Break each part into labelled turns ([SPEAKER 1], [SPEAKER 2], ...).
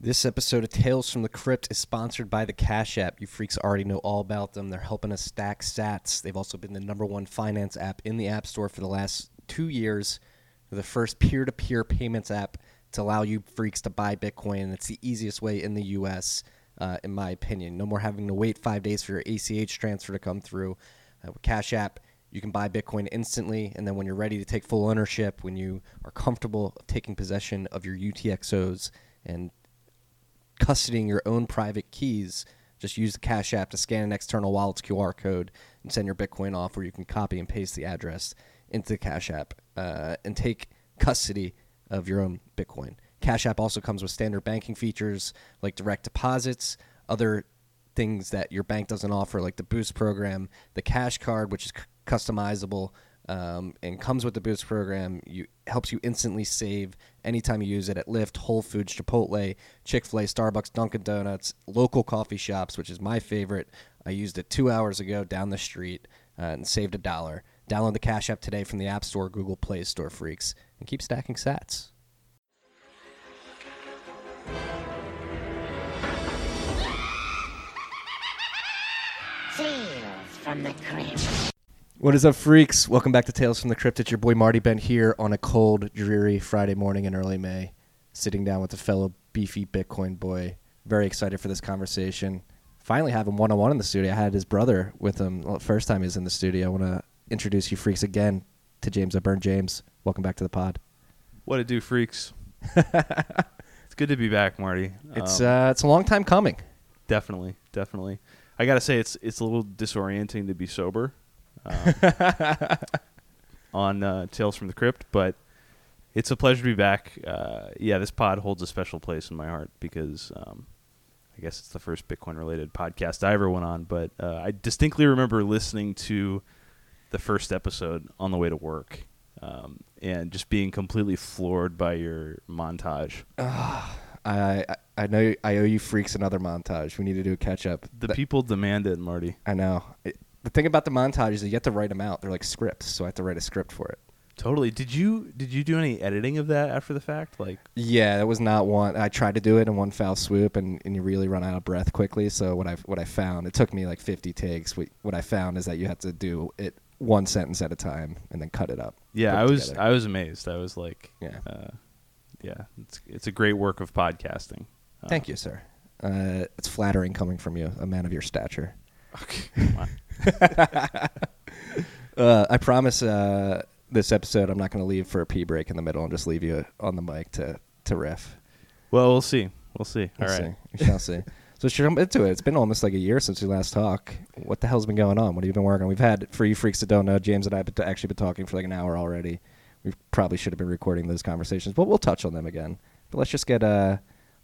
[SPEAKER 1] This episode of Tales from the Crypt is sponsored by the Cash App. You freaks already know all about them. They're helping us stack sats. They've also been the number one finance app in the App Store for the last two years. They're the first peer to peer payments app to allow you freaks to buy Bitcoin. And it's the easiest way in the US, uh, in my opinion. No more having to wait five days for your ACH transfer to come through. Uh, with Cash App, you can buy Bitcoin instantly. And then when you're ready to take full ownership, when you are comfortable taking possession of your UTXOs and custodying your own private keys, just use the Cash App to scan an external wallet's QR code and send your Bitcoin off, where you can copy and paste the address into the Cash App uh, and take custody of your own Bitcoin. Cash App also comes with standard banking features like direct deposits, other things that your bank doesn't offer, like the Boost program, the Cash Card, which is c- customizable um, and comes with the Boost program. You helps you instantly save anytime you use it at Lyft, Whole Foods, Chipotle, Chick Fil A, Starbucks, Dunkin' Donuts, local coffee shops, which is my favorite. I used it two hours ago down the street uh, and saved a dollar. Download the Cash App today from the App Store, Google Play Store, freaks, and keep stacking Sats.
[SPEAKER 2] Tales from the Crypt.
[SPEAKER 1] What is up, freaks? Welcome back to Tales from the Crypt. It's your boy Marty Bent here on a cold, dreary Friday morning in early May, sitting down with a fellow beefy Bitcoin boy. Very excited for this conversation. Finally, have him one on one in the studio. I had his brother with him well, first time he was in the studio. I want to introduce you, freaks, again to James O'Beirne. James, welcome back to the pod.
[SPEAKER 3] What it do, freaks? it's good to be back, Marty.
[SPEAKER 1] It's
[SPEAKER 3] Um,
[SPEAKER 1] uh, it's a long time coming.
[SPEAKER 3] definitely, definitely. I gotta say, it's it's a little disorienting to be sober um, on uh, Tales from the Crypt, but it's a pleasure to be back. Uh, yeah, this pod holds a special place in my heart because um, I guess it's the first Bitcoin-related podcast I ever went on. But uh, I distinctly remember listening to the first episode on the way to work. Um, and just being completely floored by your montage.
[SPEAKER 1] I I I know I owe you freaks another montage. We need to do a catch up.
[SPEAKER 3] The people demand it, Marty.
[SPEAKER 1] I know. It, the thing about the montage is you have to write them out. They're like scripts, so I have to write a script for it.
[SPEAKER 3] Totally. Did you did you do any editing of that after the fact? Like,
[SPEAKER 1] Yeah, that was not one. I tried to do it in one foul swoop, and, and you really run out of breath quickly. So what I what I found, it took me like 50 takes. What, what I found is that you have to do it one sentence at a time and then cut it up.
[SPEAKER 3] yeah, I was
[SPEAKER 1] together.
[SPEAKER 3] I was amazed. I was like,
[SPEAKER 1] Yeah.
[SPEAKER 3] uh, yeah, it's it's a great work of podcasting. Uh,
[SPEAKER 1] Thank you, sir. Uh, it's flattering coming from you, a man of your stature.
[SPEAKER 3] Okay.
[SPEAKER 1] Uh, I promise uh, this episode I'm not going to leave for a pee break in the middle and just leave you on the mic to, to riff.
[SPEAKER 3] well, we'll see. We'll see.
[SPEAKER 1] We'll
[SPEAKER 3] All
[SPEAKER 1] see. We shall see. So let's jump into it. It's been almost like a year since we last talked. What the hell's been going on? What have you been working on? We've had, for you freaks that don't know, James and I have been actually been talking for like an hour already. We probably should have been recording those conversations, but we'll touch on them again. But let's just get a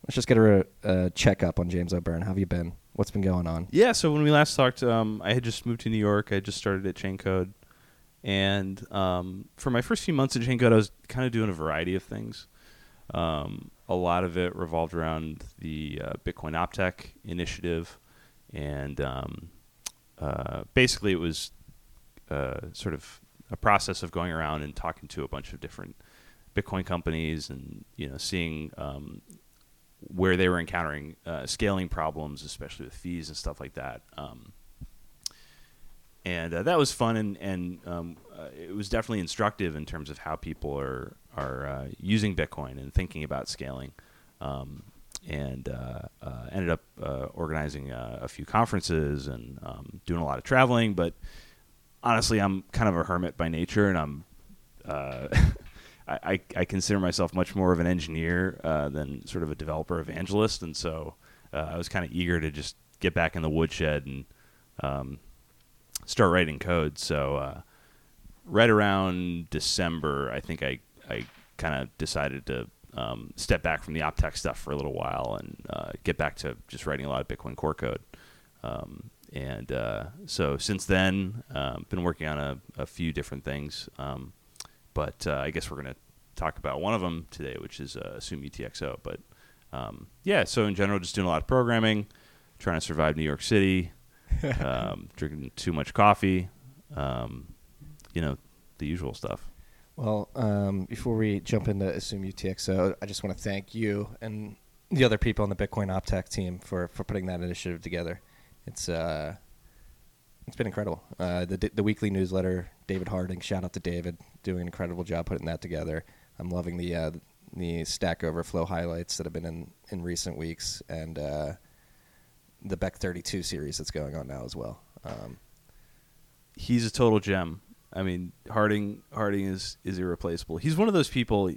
[SPEAKER 1] let's just get a, a checkup on James O'Beirne. How have you been? What's been going on?
[SPEAKER 3] Yeah. So when we last talked, um, I had just moved to New York. I just started at Chaincode, and um, for my first few months at Chaincode, I was kind of doing a variety of things. Um, a lot of it revolved around the uh, Bitcoin Optech initiative, and um, uh, basically it was uh, sort of a process of going around and talking to a bunch of different Bitcoin companies, and you know, seeing um, where they were encountering uh, scaling problems, especially with fees and stuff like that. Um, and uh, that was fun, and, and um, uh, it was definitely instructive in terms of how people are are uh, using Bitcoin and thinking about scaling. Um, and uh, uh, ended up organizing a few conferences and um, doing a lot of traveling. But honestly, I'm kind of a hermit by nature, and I'm I, I, consider myself much more of an engineer uh, than sort of a developer evangelist, and so uh, I was kind of eager to just get back in the woodshed and um, start writing code. So uh, right around December, I think I I kind of decided to um, step back from the OpTech stuff for a little while and uh, get back to just writing a lot of Bitcoin core code. Um, and uh, so since then, um, been working on a, a few different things. Um, but uh, I guess we're going to talk about one of them today, which is uh, Assume UTXO. But um, yeah, so in general, just doing a lot of programming, trying to survive New York City, um, drinking too much coffee, um, you know, the usual stuff.
[SPEAKER 1] Well, um, before we jump into Assume UTXO, I just want to thank you and the other people on the Bitcoin OpTech team for for putting that initiative together. It's uh, it's been incredible. Uh, the the weekly newsletter, David Harding. Shout out to David, doing an incredible job putting that together. I'm loving the uh, the Stack Overflow highlights that have been in in recent weeks, and uh, the Bech32 series that's going on now as well. Um,
[SPEAKER 3] he's a total gem. I mean, Harding Harding is is irreplaceable. He's one of those people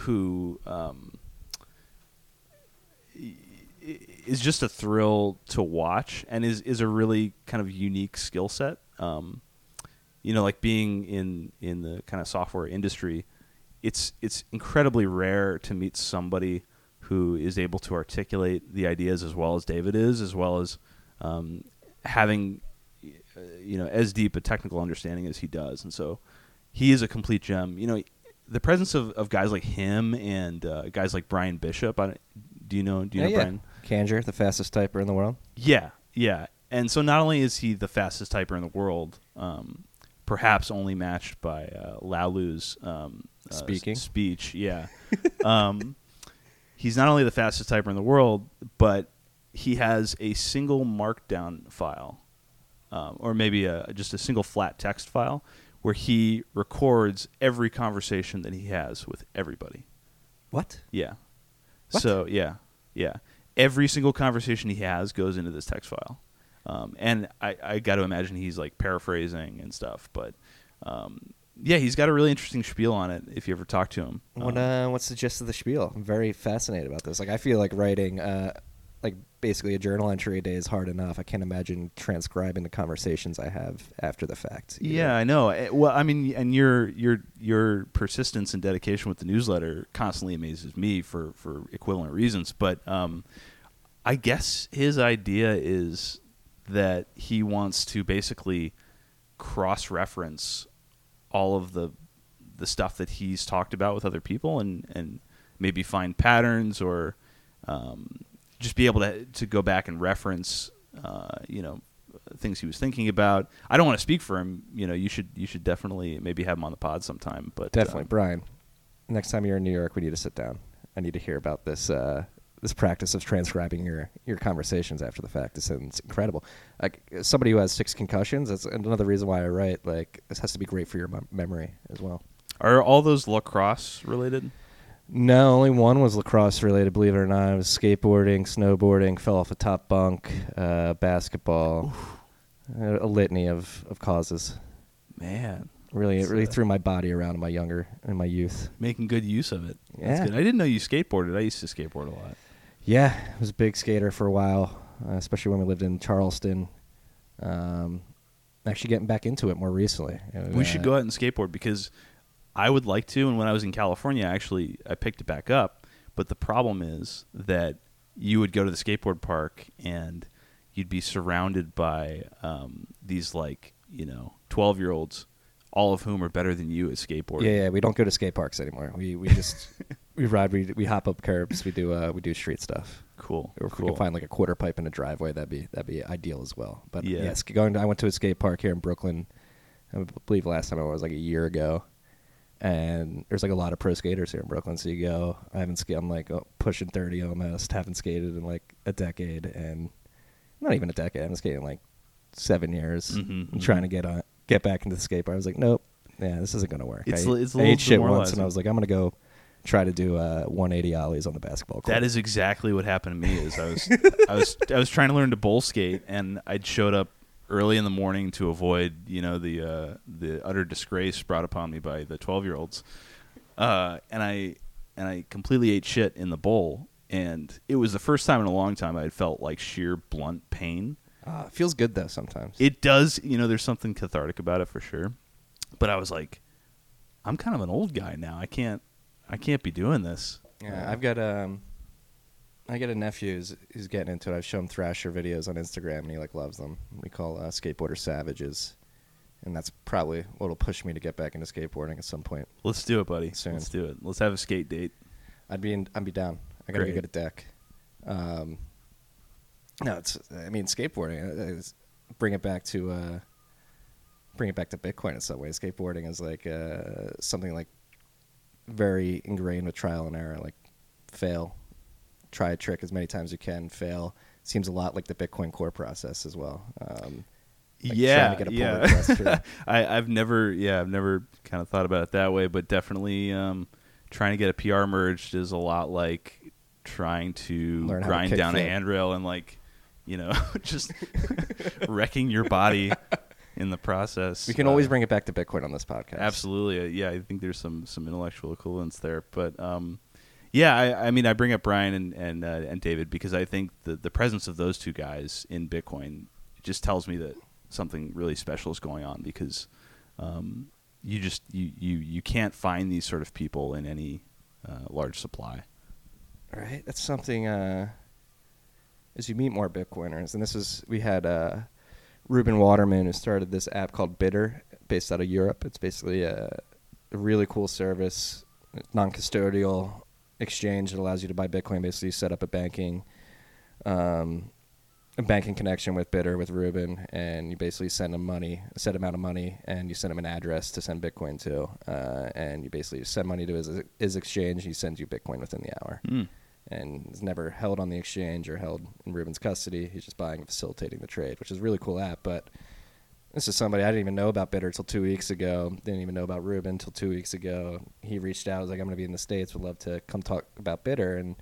[SPEAKER 3] who um, is just a thrill to watch, and is is a really kind of unique skill set. Um, you know, like being in in the kind of software industry, it's it's incredibly rare to meet somebody who is able to articulate the ideas as well as David is, as well as um, having uh, you know as deep a technical understanding as he does, and so he is a complete gem. You know, the presence of, of guys like him and uh, guys like Bryan Bishop. I, do you know? Do you
[SPEAKER 1] yeah,
[SPEAKER 3] know
[SPEAKER 1] yeah.
[SPEAKER 3] Bryan?
[SPEAKER 1] Kanzure, the fastest typer in the world.
[SPEAKER 3] Yeah, yeah. And so not only is he the fastest typer in the world, um, perhaps only matched by uh, Laolu's um, uh,
[SPEAKER 1] Speaking.
[SPEAKER 3] s- speech. Yeah. um, he's not only the fastest typer in the world, but he has a single markdown file, um, or maybe a, just a single flat text file, where he records every conversation that he has with everybody.
[SPEAKER 1] What?
[SPEAKER 3] Yeah.
[SPEAKER 1] What?
[SPEAKER 3] So yeah, yeah. Every single conversation he has goes into this text file, um, and I, I got to imagine he's like paraphrasing and stuff. But um, yeah, he's got a really interesting spiel on it. If you ever talk to him,
[SPEAKER 1] What
[SPEAKER 3] Um,
[SPEAKER 1] uh, what's the gist of the spiel? I'm very fascinated about this. Like, I feel like writing, uh, like basically a journal entry a day is hard enough. I can't imagine transcribing the conversations I have after the fact.
[SPEAKER 3] Yeah, I know. Eh, Well, I mean, and your your your persistence and dedication with the newsletter constantly amazes me for for equivalent reasons. But um, I guess his idea is that he wants to basically cross reference all of the the stuff that he's talked about with other people and and maybe find patterns or um, just be able to to go back and reference uh, you know things he was thinking about. I don't want to speak for him. You know, you should you should definitely maybe have him on the pod sometime. But
[SPEAKER 1] definitely,
[SPEAKER 3] um,
[SPEAKER 1] Bryan. Next time you're in New York, we need to sit down. I need to hear about this uh, this practice of transcribing your your conversations after the fact. It's, it's incredible. Like somebody who has six concussions, that's another reason why I write. Like this has to be great for your memory as well.
[SPEAKER 3] are all those lacrosse related?
[SPEAKER 1] No, only one was lacrosse related. Believe it or not, it was skateboarding, snowboarding, fell off a top bunk, uh, basketball, a, a litany of, of causes.
[SPEAKER 3] Man,
[SPEAKER 1] Really, it really
[SPEAKER 3] uh,
[SPEAKER 1] threw my body around in my younger in my youth.
[SPEAKER 3] making good use of it. That's
[SPEAKER 1] Yeah.
[SPEAKER 3] good. I didn't know you skateboarded. I used to skateboard a lot.
[SPEAKER 1] Yeah, I was a big skater for a while, uh, especially when we lived in Charleston. Um, actually, getting back into it more recently.
[SPEAKER 3] We should go out and skateboard because I would like to. And when I was in California, actually, I picked it back up. But the problem is that you would go to the skateboard park and you'd be surrounded by um, these like you know twelve year olds, all of whom are better than you at skateboarding.
[SPEAKER 1] Yeah, yeah, we don't go to skate parks anymore. We we just we ride, we we hop up curbs, we do uh we do street stuff.
[SPEAKER 3] Cool.
[SPEAKER 1] Or if we
[SPEAKER 3] cool.
[SPEAKER 1] can find like a quarter pipe in a driveway, that'd be that'd be ideal as well. But
[SPEAKER 3] Yeah.
[SPEAKER 1] yes, going to, I went to a skate park here in Brooklyn. I believe last time I was like a year ago, and there's like a lot of pro skaters here in Brooklyn. So you go, I haven't skated. I'm like oh, pushing thirty almost. Haven't skated in like a decade, and not even a decade. I haven't skated in like seven years.
[SPEAKER 3] Mhm,
[SPEAKER 1] I'm trying to get on, get back into the skate park. I was like, nope, yeah, this isn't gonna work.
[SPEAKER 3] It's
[SPEAKER 1] I,
[SPEAKER 3] it's
[SPEAKER 1] I ate shit once, and. I was like, I'm gonna go try to do uh, 180 ollies on the basketball court.
[SPEAKER 3] That is exactly what happened to me. Is I was I was I was trying to learn to bowl skate, and I'd showed up early in the morning to avoid you know the uh, the utter disgrace brought upon me by the twelve year olds, uh, and I and I completely ate shit in the bowl, and it was the first time in a long time I had felt like sheer blunt pain.
[SPEAKER 1] Uh, feels good though sometimes.
[SPEAKER 3] It does, you know, there's something cathartic about it for sure, but I was like, I'm kind of an old guy now. I can't I can't be doing this.
[SPEAKER 1] Yeah, I've got um, I get a nephew who's, who's getting into it. I've shown Thrasher videos on Instagram, and he like loves them. We call uh, skateboarder savages, and that's probably what'll push me to get back into skateboarding at some point.
[SPEAKER 3] Let's do it, buddy.
[SPEAKER 1] Soon.
[SPEAKER 3] Let's do it. Let's have a skate date.
[SPEAKER 1] I'd be in, I'd be down. I gotta
[SPEAKER 3] Great.
[SPEAKER 1] get a deck. Um, no, it's I mean skateboarding. uh, is- bring it back to uh, bring it back to Bitcoin in some way. Skateboarding is like uh, something like very ingrained with trial and error. Like fail, try a trick as many times as you can, fail. Seems a lot like the Bitcoin core process as well. Um, like
[SPEAKER 3] yeah,
[SPEAKER 1] trying to get a pull
[SPEAKER 3] yeah. I, I've never, yeah, I've never kind of thought about it that way, but definitely um, trying to get a PR merged is a lot like trying to
[SPEAKER 1] Learn how to
[SPEAKER 3] grind down a handrail and like, you know, just wrecking your body in the process.
[SPEAKER 1] we can always
[SPEAKER 3] Uh,
[SPEAKER 1] bring it back to Bitcoin on this podcast.
[SPEAKER 3] Absolutely, uh, yeah. I think there's some some intellectual equivalence there, but um, yeah, I, I mean, I bring up Bryan and and uh, and David because I think the the presence of those two guys in Bitcoin just tells me that something really special is going on because um, you just you, you you can't find these sort of people in any uh, large supply.
[SPEAKER 1] Right. That's something. Uh, as you meet more Bitcoiners, and this is we had uh, Ruben Waterman who started this app called Bittr, based out of Europe. It's basically a, a really cool service, non-custodial exchange that allows you to buy Bitcoin. Basically, set up a banking. Um, a banking connection with Bittr with Ruben, and you basically send him money, a set amount of money, and you send him an address to send Bitcoin to, uh, and you basically send money to his his exchange. He sends you Bitcoin within the hour, and is never held on the exchange or held in Ruben's custody. He's just buying and facilitating the trade, which is a really cool app. But this is somebody I didn't even know about Bittr until two weeks ago. Didn't even know about Ruben until two weeks ago. He reached out, was like, "I'm going to be in the states. Would love to come talk about Bittr." And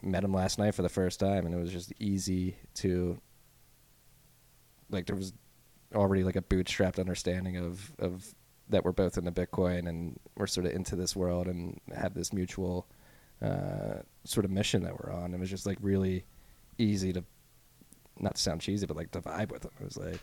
[SPEAKER 1] met him last night for the first time, and it was just easy to like there was already like a bootstrapped understanding of of that we're both into Bitcoin and we're sort of into this world and have this mutual uh, sort of mission that we're on. It was just like really easy to not to sound cheesy, but like to vibe with him. It was like,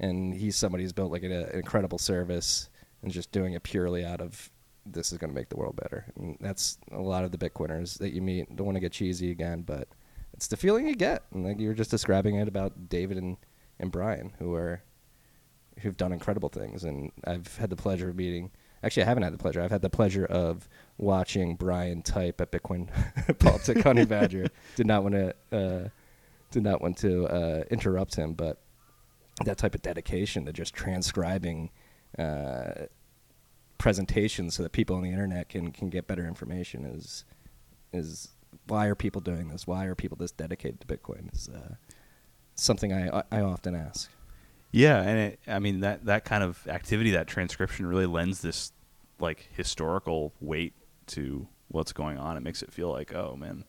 [SPEAKER 1] and he's somebody who's built like an, an incredible service and just doing it purely out of this is going to make the world better. And that's a lot of the Bitcoiners that you meet. Don't want to get cheesy again, but it's the feeling you get. And like you were just describing it about David and, and Bryan, who are who've done incredible things. And I've had the pleasure of meeting. Actually, I haven't had the pleasure. I've had the pleasure of watching Bryan type at Bitcoin Baltic Honey Badger. Did not want to uh, did not want to uh, interrupt him, but that type of dedication to just transcribing uh, presentations so that people on the internet can can get better information is is why are people doing this? Why are people this dedicated to Bitcoin? Is uh, something I I often ask.
[SPEAKER 3] Yeah, and it, I mean that that kind of activity, that transcription, really lends this like historical weight to what's going on. It makes it feel like, oh man,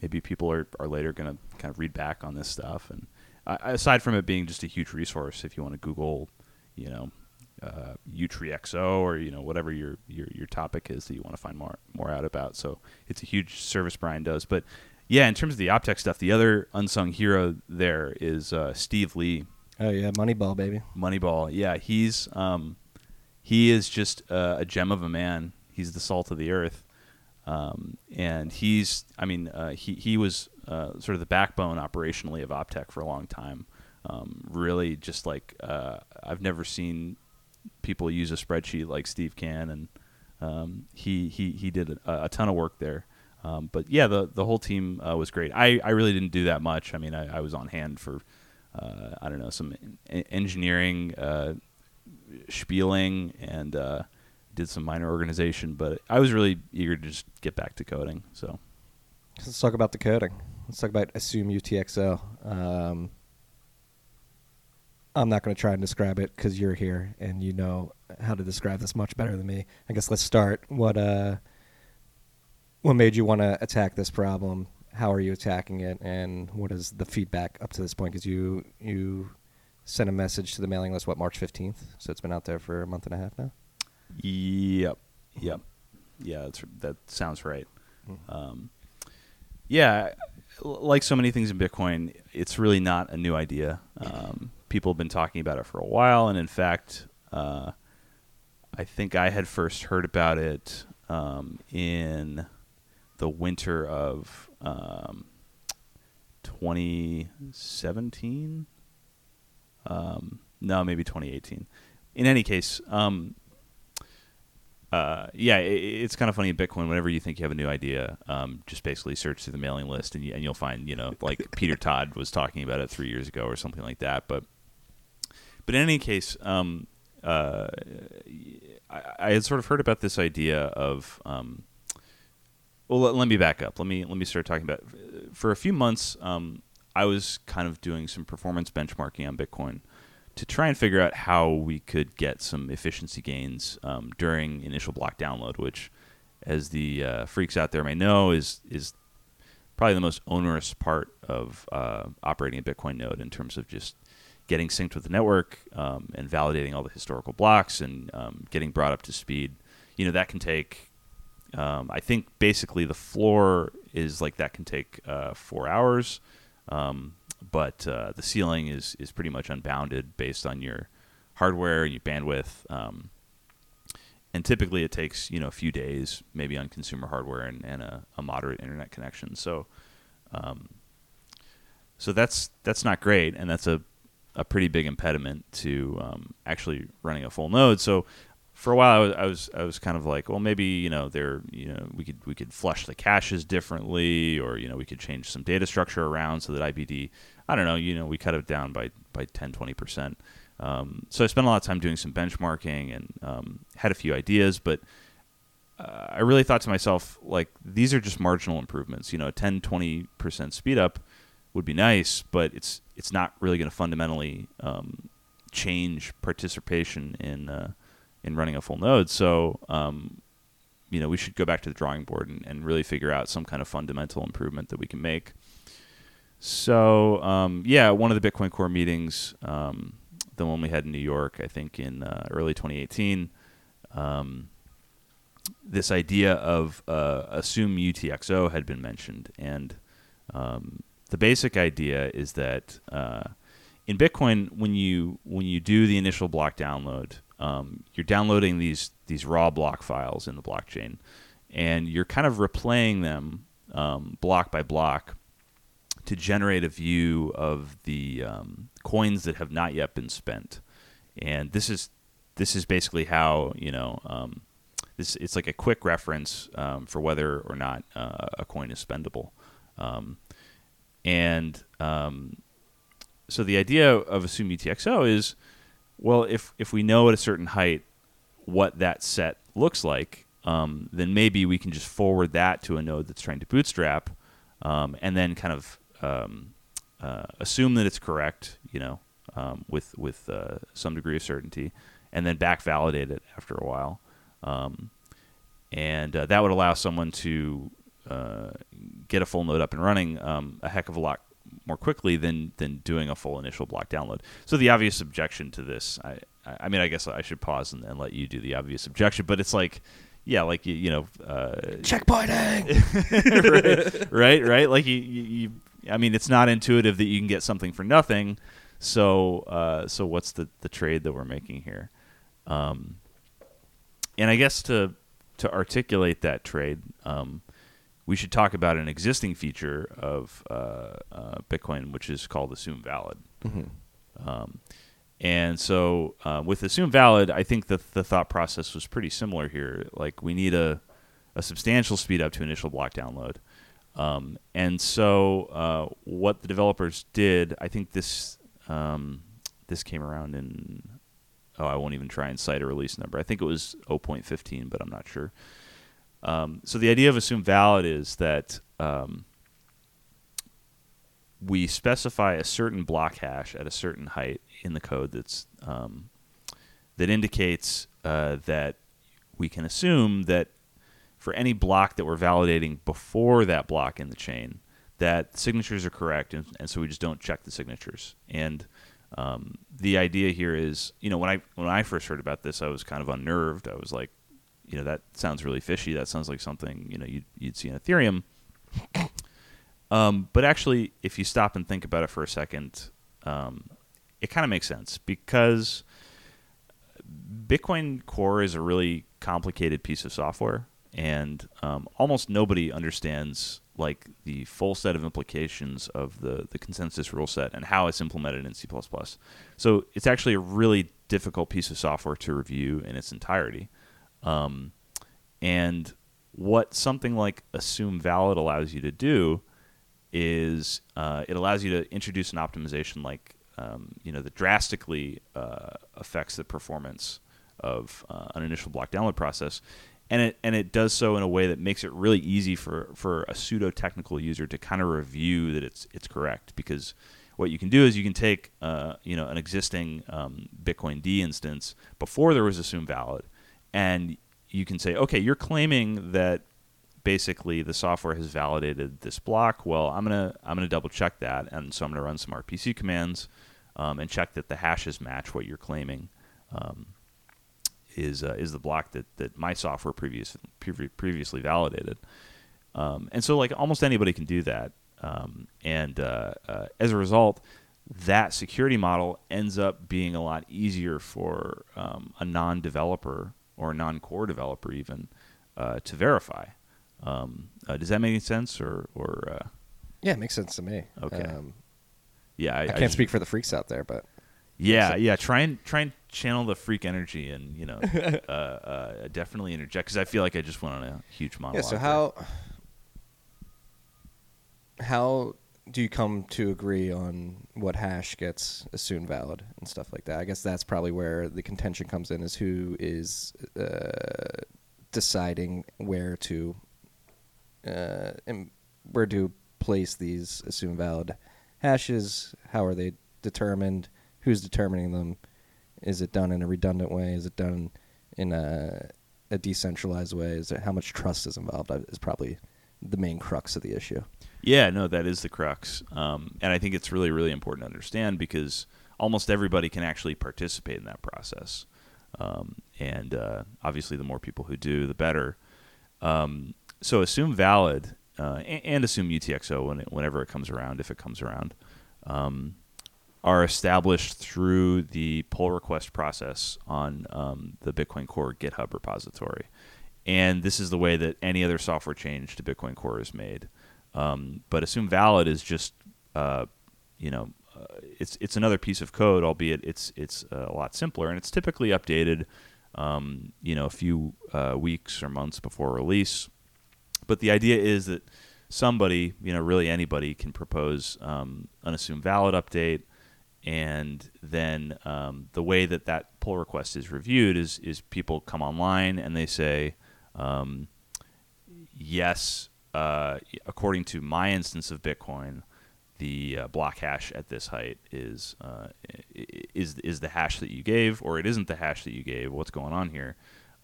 [SPEAKER 3] maybe people are are later to kind of read back on this stuff. And uh, aside from it being just a huge resource, if you want to Google, you know, uh, UTreeXO or you know whatever your, your your topic is that you want to find more more out about. So it's a huge service Bryan does. But yeah, in terms of the Optech stuff, the other unsung hero there is uh, Steve Lee.
[SPEAKER 1] Oh yeah, Moneyball baby.
[SPEAKER 3] Moneyball. Yeah, he's um, he is just uh, a gem of a man. He's the salt of the earth, um, and he's. I mean, uh, he he was uh, sort of the backbone operationally of Optech for a long time. Um, really, just like uh, I've never seen people use a spreadsheet like Steve can, and um, he he he did a, a ton of work there. Um, but yeah, the the whole team uh, was great. I, I really didn't do that much. I mean, I, I was on hand for uh, I don't know some en- engineering uh, spieling and uh, did some minor organization, but I was really eager to just get back to coding. So
[SPEAKER 1] Let's talk about the coding. Let's talk about Assume UTXO. Um, I'm not going to try and describe it because you're here and you know how to describe this much better than me. I guess let's start. What uh, what made you want to attack this problem? How are you attacking it? And what is the feedback up to this point? Because you you sent a message to the mailing list what March 15th, so it's been out there for a month and a half now.
[SPEAKER 3] Yep. Yep. Yeah, that's, that sounds right. Um, yeah, like so many things in Bitcoin, it's really not a new idea. Um, people have been talking about it for a while, and in fact, uh, I think I had first heard about it um, in the winter of um, 2017. Um, no, maybe 2018. In any case, um, uh, yeah, it, it's kind of funny in Bitcoin. Whenever you think you have a new idea, um, just basically search through the mailing list, and, you, and you'll find, you know, like Peter Todd was talking about it three years ago or something like that. But, but in any case, um, uh, I, I had sort of heard about this idea of um, well, let, let me back up. Let me let me start talking about. For a few months, um, I was kind of doing some performance benchmarking on Bitcoin to try and figure out how we could get some efficiency gains um, during initial block download, which, as the uh, freaks out there may know, is is probably the most onerous part of uh, operating a Bitcoin node in terms of just getting synced with the network um, and validating all the historical blocks and um, getting brought up to speed. You know that can take. Um, I think basically the floor is like that can take uh, four hours. Um, but uh, the ceiling is is pretty much unbounded based on your hardware and your bandwidth. Um, and typically, it takes you know a few days, maybe on consumer hardware and, and a, a moderate internet connection. So, um, so that's that's not great, and that's a a pretty big impediment to um, actually running a full node. So for a while I was, I was I was kind of like, well, maybe you know there you know we could we could flush the caches differently, or you know we could change some data structure around so that IBD, I don't know, you know we cut it down by by 10 20 percent. Um, so I spent a lot of time doing some benchmarking and um, had a few ideas, but uh, I really thought to myself like these are just marginal improvements. You know, a 10 20 percent speed up would be nice, but it's it's not really going to fundamentally um, change participation in uh, in running a full node. So, um, you know, we should go back to the drawing board and, and, really figure out some kind of fundamental improvement that we can make. So, um, yeah, one of the Bitcoin Core meetings, um, the one we had in New York, I think in uh, early 2018, um, this idea of uh, assume UTXO had been mentioned, and um, the basic idea is that uh, in Bitcoin, when you when you do the initial block download, um, you're downloading these these raw block files in the blockchain, and you're kind of replaying them um, block by block to generate a view of the um, coins that have not yet been spent. And this is this is basically how you know um, this. It's like a quick reference um, for whether or not uh, a coin is spendable. Um, and so the idea of assume UTXO is well, if if we know at a certain height what that set looks like, um, then maybe we can just forward that to a node that's trying to bootstrap, um, and then kind of um, uh, assume that it's correct, you know, um, with with uh, some degree of certainty, and then back validate it after a while, um, and uh, that would allow someone to uh, get a full node up and running um, a heck of a lot more quickly than than doing a full initial block download. So the obvious objection to this, I I mean, I guess I should pause and, and let you do the obvious objection, but it's like. Yeah, like you, you know, uh,
[SPEAKER 1] checkpointing,
[SPEAKER 3] right, right, right. Like you, you, you, I mean, it's not intuitive that you can get something for nothing. So, uh, so what's the the trade that we're making here? Um, and I guess to to articulate that trade, um, we should talk about an existing feature of uh, uh, Bitcoin, which is called Assume Valid. Mm-hmm. Um, and so uh, with Assume Valid, I think that the thought process was pretty similar here. Like we need a, a substantial speed up to initial block download. Um, and so uh, what the developers did, I think this um, this came around in oh I won't even try and cite a release number. I think it was 0.15, but I'm not sure. Um, so the idea of assume valid is that um, we specify a certain block hash at a certain height in the code that's um, that indicates uh, that we can assume that for any block that we're validating before that block in the chain, that signatures are correct, and, and so we just don't check the signatures. And um, the idea here is, you know, when I when I first heard about this, I was kind of unnerved. I was like, you know that sounds really fishy. That sounds like something you know you'd, you'd see in Ethereum. Um, but actually, if you stop and think about it for a second, um, it kind of makes sense because Bitcoin Core is a really complicated piece of software, and um, almost nobody understands like the full set of implications of the the consensus rule set and how it's implemented in C++. So it's actually a really difficult piece of software to review in its entirety. Um, and what something like assume valid allows you to do is uh, it allows you to introduce an optimization like um, you know that drastically uh, affects the performance of uh, an initial block download process. and it and it does so in a way that makes it really easy for for a pseudo technical user to kind of review that it's it's correct because what you can do is you can take uh, you know an existing um, bitcoind instance before there was assume valid, and you can say, okay, you're claiming that basically the software has validated this block. Well, I'm gonna I'm gonna double check that, and so I'm gonna run some RPC commands um, and check that the hashes match what you're claiming. Um, is uh, is the block that, that my software previous previ- previously validated, um, and so like almost anybody can do that, um, and uh, uh, as a result, that security model ends up being a lot easier for um, a non-developer or a non-core developer even uh, to verify. Um, uh, does that make any sense, or or uh,
[SPEAKER 1] Yeah, it makes sense to me.
[SPEAKER 3] Okay.
[SPEAKER 1] Um,
[SPEAKER 3] yeah? I,
[SPEAKER 1] I, can't
[SPEAKER 3] just-
[SPEAKER 1] speak for the freaks out there, but
[SPEAKER 3] Yeah, yeah. Try and try and channel the freak energy, and you know, uh, uh, definitely interject because I feel like I just went on a huge monologue.
[SPEAKER 1] yeah. So
[SPEAKER 3] there.
[SPEAKER 1] how how do you come to agree on what hash gets assumed valid and stuff like that? I guess that's probably where the contention comes in: is who is uh, deciding where to uh, and where to place these assumed valid hashes. How are they determined? Who's determining them? Is it done in a redundant way? Is it done in a, a decentralized way? Is how much trust is involved? Is probably the main crux of the issue.
[SPEAKER 3] Yeah, no, that is the crux, um, and I think it's really, really important to understand because almost everybody can actually participate in that process, um, and uh, obviously, the more people who do, the better. Um, so, assume valid uh, and, and assume UTXO when it, whenever it comes around, if it comes around, um, are established through the pull request process on um, the Bitcoin Core GitHub repository. And this is the way that any other software change to Bitcoin Core is made. Um, but assume valid is just, uh, you know, uh, it's it's another piece of code, albeit it's it's uh, a lot simpler, and it's typically updated, um, you know, a few uh, weeks or months before release. But the idea is that somebody, you know, really anybody can propose um, an assume valid update, and then um, the way that that pull request is reviewed is is people come online and they say, um, yes, uh, according to my instance of Bitcoin, the uh, block hash at this height is uh, is is the hash that you gave, or it isn't the hash that you gave. What's going on here?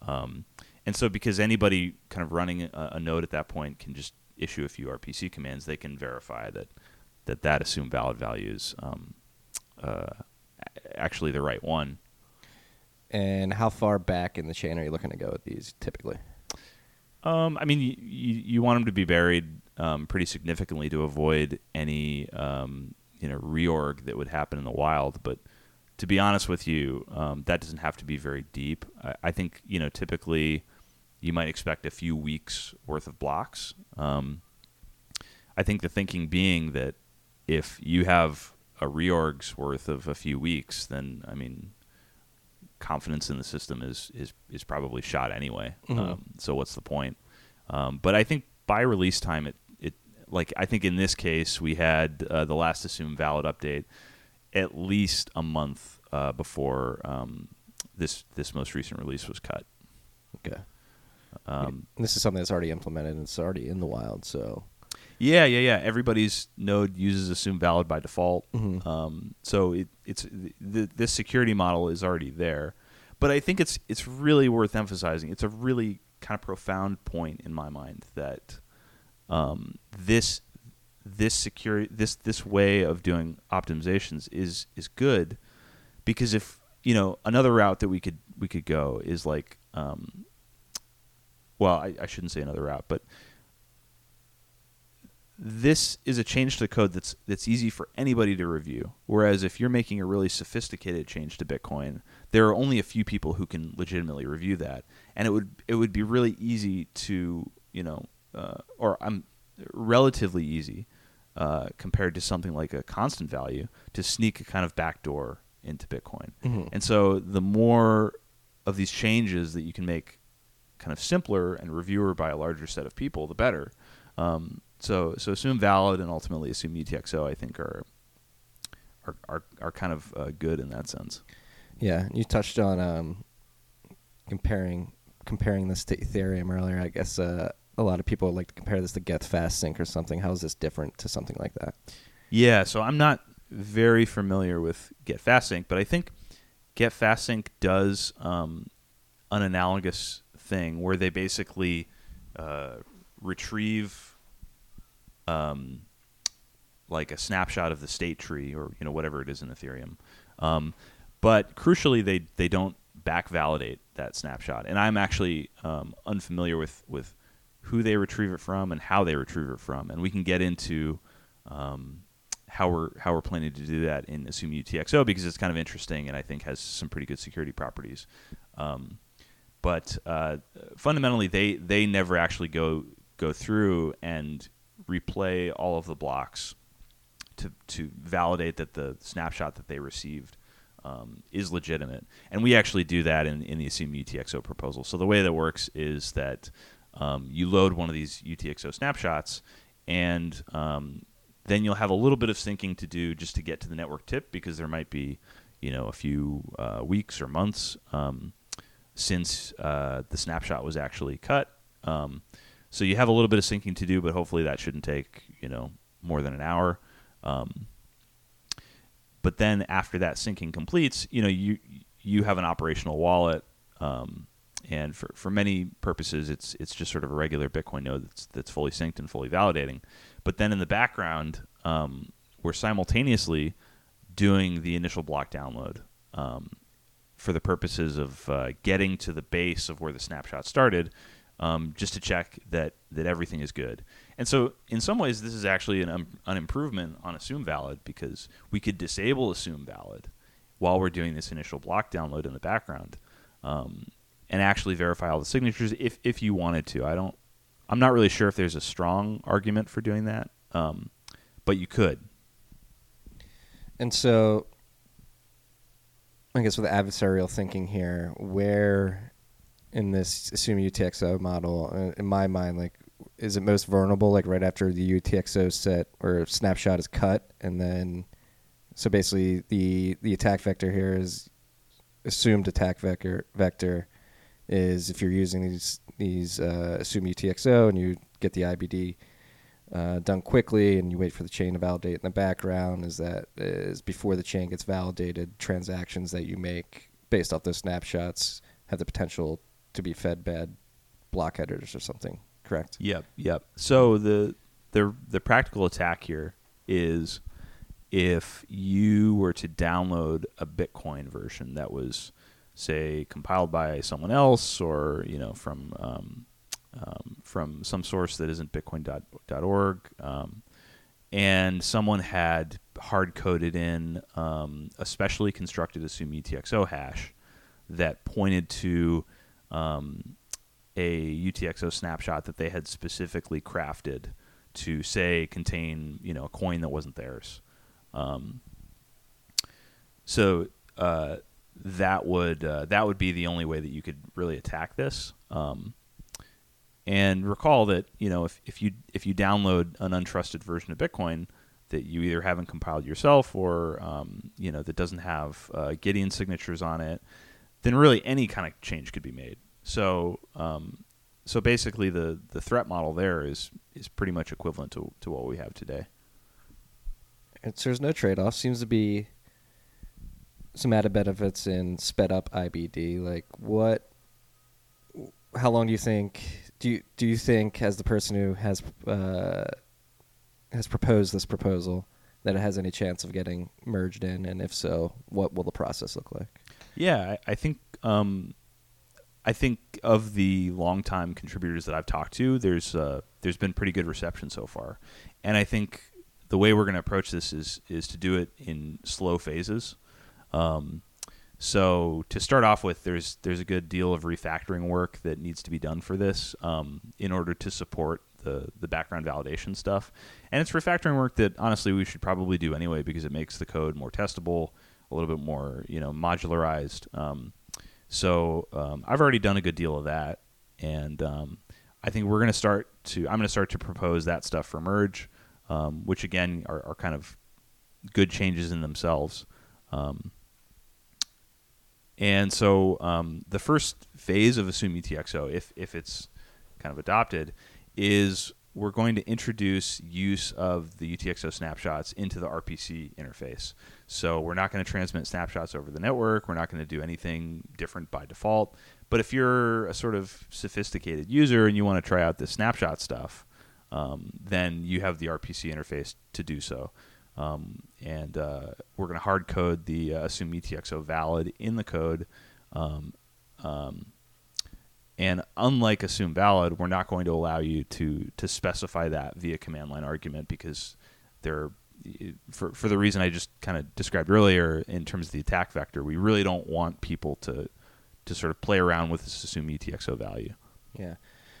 [SPEAKER 3] Um, and so, because anybody kind of running a, a node at that point can just issue a few RPC commands, they can verify that that that assumed valid value is um, uh, actually the right one.
[SPEAKER 1] And how far back in the chain are you looking to go with these typically?
[SPEAKER 3] Um, I mean, you, you, want them to be buried um, pretty significantly to avoid any um, you know reorg that would happen in the wild. But to be honest with you, um, that doesn't have to be very deep. I, I think you know typically you might expect a few weeks worth of blocks. Um, I think the thinking being that if you have a reorg's worth of a few weeks, then I mean confidence in the system is is is probably shot anyway.
[SPEAKER 1] Mhm.
[SPEAKER 3] Um, so what's the point? Um, but I think by release time, it it like I think in this case we had uh, the last assumed valid update at least a month uh, before um, this this most recent release was cut.
[SPEAKER 1] Okay.
[SPEAKER 3] Um,
[SPEAKER 1] this is something that's already implemented and it's already in the wild. So
[SPEAKER 3] Yeah, yeah, yeah. Everybody's node uses assume valid by default.
[SPEAKER 1] Mhm.
[SPEAKER 3] Um, so it, it's th- this security model is already there, but I think it's it's really worth emphasizing. It's a really kind of profound point in my mind that um, this this security this this way of doing optimizations is is good because if you know another route that we could we could go is like um, well I, I shouldn't say another route but this is a change to the code that's that's easy for anybody to review. Whereas if you're making a really sophisticated change to Bitcoin, there are only a few people who can legitimately review that, and it would it would be really easy to you know, uh, or I'm relatively easy uh, compared to something like a constant value to sneak a kind of backdoor into Bitcoin.
[SPEAKER 1] Mhm.
[SPEAKER 3] And so the more of these changes that you can make kind of simpler and reviewer by a larger set of people, the better. Um, so so assume valid and ultimately assume UTXO I think are are are, are kind of uh, good in that sense.
[SPEAKER 1] yeah, you touched on um, comparing comparing this to Ethereum earlier. I guess uh, a lot of people like to compare this to Geth Fast Sync or something. How is this different to something like that?
[SPEAKER 3] Yeah, so I'm not very familiar with Geth Fast Sync, but I think Geth Fast Sync does um, an analogous thing where they basically uh, retrieve um, like a snapshot of the state tree or you know whatever it is in Ethereum. Um, but crucially, they they don't back validate that snapshot, and I'm actually um, unfamiliar with with who they retrieve it from and how they retrieve it from, and we can get into um, how we're how we're planning to do that in Assume UTXO because it's kind of interesting and I think has some pretty good security properties. Um, but uh, fundamentally, they they never actually go go through and replay all of the blocks to to validate that the snapshot that they received um, is legitimate. And we actually do that in, in the Assume UTXO proposal. So the way that works is that um, you load one of these UTXO snapshots, and um, then you'll have a little bit of syncing to do just to get to the network tip because there might be, you know, a few uh, weeks or months um, since uh, the snapshot was actually cut. So you have a little bit of syncing to do, but hopefully that shouldn't take you know more than an hour. Um, but then after that syncing completes, you know you you have an operational wallet, um, and for, for many purposes, it's it's just sort of a regular Bitcoin node that's that's fully synced and fully validating. But then in the background, um, we're simultaneously doing the initial block download um, for the purposes of uh, getting to the base of where the snapshot started, um, just to check that that everything is good. And so, in some ways, this is actually an, um, an improvement on assume valid because we could disable assume valid while we're doing this initial block download in the background, um, and actually verify all the signatures if if you wanted to. I don't. I'm not really sure if there's a strong argument for doing that, um, but you could.
[SPEAKER 1] And so, I guess with adversarial thinking here, where in this assume UTXO model, uh, in my mind, like, is it most vulnerable, like right after the UTXO set or snapshot is cut, and then, so basically the the attack vector here is assumed attack vector vector is if you're using these these uh, assume UTXO and you get the IBD uh, done quickly and you wait for the chain to validate in the background is that is before the chain gets validated transactions that you make based off those snapshots have the potential to be fed bad block headers or something correct
[SPEAKER 3] Yep, yep. So the the the practical attack here is if you were to download a Bitcoin version that was, say, compiled by someone else, or you know from um, um, from some source that isn't Bitcoin.org, um, and someone had hard coded in um, a specially constructed assume UTXO hash that pointed to um, a UTXO snapshot that they had specifically crafted to say contain you know a coin that wasn't theirs. Um, so uh, that would uh, that would be the only way that you could really attack this. Um, and recall that you know if, if you if you download an untrusted version of Bitcoin that you either haven't compiled yourself or um, you know that doesn't have uh, Gitian signatures on it, then really any kind of change could be made. So um, so basically the the threat model there is is pretty much equivalent to to what we have today.
[SPEAKER 1] It's, there's no trade-off. Seems to be some added benefits in sped up IBD. Like what? How long do you think? Do you do you think, as the person who has uh, has proposed this proposal, that it has any chance of getting merged in? And if so, what will the process look like?
[SPEAKER 3] Yeah, I, I think um, I think of the longtime contributors that I've talked to, there's uh, there's been pretty good reception so far, and I think the way we're going to approach this is is to do it in slow phases. Um, so to start off with, there's there's a good deal of refactoring work that needs to be done for this um, in order to support the the background validation stuff, and it's refactoring work that honestly we should probably do anyway because it makes the code more testable, a little bit more you know modularized. Um, so um, I've already done a good deal of that, and um, I think we're going to start to I'm going to start to propose that stuff for merge, um, which again are, are, kind of good changes in themselves. Um, and so um, the first phase of Assume UTXO, if if it's kind of adopted, is we're going to introduce use of the UTXO snapshots into the RPC interface. So we're not going to transmit snapshots over the network. We're not going to do anything different by default. But if you're a sort of sophisticated user and you want to try out this snapshot stuff, um, then you have the RPC interface to do so. Um, and uh, we're going to hard code the uh, assume UTXO valid in the code. Um, um, and unlike assume valid, we're not going to allow you to to specify that via command line argument because they're for for the reason I just kind of described earlier in terms of the attack vector. We really don't want people to to sort of play around with this assume UTXO value.
[SPEAKER 1] Yeah.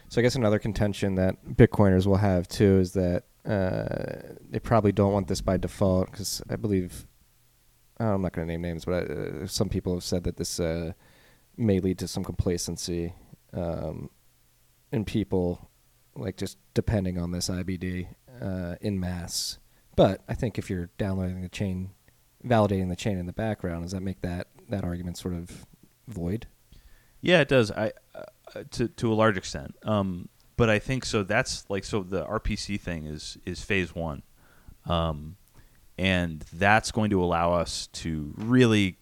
[SPEAKER 1] So I guess another contention that Bitcoiners will have too is that uh, they probably don't want this by default because I believe I'm not going to name names, but uh, some people have said that this uh, may lead to some complacency um, in people, like just depending on this IBD uh, in mass. But I think if you're downloading the chain, validating the chain in the background, does that make that that argument sort of void?
[SPEAKER 3] Yeah, it does. I uh, to to a large extent. Um, but I think so. That's like so. The RPC thing is is phase one, um, and that's going to allow us to really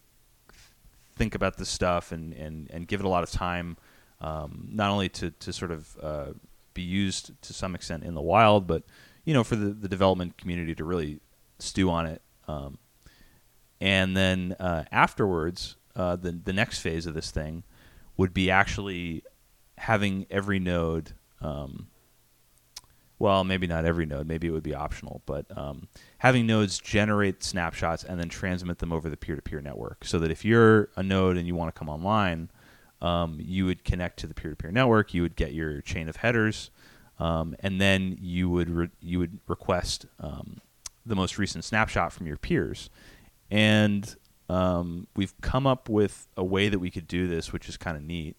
[SPEAKER 3] think about this stuff and and and give it a lot of time um, not only to, to sort of uh, be used to some extent in the wild, but you know for the, the development community to really stew on it. Um, and then uh, afterwards, uh, the the next phase of this thing would be actually having every node. Um, well, maybe not every node. Maybe it would be optional, but um, having nodes generate snapshots and then transmit them over the peer-to-peer network, so that if you're a node and you want to come online, um, you would connect to the peer-to-peer network. You would get your chain of headers, um, and then you would re- you would request um, the most recent snapshot from your peers. And um, we've come up with a way that we could do this, which is kind of neat,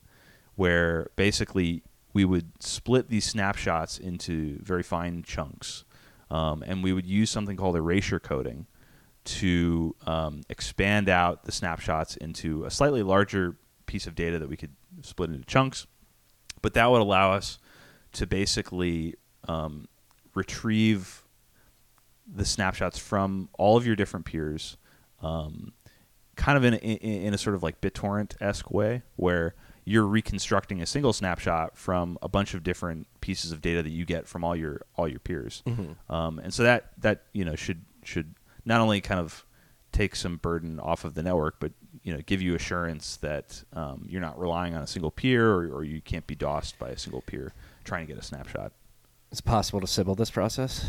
[SPEAKER 3] where basically we would split these snapshots into very fine chunks, um, and we would use something called erasure coding to um, expand out the snapshots into a slightly larger piece of data that we could split into chunks. But that would allow us to basically um, retrieve the snapshots from all of your different peers, um, kind of in a, in a sort of like BitTorrent esque way, where you're reconstructing a single snapshot from a bunch of different pieces of data that you get from all your all your peers, mm-hmm. um, and so that that you know should should not only kind of take some burden off of the network, but you know give you assurance that um, you're not relying on a single peer or, or, you can't be DOSed by a single peer trying to get a snapshot.
[SPEAKER 1] It's possible to Sybil this process.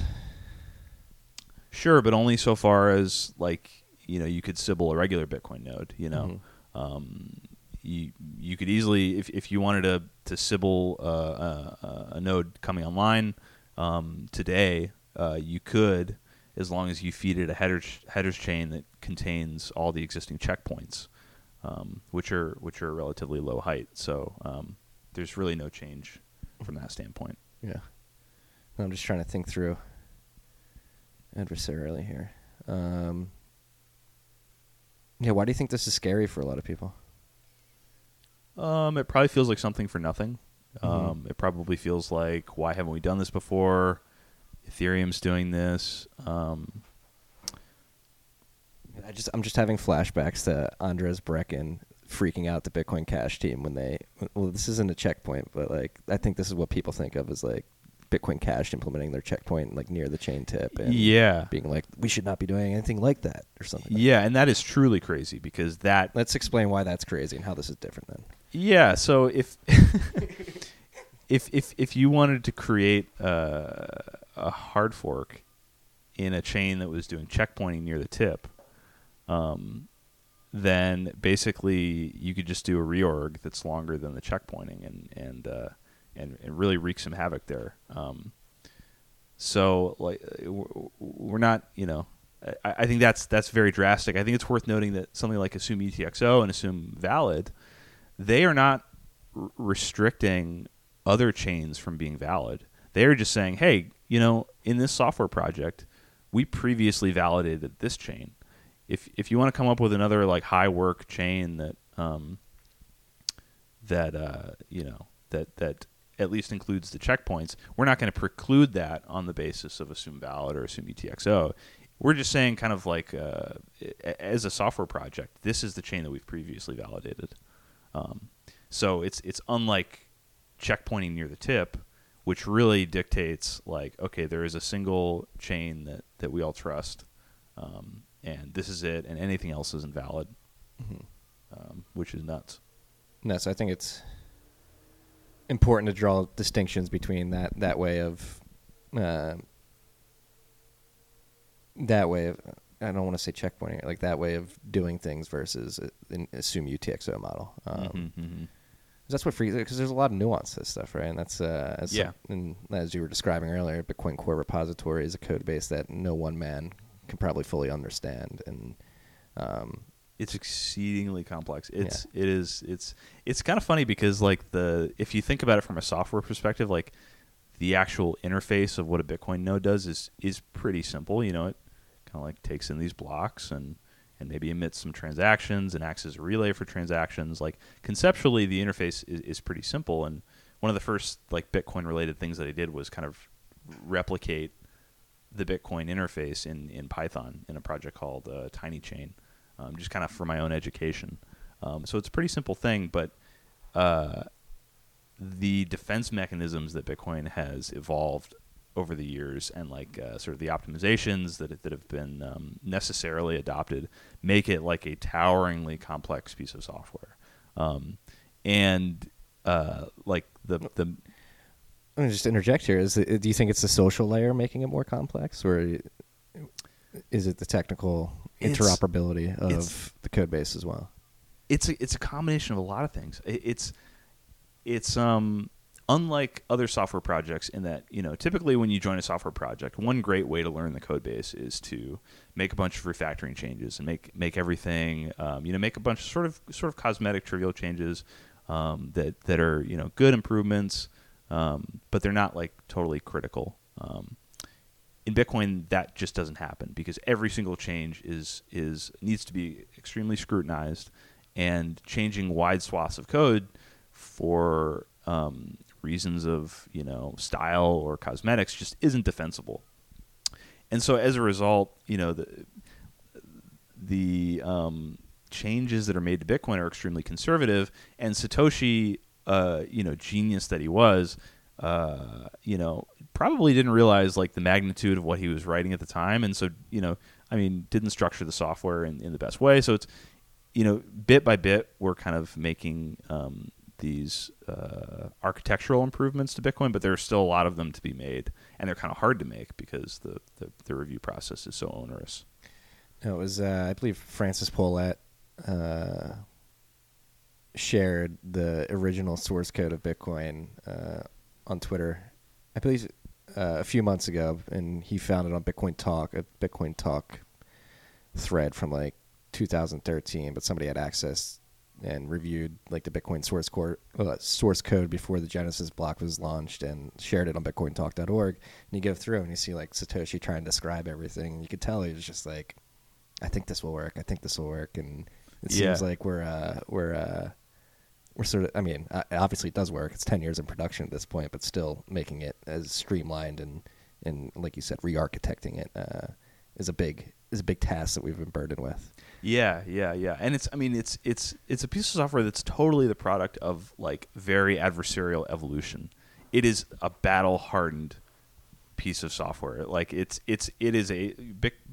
[SPEAKER 3] Sure, but only so far as like you know you could Sybil a regular Bitcoin node. You know, mm-hmm. um, you you could easily if, if you wanted to to Sybil uh, uh, a node coming online um, today, uh, you could as long as you feed it a headers headers chain that contains all the existing checkpoints, um, which are which are relatively low height. So um, there's really no change from that standpoint.
[SPEAKER 1] Yeah, I'm just trying to think through adversarially here. Um, yeah, why do you think this is scary for a lot of people?
[SPEAKER 3] Um, it probably feels like something for nothing. Mm-hmm. Um, it probably feels like why haven't we done this before? Ethereum's doing this. Um,
[SPEAKER 1] I just I'm just having flashbacks to Andreas Brekken freaking out the Bitcoin Cash team when they well this isn't a checkpoint, but like I think this is what people think of as like Bitcoin Cash implementing their checkpoint like near the chain tip and
[SPEAKER 3] yeah
[SPEAKER 1] being like we should not be doing anything like that or something.
[SPEAKER 3] Yeah, and that is truly crazy because that
[SPEAKER 1] Let's explain why that's crazy and how this is different then.
[SPEAKER 3] Yeah, so if if if if you wanted to create uh, a hard fork in a chain that was doing checkpointing near the tip, um, then basically you could just do a reorg that's longer than the checkpointing and and uh, and, and really wreak some havoc there. Um, so like we're not, you know, I, I, think that's that's very drastic. I think it's worth noting that something like Assume UTXO and Assume Valid, they are not r- restricting other chains from being valid. They are just saying, hey, you know, in this software project, we previously validated this chain. If if you want to come up with another like high work chain that um, that uh, you know that that at least includes the checkpoints. We're not going to preclude that on the basis of assume valid or assume UTXO. We're just saying, kind of like uh, as a software project, this is the chain that we've previously validated. Um, so it's it's unlike checkpointing near the tip, which really dictates like, okay, there is a single chain that, that we all trust, um, and this is it, and anything else is invalid, um, which is nuts.
[SPEAKER 1] No, so I think it's important to draw distinctions between that that way of uh, that way of I don't want to say checkpointing like that way of doing things versus uh, an assume UTXO model. Um,
[SPEAKER 3] Mhm, mhm.
[SPEAKER 1] That's what free because there's a lot of nuance to this stuff, right? And that's uh, as
[SPEAKER 3] Yeah.
[SPEAKER 1] and as you were describing earlier, Bitcoin Core repository is a code base that no one man can probably fully understand, and um,
[SPEAKER 3] It's exceedingly complex. It's it is it's it's kind of funny because like the if you think about it from a software perspective, like the actual interface of what a Bitcoin node does is is pretty simple. You know, it kind of like takes in these blocks and and maybe emits some transactions and acts as a relay for transactions. Like conceptually, the interface is, is pretty simple. And one of the first like Bitcoin related things that I did was kind of replicate the Bitcoin interface in, in Python in a project called uh, Tiny Chain, um, just kind of for my own education. Um, so it's a pretty simple thing, but uh, the defense mechanisms that Bitcoin has evolved over the years and like uh, sort of the optimizations that that have been um, necessarily adopted make it like a toweringly complex piece of software. Um, and uh, like the the
[SPEAKER 1] Let me just interject here. Is it, do you think it's the social layer making it more complex, or is it the technical
[SPEAKER 3] It's-
[SPEAKER 1] interoperability of
[SPEAKER 3] it's-
[SPEAKER 1] the code base as well?
[SPEAKER 3] it's a, it's a combination of a lot of things. It, it's it's um unlike other software projects in that you know typically when you join a software project, one great way to learn the code base is to make a bunch of refactoring changes and make make everything um, you know make a bunch of sort of sort of cosmetic trivial changes um, that that are you know good improvements, um, but they're not like totally critical. Um, in Bitcoin, that just doesn't happen because every single change is is needs to be extremely scrutinized, and changing wide swaths of code for um, reasons of you know style or cosmetics just isn't defensible. And so as a result, you know the the um, changes that are made to Bitcoin are extremely conservative, and Satoshi, uh, you know, genius that he was, uh, you know, probably didn't realize like the magnitude of what he was writing at the time, and so you know, I mean, didn't structure the software in, in the best way. So it's you know, bit by bit, we're kind of making um, these uh, architectural improvements to Bitcoin, but there are still a lot of them to be made, and they're kind of hard to make because the, the, the review process is so onerous.
[SPEAKER 1] No, it was uh, I believe Francis Pouliot uh, shared the original source code of Bitcoin uh, on Twitter. I believe uh, a few months ago, and he found it on Bitcoin Talk, a Bitcoin Talk thread from like 2013. But somebody had access and reviewed like the Bitcoin source core uh, source code before the Genesis block was launched and shared it on BitcoinTalk.org. And you go through and you see like Satoshi trying to describe everything. And you could tell he was just like, "I think this will work. I think this will work." And it
[SPEAKER 3] Yeah.
[SPEAKER 1] seems like we're uh, we're uh, we're sort of. I mean, uh, obviously it does work. It's ten years in production at this point, but still making it as streamlined and and like you said, re-architecting it uh, is a big is a big task that we've been burdened with.
[SPEAKER 3] Yeah, yeah, yeah. And it's I mean it's it's it's a piece of software that's totally the product of like very adversarial evolution. It is a battle hardened piece of software. Like it's it's it is a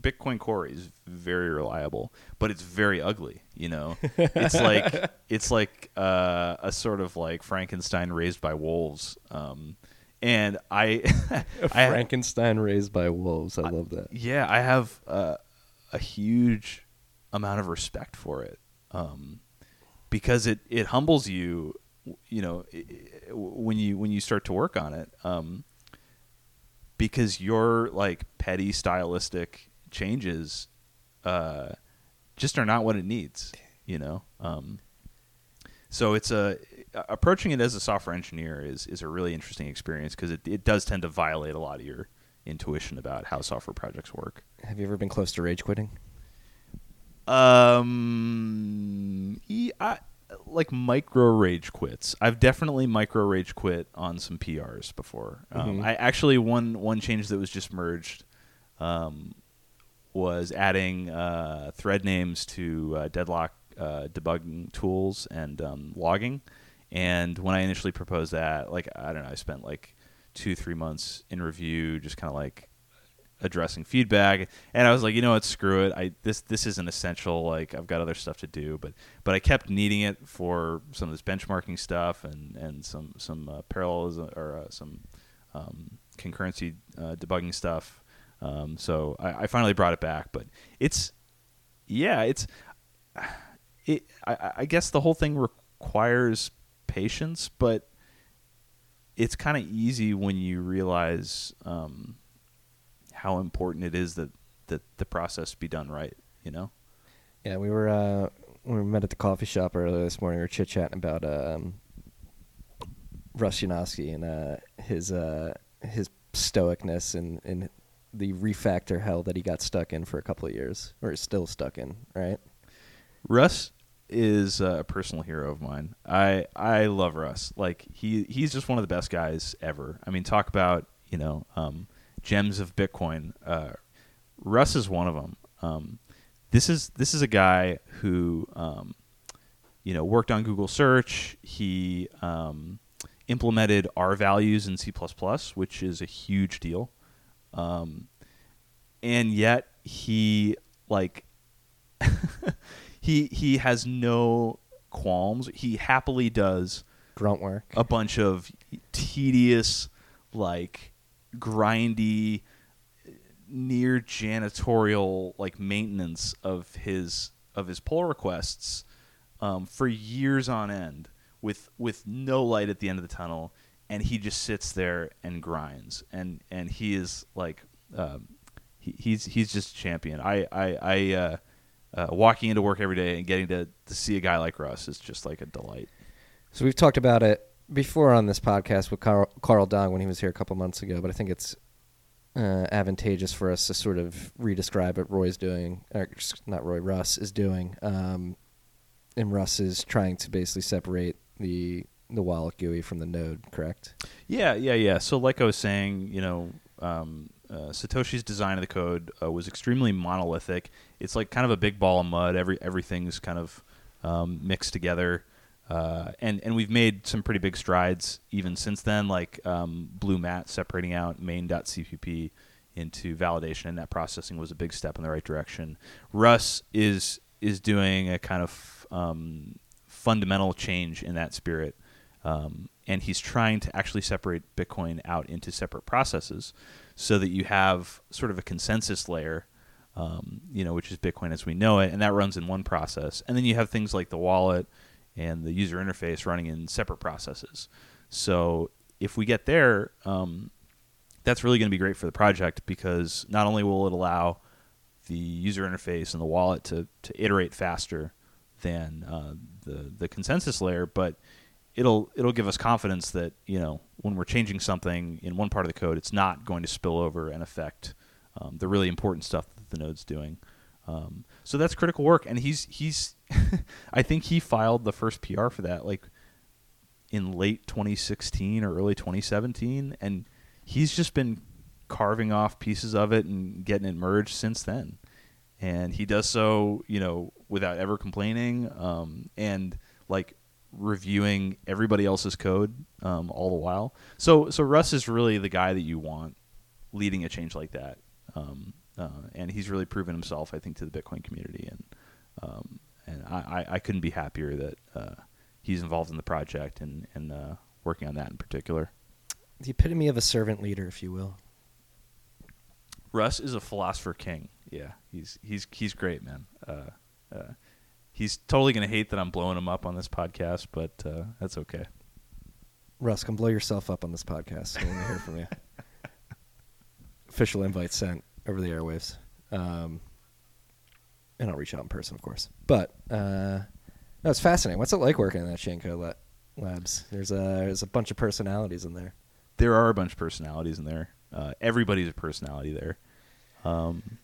[SPEAKER 3] Bitcoin Core is very reliable, but it's very ugly, you know. It's like it's like uh, a sort of like Frankenstein raised by wolves. Um, and I I
[SPEAKER 1] Frankenstein raised by wolves. I love that.
[SPEAKER 3] yeah, I have uh, a huge amount of respect for it um, because it, it humbles you. You know, when you when you start to work on it, um, because your like petty stylistic changes uh, just are not what it needs. You know, um, so it's a approaching it as a software engineer is is a really interesting experience because it, it does tend to violate a lot of your intuition about how software projects work.
[SPEAKER 1] Have you ever been close to rage quitting?
[SPEAKER 3] Um, e- I, like micro rage quits. I've definitely micro rage quit on some PRs before. Um,
[SPEAKER 1] Mhm.
[SPEAKER 3] I actually one one change that was just merged um, was adding uh, thread names to uh, deadlock uh, debugging tools and um, logging. And when I initially proposed that, like I don't know, I spent like two three months in review, just kind of like addressing feedback. And i was like you know what? Screw it. I this this isn't essential like i've got other stuff to do. But but i kept needing it for some of this benchmarking stuff and and some some uh, parallelism or uh, some um, concurrency uh, debugging stuff. Um, so I, I finally brought it back. But it's yeah it's it i, I guess the whole thing requires patience but it's kind of easy when you realize um, how important it is that that the process be done right. You know.
[SPEAKER 1] Yeah, we were uh, we met at the coffee shop earlier this morning. We were chit chatting about um, Russ Yanofsky and uh, his uh, his stoicness and, and the refactor hell that he got stuck in for a couple of years, or is still stuck in, right?
[SPEAKER 3] Russ is a personal hero of mine. I I love Russ. Like he he's just one of the best guys ever. I mean, talk about you know um, gems of Bitcoin. Uh, Russ is one of them. Um, this is this is a guy who um, you know worked on Google search. He um, implemented R values in C++, which is a huge deal. Um, and yet he like he he has no qualms. He happily does
[SPEAKER 1] Grunt work.
[SPEAKER 3] a bunch of tedious, like grindy, near janitorial like maintenance of his of his pull requests um, for years on end with with no light at the end of the tunnel, and he just sits there and grinds, and and he is like um, he, he's he's just a champion. I I, I uh, uh, walking into work every day and getting to, to see a guy like Russ is just like a delight.
[SPEAKER 1] So we've talked about it before on this podcast with Carl, Carl Dong when he was here a couple months ago, but I think it's uh, advantageous for us to sort of redescribe what Roy's doing, or not Roy, Russ is doing. Um, and Russ is trying to basically separate the the wallet GUI from the node, correct?
[SPEAKER 3] Yeah, yeah, yeah. So, like I was saying, you know, um, uh, Satoshi's design of the code uh, was extremely monolithic. It's like kind of a big ball of mud. Every everything's kind of um, mixed together, uh, and and we've made some pretty big strides even since then. Like um, BlueMatt separating out main.cpp into validation and net processing was a big step in the right direction. Russ is is doing a kind of um, fundamental change in that spirit. Um, and he's trying to actually separate Bitcoin out into separate processes so that you have sort of a consensus layer, um, you know, which is Bitcoin as we know it, and that runs in one process. And then you have things like the wallet and the user interface running in separate processes. So if we get there, um, that's really going to be great for the project because not only will it allow the user interface and the wallet to, to iterate faster than uh, the the consensus layer, but it'll it'll give us confidence that you know when we're changing something in one part of the code, it's not going to spill over and affect um, the really important stuff that the node's doing. Um, so that's critical work, and he's he's I think he filed the first PR for that like in late 2016 or early 2017, and he's just been carving off pieces of it and getting it merged since then. And he does so, you know, without ever complaining, um, and like reviewing everybody else's code um, all the while. So, so Russ is really the guy that you want leading a change like that, um, uh, and he's really proven himself, I think, to the Bitcoin community, and um, and I, I, I couldn't be happier that uh, he's involved in the project and and uh, working on that in particular.
[SPEAKER 1] The epitome of a servant leader, if you will.
[SPEAKER 3] Russ is a philosopher king. Yeah, he's he's he's great, man. Uh, uh, he's totally gonna hate that I'm blowing him up on this podcast, but uh, that's okay.
[SPEAKER 1] Russ, come blow yourself up on this podcast. I want to hear from you. Official invite sent over the airwaves. Um, and I'll reach out in person, of course. But uh, no, it's fascinating. What's it like working in that Chaincode la- Labs? There's a there's a bunch of personalities in there.
[SPEAKER 3] There are a bunch of personalities in there. Uh, everybody's a personality there. Um,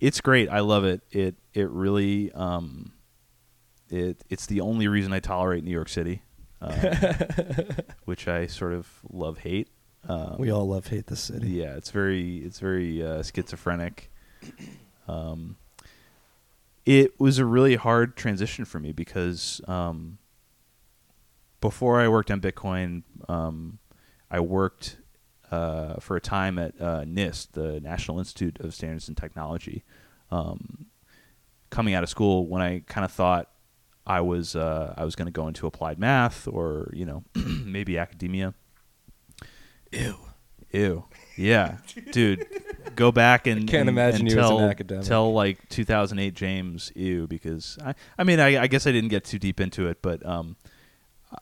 [SPEAKER 3] it's great. I love it. It it really um, it it's the only reason I tolerate New York City, um, which I sort of love hate. Um,
[SPEAKER 1] we all love hate the city.
[SPEAKER 3] yeah, it's very it's very uh, schizophrenic. Um, it was a really hard transition for me because um, before I worked on Bitcoin, um, I worked uh, for a time at uh, NIST, the National Institute of Standards and Technology. Um, coming out of school, when I kind of thought I was uh, I was going to go into applied math or you know maybe academia.
[SPEAKER 1] Ew.
[SPEAKER 3] Ew. Yeah, dude. Go back and
[SPEAKER 1] can't
[SPEAKER 3] and-
[SPEAKER 1] imagine
[SPEAKER 3] and
[SPEAKER 1] you as an
[SPEAKER 3] tell,
[SPEAKER 1] academic.
[SPEAKER 3] Tell like 2008 James ew because I I mean I, I guess I didn't get too deep into it, but um,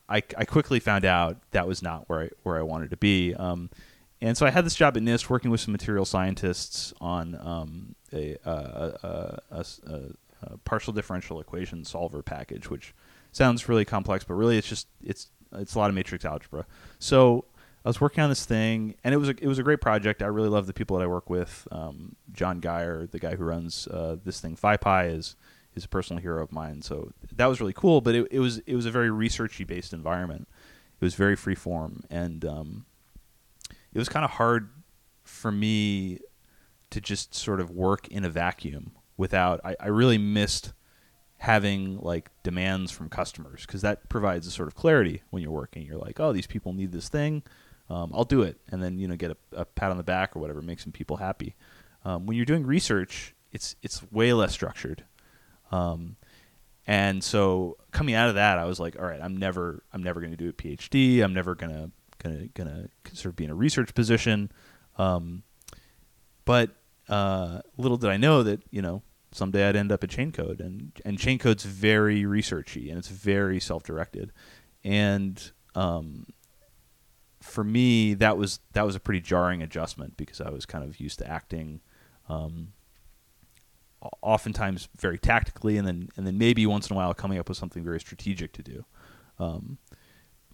[SPEAKER 3] I I quickly found out that was not where I where I wanted to be. Um, and so I had this job at NIST working with some material scientists on um, a, uh, a, a, a, a, a partial differential equation solver package, which sounds really complex, but really it's just it's it's a lot of matrix algebra. So I was working on this thing, and it was a, it was a great project. I really love the people that I work with. Um, John Guyer, the guy who runs uh, this thing, FiPy, is is a personal hero of mine. So that was really cool. But it, it was it was a very researchy based environment. It was very free form, and um, it was kind of hard for me to just sort of work in a vacuum without. I, I really missed having like demands from customers because that provides a sort of clarity when you're working. You're like, oh, these people need this thing, um, I'll do it, and then you know get a, a pat on the back or whatever makes some people happy. Um, when you're doing research, it's it's way less structured, um, and so coming out of that, I was like, all right, I'm never I'm never going to do a PhD. I'm never gonna gonna gonna sort of be in a research position. Um, but uh, little did I know that you know someday I'd end up at Chaincode, and and Chaincode's very researchy and it's very self-directed, and um, for me that was that was a pretty jarring adjustment because I was kind of used to acting. Um, oftentimes very tactically and then and then maybe once in a while coming up with something very strategic to do um,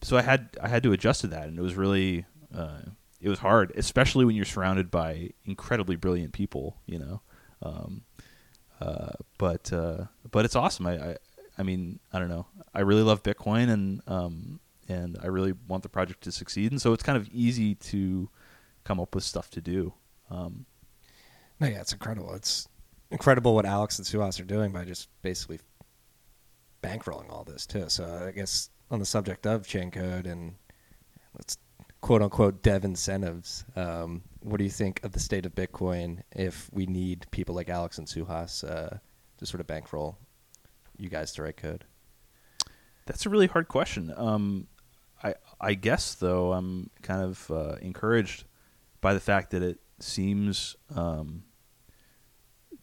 [SPEAKER 3] so I had I had to adjust to that, and it was really uh, it was hard, especially when you're surrounded by incredibly brilliant people, you know. Um, uh, but uh, but it's awesome. I, I I mean I don't know. I really love Bitcoin, and um, and I really want the project to succeed, and so it's kind of easy to come up with stuff to do. Um,
[SPEAKER 1] No, yeah, it's incredible. It's incredible what Alex and Suhas are doing by just basically bankrolling all this too. So I guess on the subject of Chaincode and let's quote unquote dev incentives, um, what do you think of the state of Bitcoin if we need people like Alex and Suhas uh, to sort of bankroll you guys to write code?
[SPEAKER 3] That's a really hard question. Um, I guess though I'm kind of uh, encouraged by the fact that it seems um,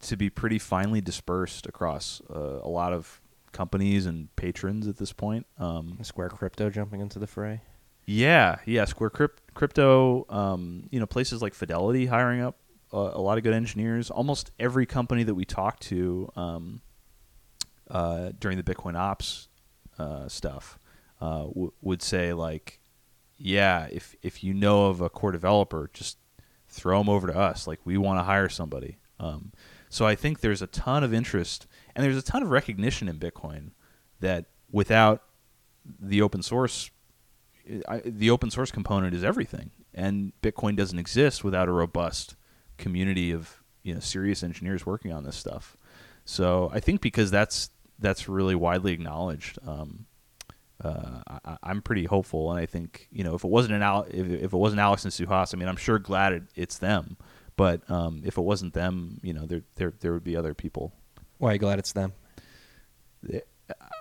[SPEAKER 3] to be pretty finely dispersed across uh, a lot of companies and patrons at this point. Um,
[SPEAKER 1] Square Crypto jumping into the fray.
[SPEAKER 3] yeah, yeah. Square Crypt, Crypto, um, you know, places like Fidelity hiring up a, a lot of good engineers. Almost every company that we talked to um, uh, during the Bitcoin Ops uh, stuff uh, w- would say like, yeah, if if you know of a core developer, just throw them over to us. Like we want to hire somebody. Um, so I think there's a ton of interest and there's a ton of recognition in Bitcoin that without the open source I, the open source component is everything, and Bitcoin doesn't exist without a robust community of you know serious engineers working on this stuff. So I think because that's that's really widely acknowledged, um, uh, I, I'm pretty hopeful, and I think you know if it wasn't an Al- if, if it wasn't Alex and Suhas, I mean I'm sure glad it, it's them, but um, if it wasn't them, you know there there there would be other people
[SPEAKER 1] Why are you glad it's them?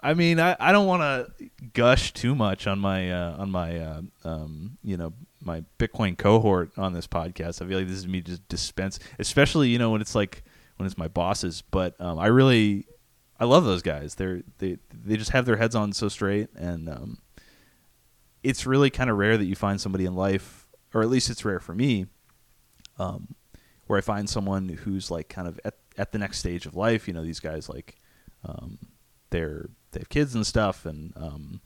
[SPEAKER 3] I mean, I, I don't want to gush too much on my uh, on my uh, um, you know my Bitcoin cohort on this podcast. I feel like this is me just dispense, especially you know when it's like when it's my bosses. But um, I really I love those guys. They're they they just have their heads on so straight, and um, it's really kind of rare that you find somebody in life, or at least it's rare for me, um, where I find someone who's like kind of at at the next stage of life. You know, these guys like. Um, they're they have kids and stuff and um,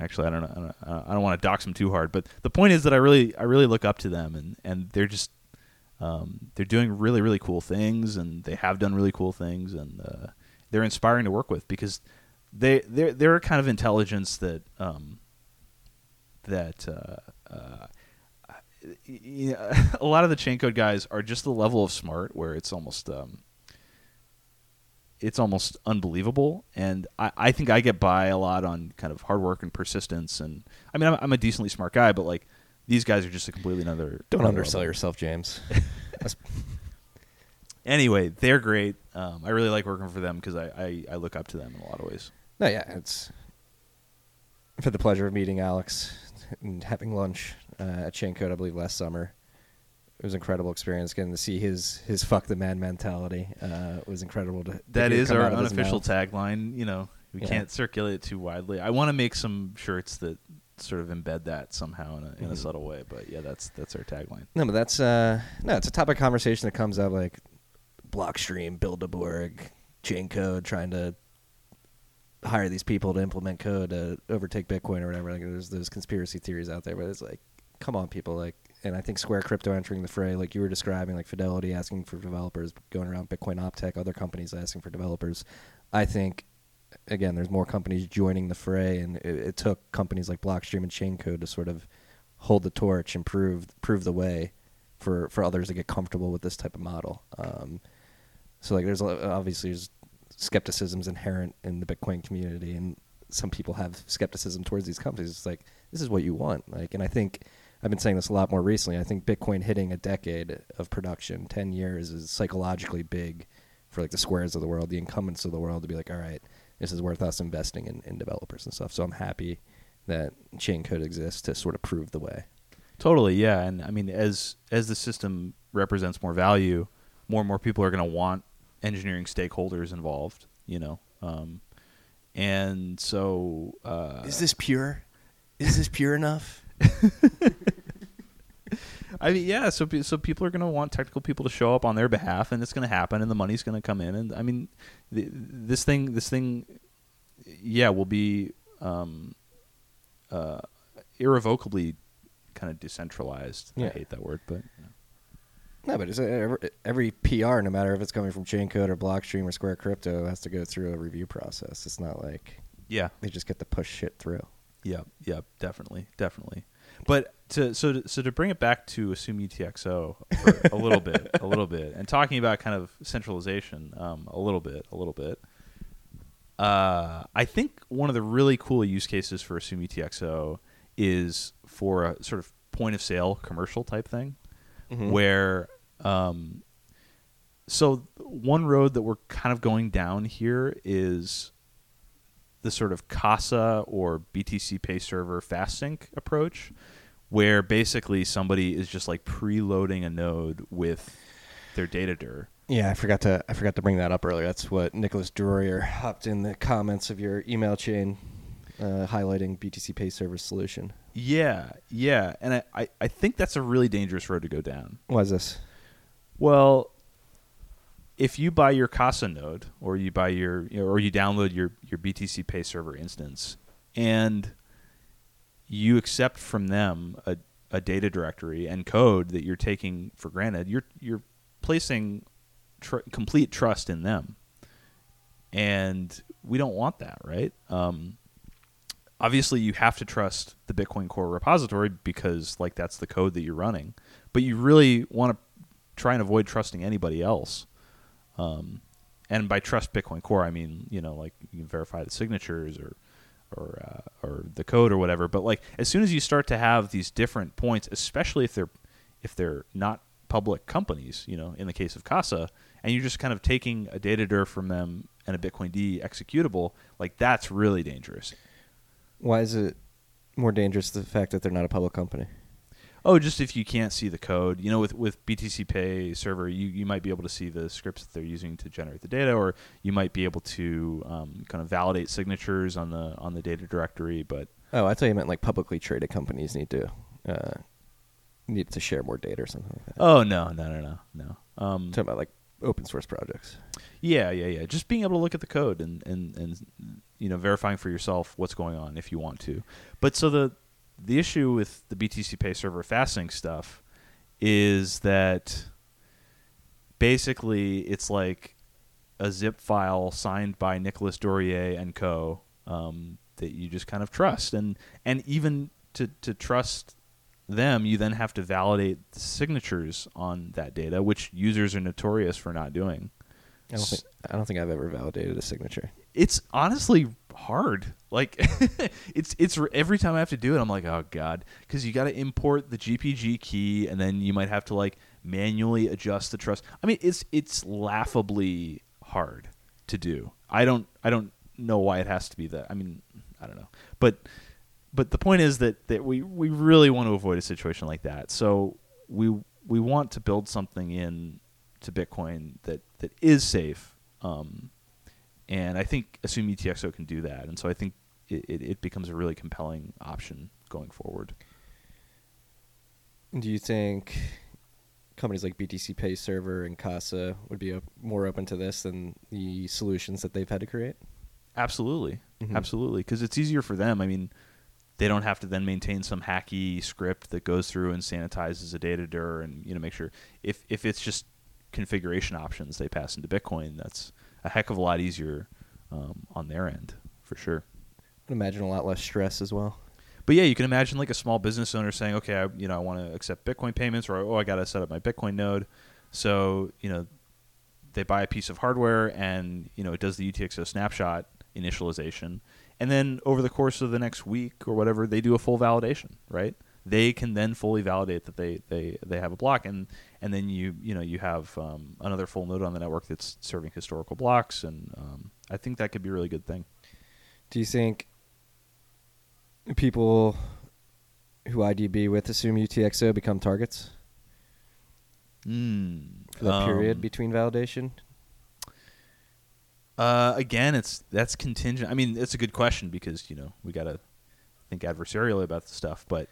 [SPEAKER 3] actually I don't know I don't, don't want to dox them too hard but the point is that I really I really look up to them and and they're just um, they're doing really really cool things and they have done really cool things and uh, they're inspiring to work with because they they're they're a kind of intelligence that um, that uh, uh, y- y- a lot of the Chaincode guys are just the level of smart where it's almost um, it's almost unbelievable. And I, I think I get by a lot on kind of hard work and persistence. And I mean, I'm, I'm a decently smart guy, but like these guys are just a completely another.
[SPEAKER 1] Don't undersell
[SPEAKER 3] level.
[SPEAKER 1] yourself, James.
[SPEAKER 3] Anyway, they're great. Um, I really like working for them because I, I, I look up to them in a lot of ways.
[SPEAKER 1] no, yeah, it's I've the pleasure of meeting Alex and having lunch uh, at Chaincode, I believe, last summer. It was an incredible experience getting to see his his fuck the man mentality. Uh, it was incredible to.
[SPEAKER 3] That is our unofficial tagline. You know, we
[SPEAKER 1] Yeah.
[SPEAKER 3] can't circulate it too widely. I want to make some shirts that sort of embed that somehow in a, in a
[SPEAKER 1] Mhm.
[SPEAKER 3] subtle way. But yeah, that's that's our tagline.
[SPEAKER 1] No, but that's uh no, it's a topic of conversation that comes up like Blockstream, Build-A-Borg, Chaincode, trying to hire these people to implement code to overtake Bitcoin or whatever. Like there's those conspiracy theories out there, but it's like, come on, people. Like, and I think Square Crypto entering the fray, like you were describing, like Fidelity asking for developers, going around Bitcoin Optech, other companies asking for developers. I think again, there's more companies joining the fray, and it, it took companies like Blockstream and Chaincode to sort of hold the torch and prove prove the way for for others to get comfortable with this type of model. Um, so like, there's obviously there's skepticisms inherent in the Bitcoin community, and some people have skepticism towards these companies. It's like this is what you want, like, and I think. I've been saying this a lot more recently. I think Bitcoin hitting a decade of production, ten years, is psychologically big for like the squares of the world, the incumbents of the world, to be like, all right, this is worth us investing in, in developers and stuff. So I'm happy that Chaincode exists to sort of prove the way.
[SPEAKER 3] Totally, yeah. And I mean, as as the system represents more value, more and more people are going to want engineering stakeholders involved. You know, um, and so uh, is
[SPEAKER 1] this pure? Is this pure enough?
[SPEAKER 3] I mean, yeah. So so people are going to want technical people to show up on their behalf, and it's going to happen, and the money's going to come in. And I mean, th- this thing, this thing, yeah, will be um, uh, irrevocably kind of decentralized. I hate that word, but you know.
[SPEAKER 1] No, but it's every, every PR, no matter if it's coming from Chaincode or Blockstream or Square Crypto, has to go through a review process. It's not like
[SPEAKER 3] yeah,
[SPEAKER 1] they just get to push shit through.
[SPEAKER 3] yeah, yeah, definitely, definitely. But to so to, so to bring it back to assume UTXO a little bit, a little bit, and talking about kind of centralization, um, a little bit, a little bit. Uh, I think one of the really cool use cases for assume UTXO is for a sort of point of sale commercial type thing,
[SPEAKER 1] Mhm.
[SPEAKER 3] where um, so one road that we're kind of going down here is the sort of Casa or BTC Pay Server fast sync approach, where basically somebody is just like preloading a node with their data dir.
[SPEAKER 1] Yeah, I forgot to I forgot to bring that up earlier. That's what Nicolas Dorier hopped in the comments of your email chain, uh, highlighting BTC Pay Server solution.
[SPEAKER 3] Yeah, yeah, and I, I, I think that's a really dangerous road to go down.
[SPEAKER 1] Why is this?
[SPEAKER 3] Well, if you buy your Casa node or you buy your or you download your your BTC Pay server instance and you accept from them a, a data directory and code that you're taking for granted, you're you're placing tr- complete trust in them, and we don't want that, right? Um, obviously, you have to trust the Bitcoin Core repository because like that's the code that you're running, but you really want to try and avoid trusting anybody else. Um, and by trust Bitcoin Core, I mean you know like you can verify the signatures or or uh, or the code or whatever. But like as soon as you start to have these different points, especially if they're if they're not public companies, you know, in the case of Casa, and you're just kind of taking a data dir from them and a bitcoind executable, like that's really dangerous.
[SPEAKER 1] Why is it more dangerous the fact that they're not a public company?
[SPEAKER 3] Oh, just if you can't see the code, you know, with with BTC Pay server, you, you might be able to see the scripts that they're using to generate the data, or you might be able to um, kind of validate signatures on the on the data directory. But
[SPEAKER 1] Oh, I thought you meant like publicly traded companies need to uh, need to share more data or something like that.
[SPEAKER 3] oh no, no, no, no, no. Um,
[SPEAKER 1] talking about like open source projects.
[SPEAKER 3] yeah, yeah, yeah. Just being able to look at the code and and and you know verifying for yourself what's going on if you want to. But so the the issue with the BTC Pay server fast sync stuff is that basically it's like a zip file signed by Nicolas Dorier and co. Um, that you just kind of trust, and and even to to trust them, you then have to validate the signatures on that data, which users are notorious for not doing.
[SPEAKER 1] I don't think I don't think I've ever validated a signature.
[SPEAKER 3] It's honestly hard. Like it's it's every time I have to do it, I'm like, oh god, because you got to import the GPG key, and then you might have to like manually adjust the trust. I mean, it's it's laughably hard to do. I don't I don't know why it has to be that. I mean, I don't know, but but the point is that that we we really want to avoid a situation like that. So we we want to build something in to Bitcoin that that is safe. Um, and I think Assume UTXO can do that. And so I think it, it, it becomes a really compelling option going forward.
[SPEAKER 1] Do you think companies like BTC Pay Server and Casa would be more open to this than the solutions that they've had to create?
[SPEAKER 3] Absolutely,
[SPEAKER 1] Mhm.
[SPEAKER 3] absolutely, because it's easier for them. I mean, they don't have to then maintain some hacky script that goes through and sanitizes a data dir and you know make sure if if it's just configuration options they pass into Bitcoin, that's a heck of a lot easier um, on their end for sure.
[SPEAKER 1] I'd imagine a lot less stress as well.
[SPEAKER 3] But yeah, you can imagine like a small business owner saying, "Okay, I, you know, I want to accept Bitcoin payments, or oh, I got to set up my Bitcoin node." So you know, they buy a piece of hardware, and you know, it does the UTXO snapshot initialization, and then over the course of the next week or whatever, they do a full validation. Right? They can then fully validate that they they they have a block, and and then you you know you have um, another full node on the network that's serving historical blocks, and um, I think that could be a really good thing.
[SPEAKER 1] Do you think people who IDB with Assume UTXO become targets
[SPEAKER 3] Mm,
[SPEAKER 1] for that period
[SPEAKER 3] um,
[SPEAKER 1] between validation?
[SPEAKER 3] Uh, again, it's that's contingent. I mean, it's a good question because you know we got to think adversarially about the stuff, but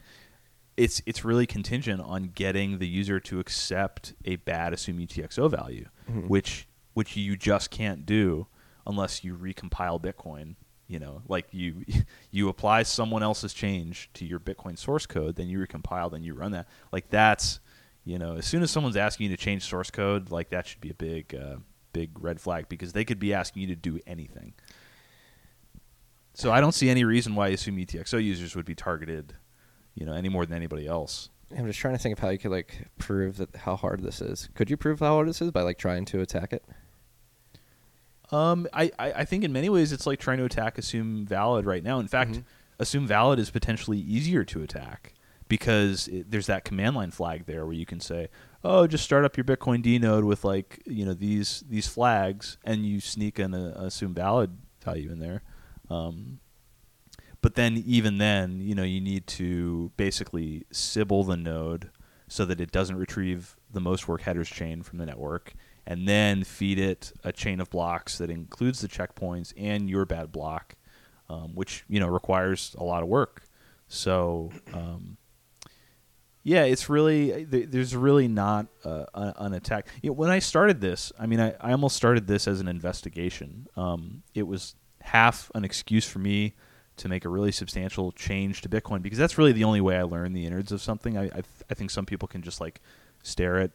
[SPEAKER 3] it's it's really contingent on getting the user to accept a bad assume UTXO value,
[SPEAKER 1] Mhm.
[SPEAKER 3] which which you just can't do unless you recompile Bitcoin. You know, like you you apply someone else's change to your Bitcoin source code, then you recompile, then you run that. Like that's you know, as soon as someone's asking you to change source code, like that should be a big uh, big red flag because they could be asking you to do anything. So I don't see any reason why Assume UTXO users would be targeted, you know, any more than anybody else.
[SPEAKER 1] I'm just trying to think of how you could like prove that how hard this is. Could you prove how hard this is by like trying to attack it?
[SPEAKER 3] Um, I, I, I think in many ways it's like trying to attack Assume Valid right now. In fact,
[SPEAKER 1] Mhm.
[SPEAKER 3] Assume Valid is potentially easier to attack because it, there's that command line flag there where you can say, "Oh, just start up your bitcoind node with like you know these these flags," and you sneak an uh, Assume Valid value in there. Um, but then even then, you know, you need to basically Sybil the node so that it doesn't retrieve the most work headers chain from the network, and then feed it a chain of blocks that includes the checkpoints and your bad block, um, which you know requires a lot of work. So. Um, yeah, it's really there's really not an an attack. You know, when I started this, I mean, I, I almost started this as an investigation. Um, it was half an excuse for me to make a really substantial change to Bitcoin because that's really the only way I learn the innards of something. I I, th- I think some people can just like stare at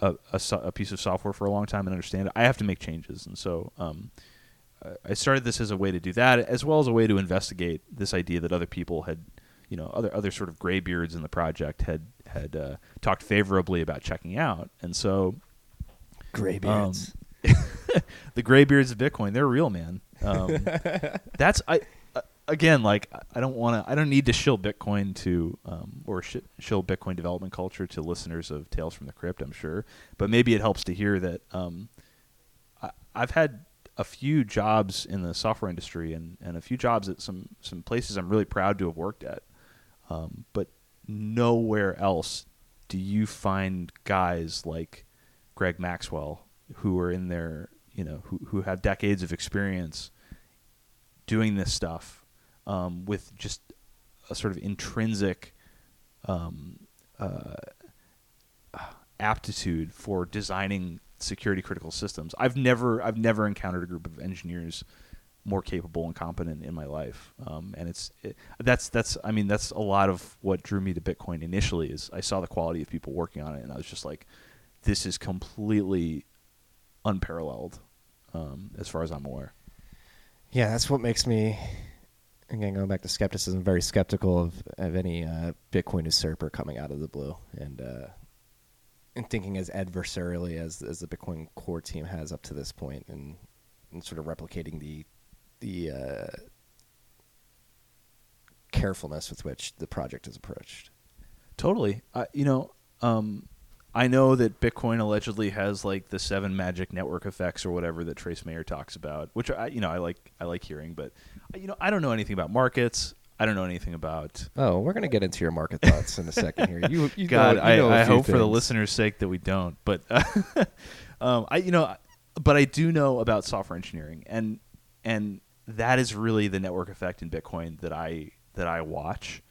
[SPEAKER 3] a, a, so- a piece of software for a long time and understand it. I have to make changes, and so um, I- started this as a way to do that, as well as a way to investigate this idea that other people had, you know, other other sort of graybeards in the project had had uh, talked favorably about checking out, and so
[SPEAKER 1] Graybeards.
[SPEAKER 3] the graybeards of Bitcoin, they're real, man. Um, that's I again like I don't want to I don't need to shill Bitcoin to um, or sh- shill Bitcoin development culture to listeners of Tales from the Crypt. I'm sure, but maybe it helps to hear that um, I, I've had a few jobs in the software industry and, and a few jobs at some some places I'm really proud to have worked at, um, but nowhere else do you find guys like Greg Maxwell who are in their you know who who have decades of experience doing this stuff um, with just a sort of intrinsic um, uh, aptitude for designing security critical systems. I've never I've never encountered a group of engineers more capable and competent in my life. Um, and it's it, that's that's I mean that's a lot of what drew me to Bitcoin initially is I saw the quality of people working on it and I was just like this is completely unparalleled. um, as far as I'm aware.
[SPEAKER 1] Yeah, that's what makes me, again, going back to skepticism, very skeptical of, of any uh, Bitcoin usurper coming out of the blue and uh, and thinking as adversarially as as the Bitcoin core team has up to this point, and, and sort of replicating the the uh, carefulness with which the project is approached.
[SPEAKER 3] Totally. You know, um, I know that Bitcoin allegedly has like the seven magic network effects or whatever that Trace Mayer talks about, which I, you know, I like. I like hearing, but you know, I don't know anything about markets. I don't know anything about.
[SPEAKER 1] Oh, we're gonna get into your market thoughts in a second here. You, you
[SPEAKER 3] God,
[SPEAKER 1] know, you know
[SPEAKER 3] I, I hope for the listeners' sake that we don't. But um, I, you know, but I do know about software engineering, and and that is really the network effect in Bitcoin that I that I watch,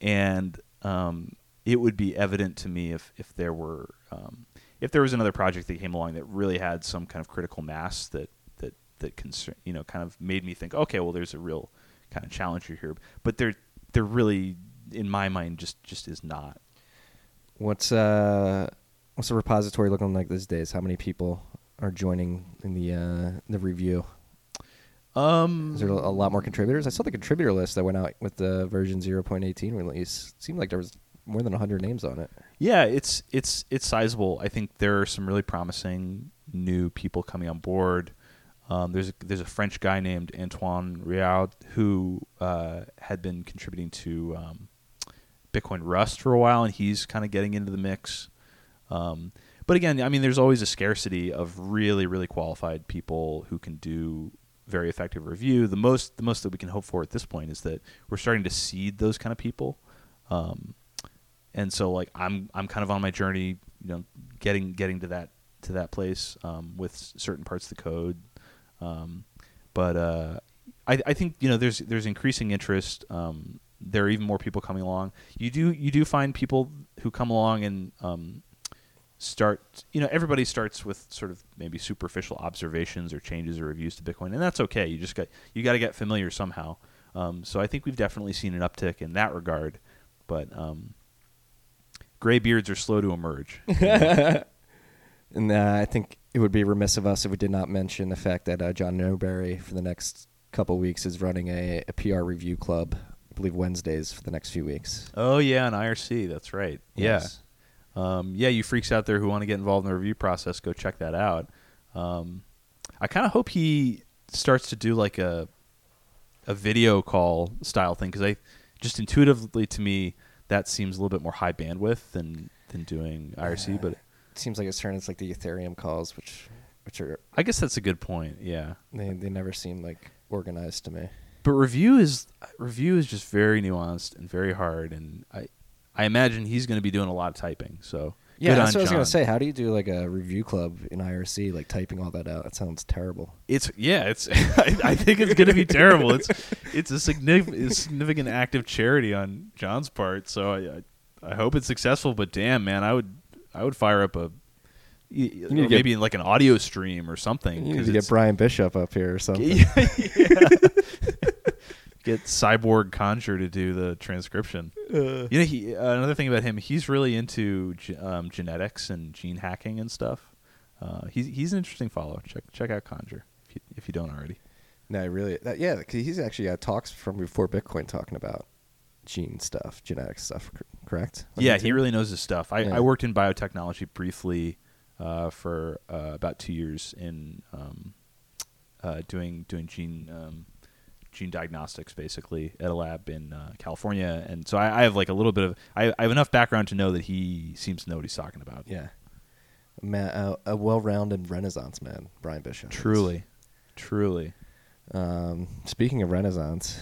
[SPEAKER 3] and um, it would be evident to me if if there were um, if there was another project that came along that really had some kind of critical mass that that that concern you know kind of made me think, okay, well, there's a real kind of challenger here, but there there really in my mind just just is not.
[SPEAKER 1] What's uh what's the repository looking like these days? How many people are joining in the uh the review?
[SPEAKER 3] Um,
[SPEAKER 1] Is there a lot more contributors? I saw the contributor list that went out with the version 0.18 release. It seemed like there was more than 100 names on it.
[SPEAKER 3] Yeah, it's it's it's sizable. I think there are some really promising new people coming on board. Um, there's a, there's a French guy named Antoine Riard who uh, had been contributing to um, Bitcoin Rust for a while, and he's kind of getting into the mix. Um, but again, I mean, there's always a scarcity of really really qualified people who can do very effective review. The most the most that we can hope for at this point is that we're starting to seed those kind of people. Um, and so like I'm I'm kind of on my journey, you know, getting getting to that to that place um, with certain parts of the code. Um, but uh, I, I think you know there's there's increasing interest. Um, there are even more people coming along. You do you do find people who come along and um, start. You know, everybody starts with sort of maybe superficial observations or changes or reviews to Bitcoin, and that's okay. You just got you got to get familiar somehow. Um, so I think we've definitely seen an uptick in that regard, but um, gray beards are slow to emerge.
[SPEAKER 1] And uh, I think it would be remiss of us if we did not mention the fact that uh, John Newbery for the next couple weeks is running a, a PR review club. I believe Wednesdays for the next few weeks.
[SPEAKER 3] oh yeah, an IRC. That's right.
[SPEAKER 1] Yes.
[SPEAKER 3] Yeah. Um, yeah, you freaks out there who want to get involved in the review process, go check that out. Um, I kind of hope he starts to do like a a video call style thing because I just intuitively to me that seems a little bit more high bandwidth than than doing IRC. But
[SPEAKER 1] It seems like it's turned into like the Ethereum calls, which which are
[SPEAKER 3] I guess that's a good point. Yeah.
[SPEAKER 1] they they never seem like organized to me.
[SPEAKER 3] But review is review is just very nuanced and very hard, and I I imagine he's going to be doing a lot of typing. So
[SPEAKER 1] Yeah,
[SPEAKER 3] good
[SPEAKER 1] that's what I was gonna say. How do you do like a review club in IRC, like typing all that out? That sounds terrible.
[SPEAKER 3] It's yeah, it's. I, I think it's going to be terrible. It's it's a significant significant act of charity on John's part. So I, I I hope it's successful. But damn, man, I would I would fire up a you
[SPEAKER 1] to get-
[SPEAKER 3] maybe like an audio stream or something.
[SPEAKER 1] You need to get Bryan Bishop up here or something.
[SPEAKER 3] yeah, yeah. Get Cyborg Kanzure to do the transcription.
[SPEAKER 1] Uh,
[SPEAKER 3] You know, he uh, another thing about him, he's really into ge- um, genetics and gene hacking and stuff. Uh, he's he's an interesting follow. Check check out Kanzure if you, if you don't already.
[SPEAKER 1] No, really. That, yeah, 'cause he's actually got talks from before Bitcoin talking about gene stuff, genetic stuff. cor- Correct? On
[SPEAKER 3] Yeah, he really knows his stuff. I,
[SPEAKER 1] Yeah.
[SPEAKER 3] I worked in biotechnology briefly uh, for uh, about two years in um, uh, doing doing gene um, gene diagnostics, basically at a lab in uh, California, and so I, I have like a little bit of I, I have enough background to know that he seems to know what he's talking about.
[SPEAKER 1] Yeah. A, ma- a, a well-rounded Renaissance man, Bryan Bishop.
[SPEAKER 3] Truly, truly.
[SPEAKER 1] Um, speaking of Renaissance,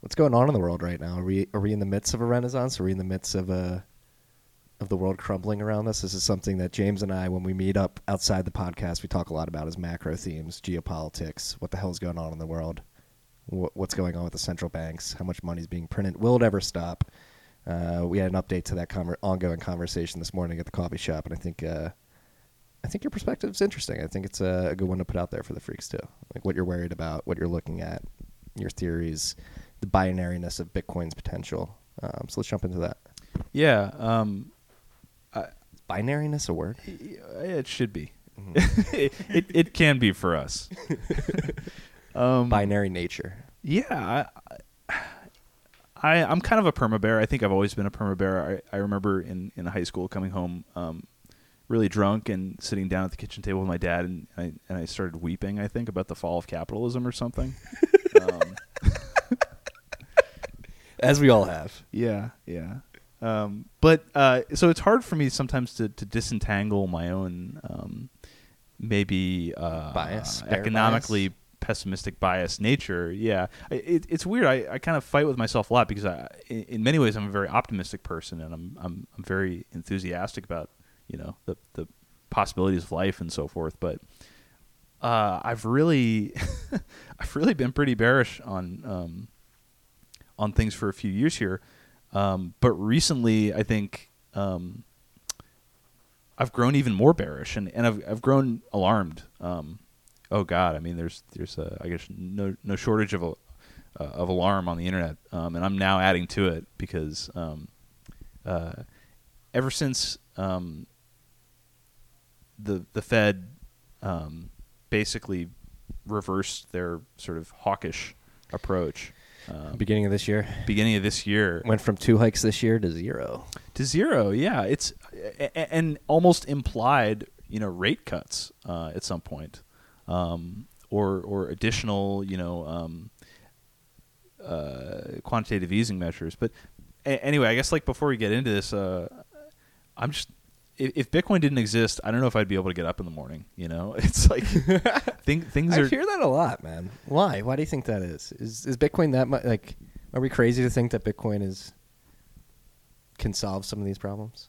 [SPEAKER 1] what's going on in the world right now? Are we are we in the midst of a Renaissance? Are we in the midst of a of the world crumbling around us? This is something that James and I, when we meet up outside the podcast, we talk a lot about is macro themes, geopolitics, what the hell's going on in the world, what, what's going on with the central banks, how much money is being printed, will it ever stop? Uh, we had an update to that conver- ongoing conversation this morning at the coffee shop, and I think uh, I think your perspective is interesting. I think it's a, a good one to put out there for the freaks too. Like what you're worried about, what you're looking at, your theories, the binariness of Bitcoin's potential. Um, so let's jump into that.
[SPEAKER 3] Yeah, um, I,
[SPEAKER 1] Binariness a word?
[SPEAKER 3] it should be. it, it it can be for us. um,
[SPEAKER 1] Binary nature.
[SPEAKER 3] yeah, I, I I'm kind of a perma bear. I think I've always been a perma bear. I, I remember in, in high school coming home um, really drunk and sitting down at the kitchen table with my dad, and I and I started weeping. I think about the fall of capitalism or something. um,
[SPEAKER 1] As we all have.
[SPEAKER 3] Yeah, yeah. Um, but uh, so it's hard for me sometimes to, to disentangle my own um, maybe uh,
[SPEAKER 1] Bias,
[SPEAKER 3] economically
[SPEAKER 1] bias.
[SPEAKER 3] Pessimistic bias nature. Yeah, it, it's weird. I, I kind of fight with myself a lot because I, in, many ways I'm a very optimistic person and I'm I'm I'm very enthusiastic about you know the the possibilities of life and so forth. But uh, I've really I've really been pretty bearish on um, on things for a few years here. Um, but recently, I think um, I've grown even more bearish, and, and I've I've grown alarmed. Um, oh God, I mean, there's there's a, I guess no no shortage of a, uh, of alarm on the internet, um, and I'm now adding to it because um, uh, ever since um, the the Fed um, basically reversed their sort of hawkish approach. Um,
[SPEAKER 1] Beginning of this year.
[SPEAKER 3] beginning of this year
[SPEAKER 1] Went from two hikes this year to zero.
[SPEAKER 3] to zero. Yeah, it's and almost implied, you know, rate cuts uh, at some point, um, or or additional, you know, um, uh, quantitative easing measures. But a- anyway, I guess like before we get into this, uh, I'm just if, if Bitcoin didn't exist, I don't know if I'd be able to get up in the morning. You know, it's like thing, things
[SPEAKER 1] I
[SPEAKER 3] are.
[SPEAKER 1] hear that a lot, man. Why? Why do you think that is? Is is Bitcoin that much? Like, are we crazy to think that Bitcoin is can solve some of these problems?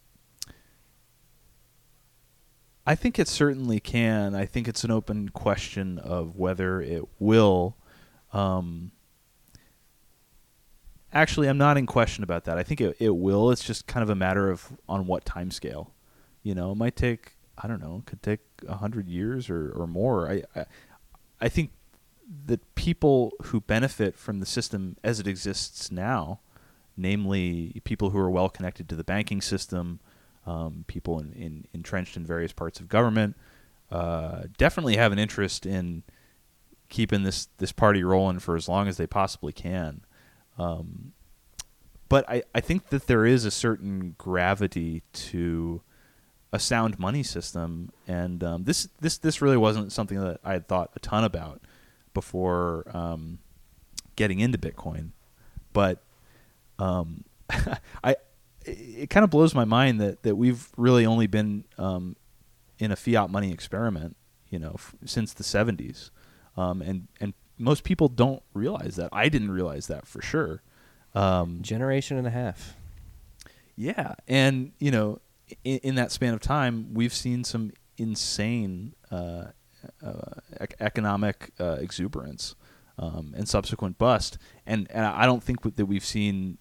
[SPEAKER 3] I think it certainly can. I think it's an open question of whether it will. Um, actually, I'm not in question about that. I think it, it will. It's just kind of a matter of on what time scale. You know, it might take I don't know, it could take a hundred years or, or more. I, I I think that people who benefit from the system as it exists now, namely people who are well connected to the banking system, um, people in, in, entrenched in various parts of government, uh, definitely have an interest in keeping this, this party rolling for as long as they possibly can. Um, but I, I think that there is a certain gravity to a sound money system, and um, this this this really wasn't something that I had thought a ton about before um, getting into Bitcoin, but um, I it kind of blows my mind that that we've really only been um, in a fiat money experiment, you know, f- since the '70s, um, and and most people don't realize that. I didn't realize that for sure. Um,
[SPEAKER 1] Generation and a half.
[SPEAKER 3] yeah, and you know, in, in that span of time, we've seen some insane uh, uh, ec- economic uh, exuberance um, and subsequent bust, and and I don't think that we've seen.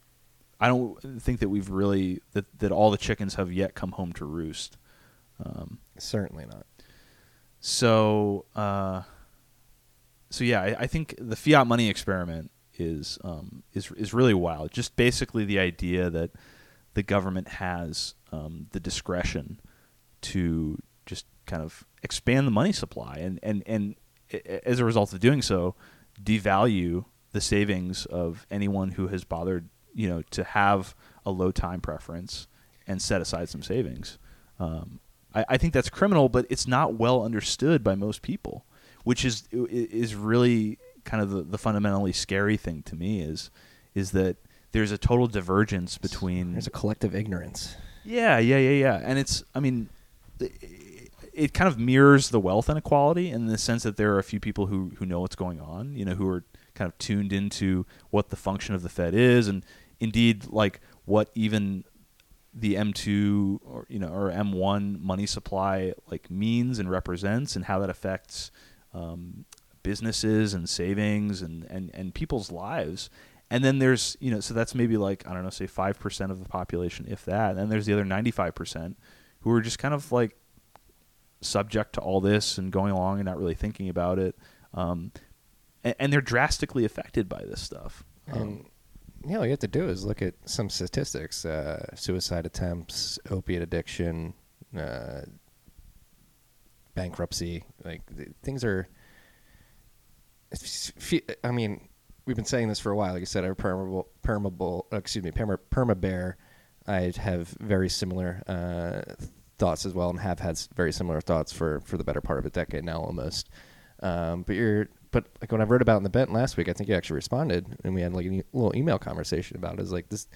[SPEAKER 3] I don't think that we've really that, that all the chickens have yet come home to roost. Um,
[SPEAKER 1] Certainly not.
[SPEAKER 3] so, uh, so yeah, I, I think the fiat money experiment is um, is is really wild. Just basically the idea that the government has um, the discretion to just kind of expand the money supply, and and and as a result of doing so, devalue the savings of anyone who has bothered, you know, to have a low time preference and set aside some savings. Um, I, I think that's criminal, but it's not well understood by most people, which is is really kind of the, the fundamentally scary thing to me is is that there's a total divergence between
[SPEAKER 1] There's a collective ignorance.
[SPEAKER 3] yeah, yeah, yeah, yeah. And it's, I mean, it, it kind of mirrors the wealth inequality in the sense that there are a few people who, who know what's going on, you know, who are kind of tuned into what the function of the Fed is, and indeed, like what even the M2 or you know or M1 money supply like means and represents, and how that affects um, businesses and savings and, and, and people's lives. And then there's, you know, so that's maybe like, I don't know, say 5% of the population, if that. And then there's the other 95% who are just kind of like subject to all this and going along and not really thinking about it. Um, and, and they're drastically affected by this stuff. Um,
[SPEAKER 1] yeah, all you have to do is look at some statistics: uh, suicide attempts, opiate addiction, uh, bankruptcy. Like th- things are. I mean, we've been saying this for a while. Like you said, our permeable, permeable, uh, excuse me, perma, perma bear. I have very similar uh, thoughts as well, and have had very similar thoughts for for the better part of a decade now, almost. Um, but you're, but like when I wrote about in the Bent last week, I think you actually responded, and we had like a little email conversation about it. Is like this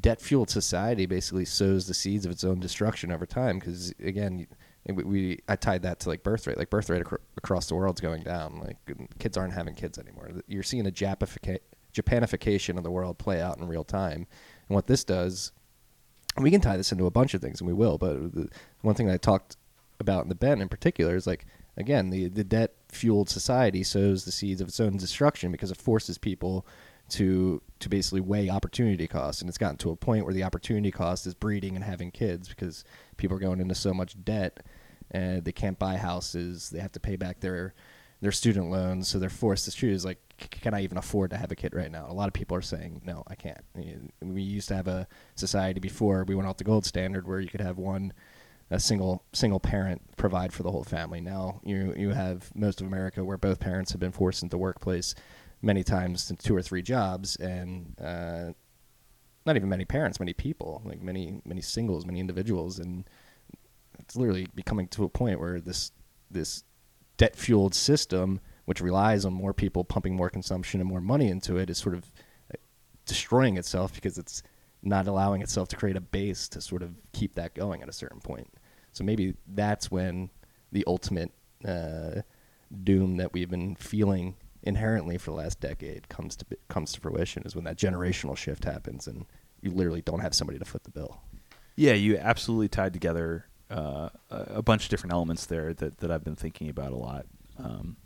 [SPEAKER 1] debt fueled society basically sows the seeds of its own destruction over time. Because again, we, we I tied that to like birth rate. Like birth rate acro- across the world's going down. Like kids aren't having kids anymore. You're seeing a Japifica- Japanification of the world play out in real time. And what this does, we can tie this into a bunch of things, and we will. But the one thing I talked about in the bent in particular is like again the the debt fueled society sows the seeds of its own destruction because it forces people to to basically weigh opportunity costs. And it's gotten to a point where the opportunity cost is breeding and having kids because people are going into so much debt and they can't buy houses. They have to pay back their their student loans. So they're forced to choose like can I even afford to have a kid right now? A lot of people are saying no I can't. We used to have a society before we went off the gold standard where you could have one a single single parent provide for the whole family. Now you you have most of America where both parents have been forced into the workplace many times two or three jobs, and uh, not even many parents, many people, like many many singles, many individuals, and it's literally becoming to a point where this this debt fueled system, which relies on more people pumping more consumption and more money into it, is sort of uh, destroying itself because it's not allowing itself to create a base to sort of keep that going at a certain point. So maybe that's when the ultimate uh, doom that we've been feeling inherently for the last decade comes to comes to fruition is when that generational shift happens and you literally don't have somebody to foot the bill.
[SPEAKER 3] Yeah, you absolutely tied together uh, a a bunch of different elements there that, that I've been thinking about a lot. Um,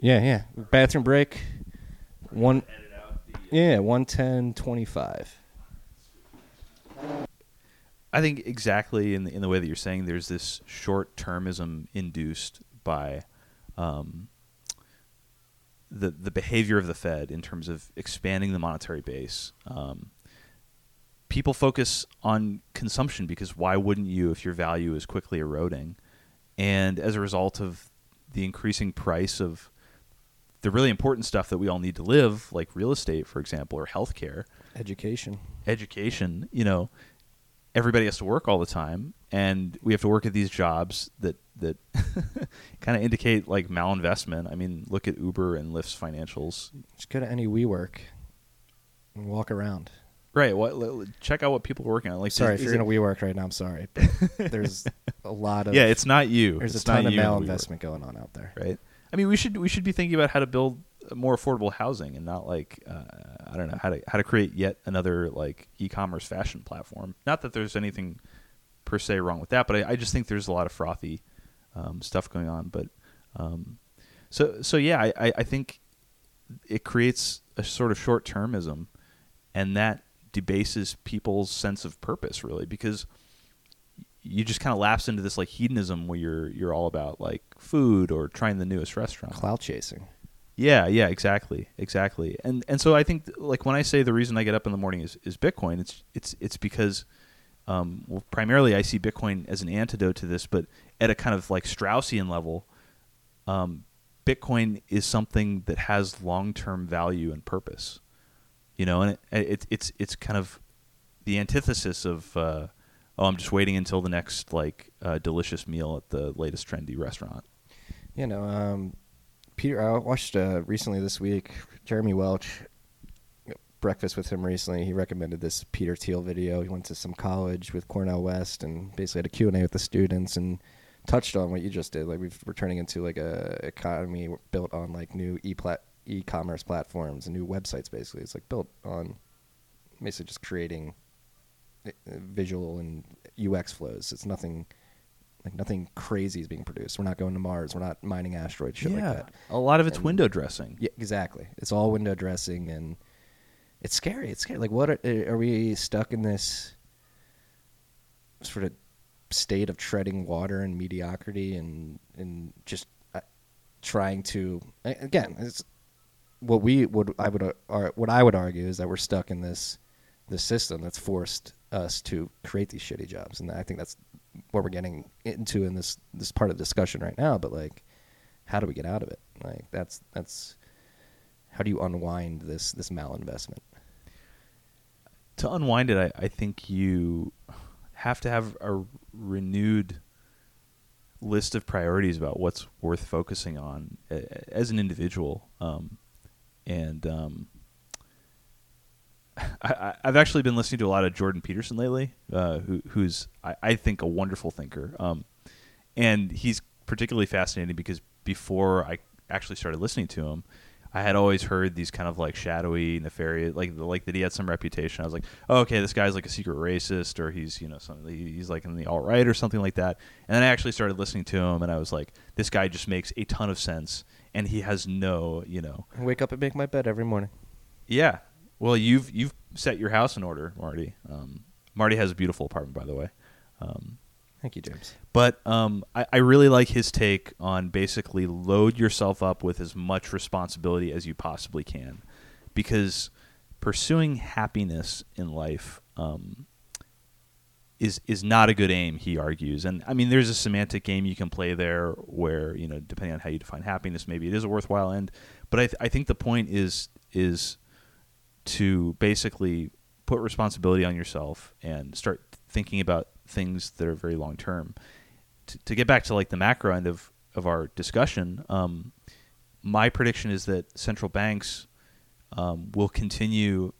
[SPEAKER 1] Yeah, yeah. Bathroom break. One. Yeah, one ten twenty five.
[SPEAKER 3] I think exactly in the, in the way that you're saying, there's this short termism induced by um, the the behavior of the Fed in terms of expanding the monetary base. Um, people focus on consumption because why wouldn't you if your value is quickly eroding? And as a result of the increasing price of the really important stuff that we all need to live, like real estate, for example, or healthcare,
[SPEAKER 1] Education.
[SPEAKER 3] education, you know, everybody has to work all the time and we have to work at these jobs that that kind of indicate like malinvestment. I mean, look at Uber and Lyft's financials.
[SPEAKER 1] Just go to any WeWork and walk around.
[SPEAKER 3] Right. What check out what people are working on. Like
[SPEAKER 1] Sorry,
[SPEAKER 3] is
[SPEAKER 1] if you're in a WeWork right now, I'm sorry. But there's a lot of
[SPEAKER 3] Yeah, it's not you.
[SPEAKER 1] there's
[SPEAKER 3] It's
[SPEAKER 1] a ton of
[SPEAKER 3] you in WeWork,
[SPEAKER 1] malinvestment going on out there.
[SPEAKER 3] right? I mean, we should we should be thinking about how to build more affordable housing and not like uh, I don't know how to how to create yet another like e-commerce fashion platform. Not that there's anything per se wrong with that, but I, I just think there's a lot of frothy um, stuff going on. But um, so so yeah, I, I, I think it creates a sort of short termism, and that debases people's sense of purpose really because you just kind of lapse into this like hedonism where you're you're all about like food or trying the newest restaurant.
[SPEAKER 1] Clout chasing.
[SPEAKER 3] Yeah, yeah, exactly, exactly. And and so I think like when I say the reason I get up in the morning is, is Bitcoin, it's it's it's because um, well, primarily I see Bitcoin as an antidote to this, but at a kind of like Straussian level, um, Bitcoin is something that has long term value and purpose. You know, and it, it it's it's kind of the antithesis of uh, oh, I'm just waiting until the next like uh, delicious meal at the latest trendy restaurant.
[SPEAKER 1] You know, um, Peter. I watched uh, recently this week. Jeremy Welch. Breakfast with him recently. He recommended this Peter Thiel video. He went to some college with Cornel West and basically had a Q and A with the students and touched on what you just did. Like we've, we're turning into like a economy built on like new e plat e-commerce platforms and new websites. Basically, it's like built on basically just creating visual and UX flows. It's nothing like nothing crazy is being produced. We're not going to Mars. We're not mining asteroids. Shit like that.
[SPEAKER 3] a lot of it's
[SPEAKER 1] And-
[SPEAKER 3] window dressing.
[SPEAKER 1] Yeah, exactly. It's all window dressing, and it's scary. It's scary. Like, what are, are we stuck in this sort of state of treading water and mediocrity, and and just uh, trying to again? It's what we would I would uh, what I would argue is that we're stuck in this this system that's forced us to create these shitty jobs, and I think that's what we're getting into in this this part of the discussion right now. But like, how do we get out of it? Like that's that's how do you unwind this this malinvestment?
[SPEAKER 3] to unwind it, I, I think you have to have a renewed list of priorities about what's worth focusing on as an individual. Um, and um, I, I- I've actually been listening to a lot of Jordan Peterson lately, uh, who, who's I, I think a wonderful thinker. Um, and he's particularly fascinating because before I actually started listening to him, I had always heard these kind of like shadowy, nefarious, like like that he had some reputation. I was like, oh, okay, this guy's like a secret racist, or he's you know something, he's like in the alt right or something like that. And then I actually started listening to him, and I was like, this guy just makes a ton of sense, and he has no, you know,
[SPEAKER 1] I wake up and make my bed every morning.
[SPEAKER 3] yeah. Well, you've you've set your house in order, Marty. Um, Marty has a beautiful apartment, by the way. Um,
[SPEAKER 1] Thank you, James.
[SPEAKER 3] but um, I, I really like his take on basically load yourself up with as much responsibility as you possibly can, because pursuing happiness in life um, is is not a good aim. He argues, and I mean, there's a semantic game you can play there, where you know, depending on how you define happiness, maybe it is a worthwhile end. But I, th- I think the point is is to basically put responsibility on yourself and start thinking about things that are very long term. To, to get back to like the macro end of, of our discussion, um, my prediction is that central banks um, will continue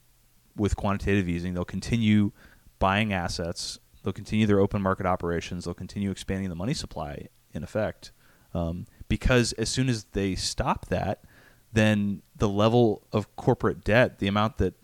[SPEAKER 3] with quantitative easing. They'll continue buying assets. They'll continue their open market operations. They'll continue expanding the money supply, in effect, um, because as soon as they stop that, then the level of corporate debt, the amount that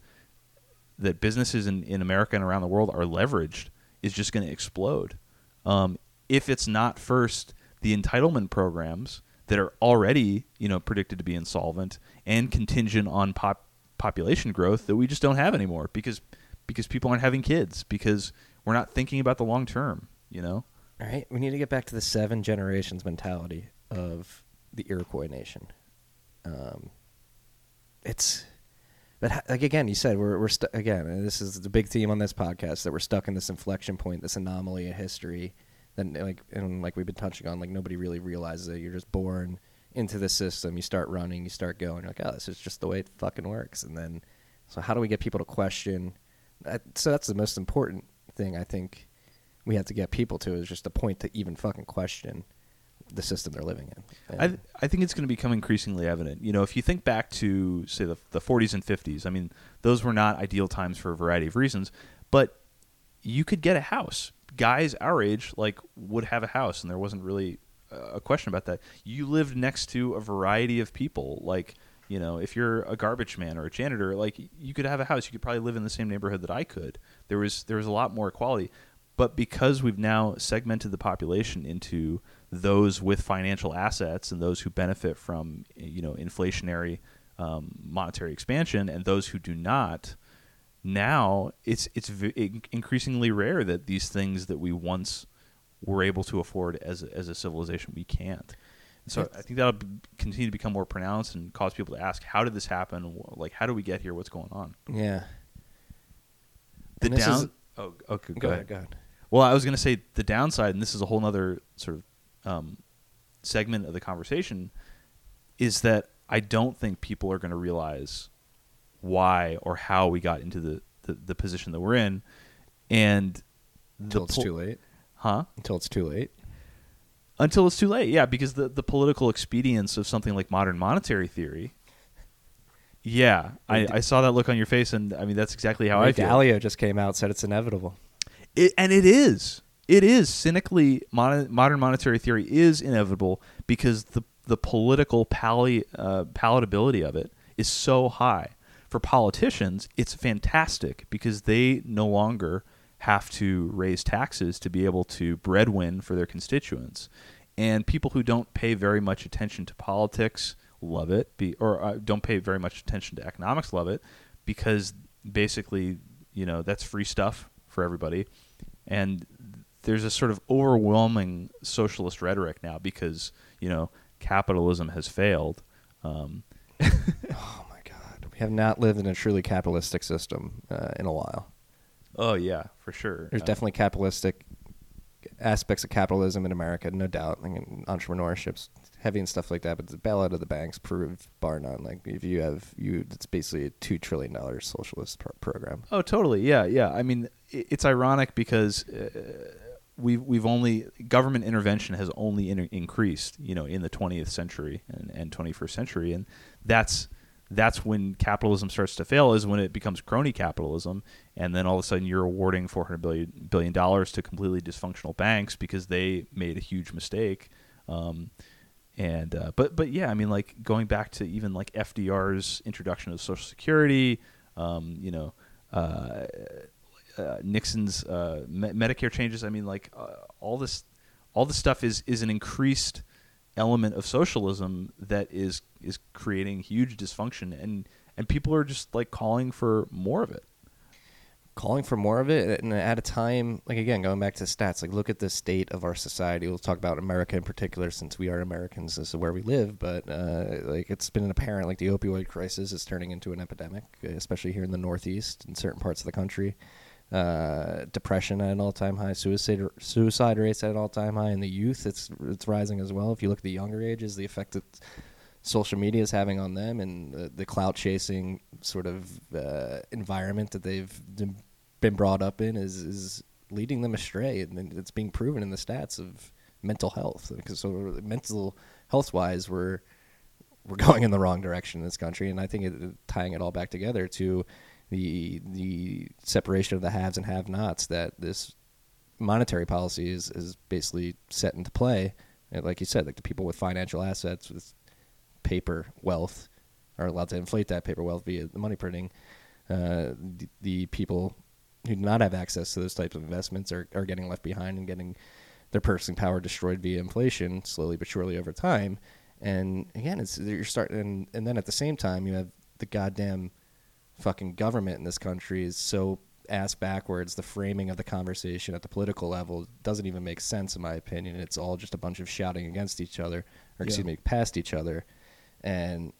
[SPEAKER 3] that businesses in, in America and around the world are leveraged, is just going to explode. Um, if it's not first the entitlement programs that are already you know predicted to be insolvent and contingent on pop, population growth that we just don't have anymore because because people aren't having kids because we're not thinking about the long term. You know.
[SPEAKER 1] All right, we need to get back to the seven generations mentality of the Iroquois nation. Um, it's, but like again, you said we're we're stu- again. This is the big theme on this podcast that we're stuck in this inflection point, this anomaly in history. Then like and like we've been touching on, like nobody really realizes it. You're just born into the system. You start running, you start going. You're like, oh, this is just the way it fucking works. And then, so how do we get people to question? So that's the most important thing I think we have to get people to is just a point to even fucking question the system they're living in.
[SPEAKER 3] I,
[SPEAKER 1] And-
[SPEAKER 3] I think it's going to become increasingly evident. You know, if you think back to say the, the 40s and 50s, I mean, those were not ideal times for a variety of reasons, but you could get a house. Guys our age like would have a house, and there wasn't really a question about that. You lived next to a variety of people, like. You know, if you're a garbage man or a janitor, like you could have a house, you could probably live in the same neighborhood that I could. There was there was a lot more equality, but because we've now segmented the population into those with financial assets and those who benefit from you know inflationary um, monetary expansion and those who do not now it's it's v- increasingly rare that these things that we once were able to afford as a, as a civilization we can't so
[SPEAKER 1] It's-
[SPEAKER 3] I think that'll continue to become more pronounced and cause people to ask how did this happen like how do we get here what's going on
[SPEAKER 1] yeah.
[SPEAKER 3] the
[SPEAKER 1] this is-
[SPEAKER 3] down oh okay
[SPEAKER 1] Go, ahead. Go ahead.
[SPEAKER 3] well, I was going to say the downside, and this is a whole other sort of um, segment of the conversation, is that I don't think people are going to realize why or how we got into the, the, the position that we're in. And
[SPEAKER 1] Until it's
[SPEAKER 3] pol-
[SPEAKER 1] too late.
[SPEAKER 3] Huh?
[SPEAKER 1] Until it's too late.
[SPEAKER 3] Until it's too late, yeah, because the, the political expedience of something like modern monetary theory. Yeah, I, I saw that look on your face, and I mean that's exactly how I
[SPEAKER 1] Ray
[SPEAKER 3] feel.
[SPEAKER 1] Dalio just came out said it's inevitable.
[SPEAKER 3] It, and it is. It is cynically mon- modern monetary theory is inevitable because the the political pali- uh, palatability of it is so high. For politicians, it's fantastic because they no longer have to raise taxes to be able to breadwin for their constituents. And people who don't pay very much attention to politics love it, be, or uh, don't pay very much attention to economics love it because basically, you know, that's free stuff for everybody. And there's a sort of overwhelming socialist rhetoric now because, you know, capitalism has failed. Um,
[SPEAKER 1] Oh my God. We have not lived in a truly capitalistic system uh, in a while.
[SPEAKER 3] oh, yeah, for sure.
[SPEAKER 1] There's
[SPEAKER 3] Uh,
[SPEAKER 1] definitely capitalistic aspects of capitalism in America, no doubt. I mean, entrepreneurship's heavy and stuff like that, but the bailout of the banks proved bar none. Like if you have you, it's basically a two trillion dollar socialist pro- program.
[SPEAKER 3] Oh, totally. Yeah, yeah. I mean, it's ironic because uh, we've we've only government intervention has only in- increased, you know, in the 20th century and, and 21st century, and that's that's when capitalism starts to fail is when it becomes crony capitalism. And then all of a sudden you're awarding 400 billion billion dollars to completely dysfunctional banks because they made a huge mistake. Um, and uh, but but yeah i mean like going back to even like fdr's introduction of social security um, you know uh, uh, nixon's uh, me- medicare changes. I mean like uh, all this all this stuff is is an increased element of socialism that is is creating huge dysfunction and and people are just like calling for more of it.
[SPEAKER 1] Calling for more of it and at a time like again going back to stats like look at the state of our society. We'll talk about america in particular since we are americans this is where we live but uh, like it's been apparent like the opioid crisis is turning into an epidemic especially here in the northeast in certain parts of the country uh, depression at an all-time high suicide suicide rates at an all-time high in the youth it's it's rising as well. If you look at the younger ages the effect that social media is having on them and the, the clout chasing sort of uh, environment that they've been brought up in is is leading them astray. And it's being proven in the stats of mental health. Because so mental health wise we're we're going in the wrong direction in this country. And I think it, tying it all back together to the the separation of the haves and have nots that this monetary policy is is basically set into play and like you said like the people with financial assets with paper wealth are allowed to inflate that paper wealth via the money printing. Uh, the, the, people who do not have access to those types of investments are, are getting left behind and getting their purchasing power destroyed via inflation slowly but surely over time. And again, it's you're starting, and, and then at the same time, you have the goddamn fucking government in this country is so ass backwards. The framing of the conversation at the political level doesn't even make sense, in my opinion. It's all just a bunch of shouting against each other, or excuse
[SPEAKER 3] Yeah.
[SPEAKER 1] me, past each other and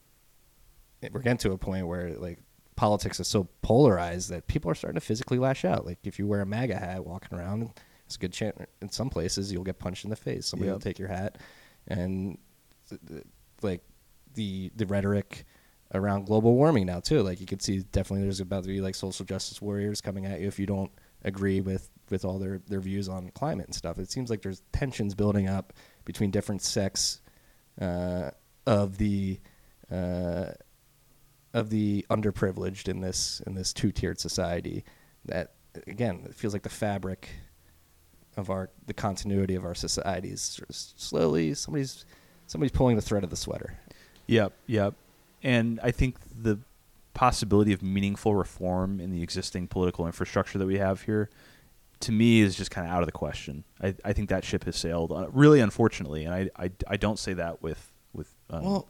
[SPEAKER 1] we're getting to a point where like politics is so polarized that people are starting to physically lash out. Like if you wear a MAGA hat walking around, it's a good chance. In some places, you'll get punched in the face. Somebody will take your hat, and like the the rhetoric around global warming now too. Like you can see, definitely there's about to be like social justice warriors coming at you if you don't agree with with all their their views on climate and stuff. It seems like there's tensions building up between different sects uh, of the uh, of the underprivileged in this in this two tiered society. That again, it feels like the fabric of our the continuity of our society is slowly somebody's somebody's pulling the thread of the sweater.
[SPEAKER 3] Yep, yep. And I think the possibility of meaningful reform in the existing political infrastructure that we have here, to me, is just kind of out of the question. I, I think that ship has sailed, uh, really unfortunately, and I, I, I don't say that with with, um,
[SPEAKER 1] Well-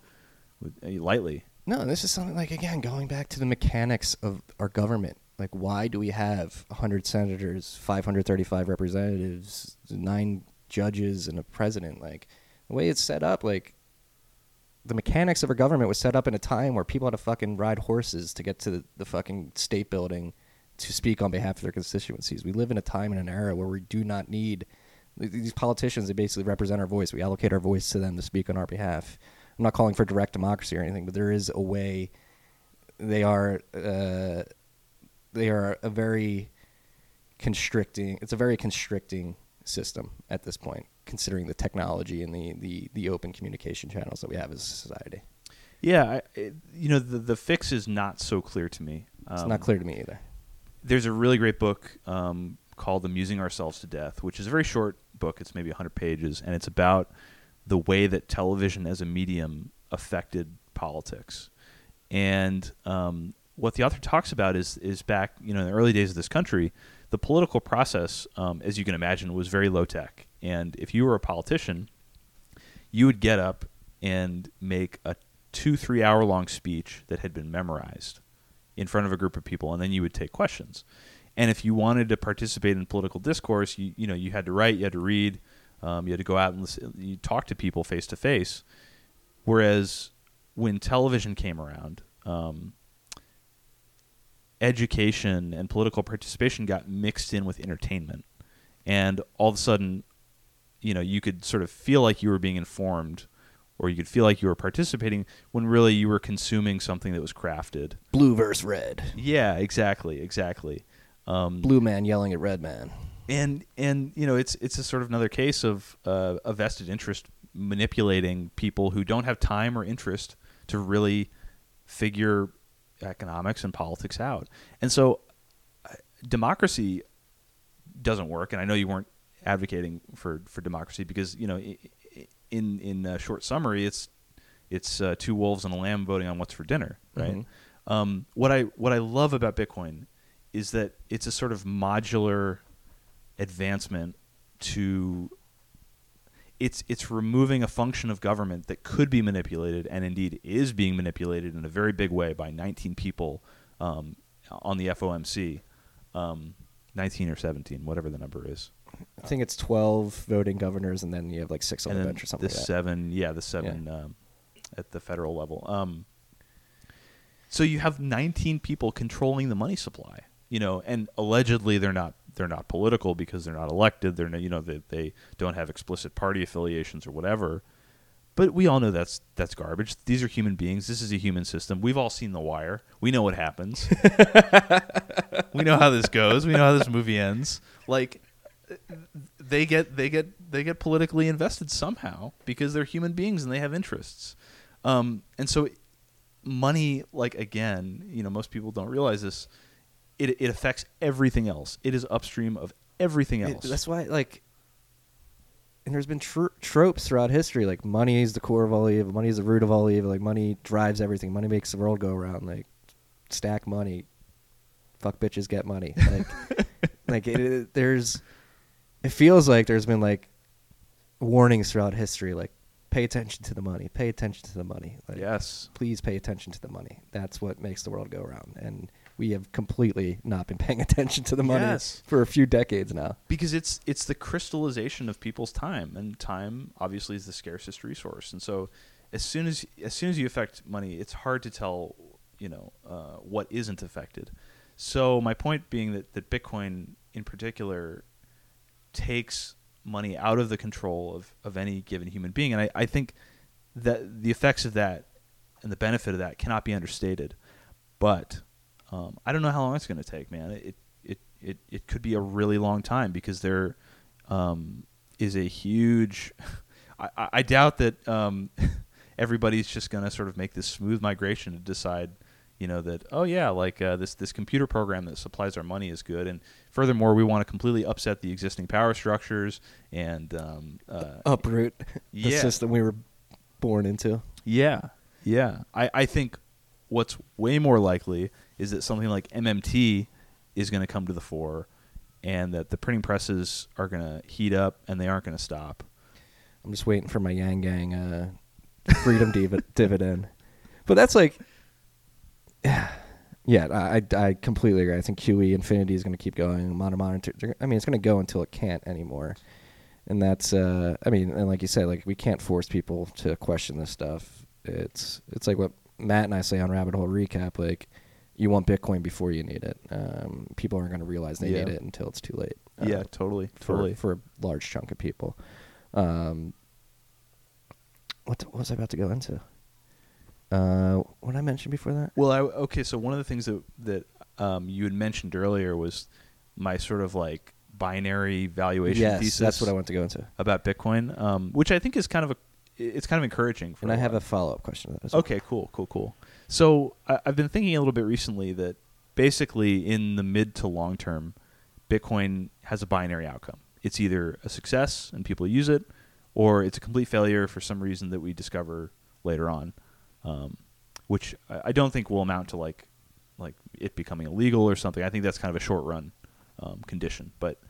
[SPEAKER 3] with uh, lightly.
[SPEAKER 1] No, this is something like again going back to the mechanics of our government. Like, why do we have 100 senators, 535 representatives, nine judges, and a president? Like, the way it's set up, like, the mechanics of our government was set up in a time where people had to fucking ride horses to get to the, the fucking state building to speak on behalf of their constituencies. We live in a time and an era where we do not need these politicians. They basically represent our voice. We allocate our voice to them to speak on our behalf. I'm not calling for direct democracy or anything, but there is a way. They are uh, they are a very constricting. It's a very constricting system at this point, considering the technology and the, the, the open communication channels that we have as a society.
[SPEAKER 3] Yeah, I, it, you know, the the fix is not so clear to me.
[SPEAKER 1] It's
[SPEAKER 3] Um,
[SPEAKER 1] not clear to me either.
[SPEAKER 3] there's a really great book um, called Amusing Ourselves to Death, which is a very short book. It's maybe 100 pages, and it's about the way that television as a medium affected politics. And um, what the author talks about is is back, you know, in the early days of this country, the political process, um, as you can imagine, was very low tech. And if you were a politician, you would get up and make a two three hour long speech that had been memorized in front of a group of people, and then you would take questions. And if you wanted to participate in political discourse, you you know you had to write, you had to read, um, you had to go out and listen, you talk to people face to face. Whereas when television came around, um, education and political participation got mixed in with entertainment, and all of a sudden, you know you could sort of feel like you were being informed or you could feel like you were participating when really you were consuming something that was crafted
[SPEAKER 1] Blue versus red.
[SPEAKER 3] yeah exactly exactly um,
[SPEAKER 1] Blue man yelling at red man.
[SPEAKER 3] and and you know it's it's a sort of another case of uh, a vested interest manipulating people who don't have time or interest to really figure economics and politics out and so uh, democracy doesn't work and i know you weren't advocating for for democracy because you know in in uh, short summary it's it's uh, two wolves and a lamb voting on what's for dinner right
[SPEAKER 1] Mhm.
[SPEAKER 3] um, what i what i love about bitcoin is that it's a sort of modular advancement to it's it's removing a function of government that could be manipulated and indeed is being manipulated in a very big way by 19 people um, on the FOMC, um, 19 or 17, whatever the number is,
[SPEAKER 1] I think it's twelve voting governors, and then you have like six on the bench or something
[SPEAKER 3] the
[SPEAKER 1] like that.
[SPEAKER 3] seven, yeah, the seven um, at the federal level. Um, so you have 19 people controlling the money supply, you know, and allegedly they're not they're not political because they're not elected. They're you know they they don't have explicit party affiliations or whatever. But we all know that's that's garbage. These are human beings. This is a human system. We've all seen The Wire. We know what happens. we know how this goes. We know how this movie ends. Like they get they get they get politically invested somehow because they're human beings and they have interests. Um, and so money like again, you know, most people don't realize this. It it affects everything else. It is upstream of everything
[SPEAKER 1] It-
[SPEAKER 3] else.
[SPEAKER 1] that's why, like, and there's been tr- tropes throughout history. Like, money is the core of all evil. Money is the root of all evil. Like, money drives everything. Money makes the world go around. Like, stack money, fuck bitches, get money. Like, like it, it- there's, it feels like there's been like warnings throughout history. Like, pay attention to the money. Pay attention to the money. Like,
[SPEAKER 3] yes.
[SPEAKER 1] please pay attention to the money. That's what makes the world go around. And we have completely not been paying attention to the money
[SPEAKER 3] Yes.
[SPEAKER 1] for a few decades now.
[SPEAKER 3] because it's it's the crystallization of people's time and time obviously is the scarcest resource and so as soon as as soon as you affect money it's hard to tell you know uh, what isn't affected so my point being that that bitcoin in particular takes money out of the control of, of any given human being and I, I think that the effects of that and the benefit of that cannot be understated but um, I don't know how long it's going to take, man. It, it it it could be a really long time because there um, is a huge. I, I I doubt that um, everybody's just going to sort of make this smooth migration to decide, you know, that oh yeah, like uh, this this computer program that supplies our money is good, and furthermore, we want to completely upset the existing power structures and um, uh,
[SPEAKER 1] Uproot the
[SPEAKER 3] Yeah.
[SPEAKER 1] system we were born into.
[SPEAKER 3] Yeah, yeah. I, I think what's way more likely is that something like MMT is going to come to the fore, and that the printing presses are going to heat up and they aren't going to stop.
[SPEAKER 1] I'm just waiting for my Yang Gang uh, freedom div- dividend. But that's like, yeah, I, I I completely agree. I think QE Infinity is going to keep going. Mono monitor. I mean, it's going to go until it can't anymore. And that's, uh, I mean, and like you said, like we can't force people to question this stuff. It's it's like what Matt and I say on Rabbit Hole Recap. Like, you want Bitcoin before you need it. Um, people aren't going to realize they
[SPEAKER 3] Yeah.
[SPEAKER 1] need it until it's too late.
[SPEAKER 3] yeah,
[SPEAKER 1] Uh,
[SPEAKER 3] totally,
[SPEAKER 1] for
[SPEAKER 3] totally.
[SPEAKER 1] for a large chunk of people. Um, what, what was I about to go into? Uh, what did I mention before that?
[SPEAKER 3] well, I, okay. So one of the things that that um, you had mentioned earlier was my sort of like binary valuation
[SPEAKER 1] yes,
[SPEAKER 3] thesis.
[SPEAKER 1] that's what I want to go into.
[SPEAKER 3] about Bitcoin, um, which I think is kind of a it's kind of encouraging. For
[SPEAKER 1] And I have a follow up question to that. well.
[SPEAKER 3] Okay, cool, cool, cool. So I, I've been thinking a little bit recently that basically in the mid to long term, Bitcoin has a binary outcome. It's either a success and people use it, or it's a complete failure for some reason that we discover later on, um, which I, I don't think will amount to like like it becoming illegal or something. I think that's kind of a short run um, condition. But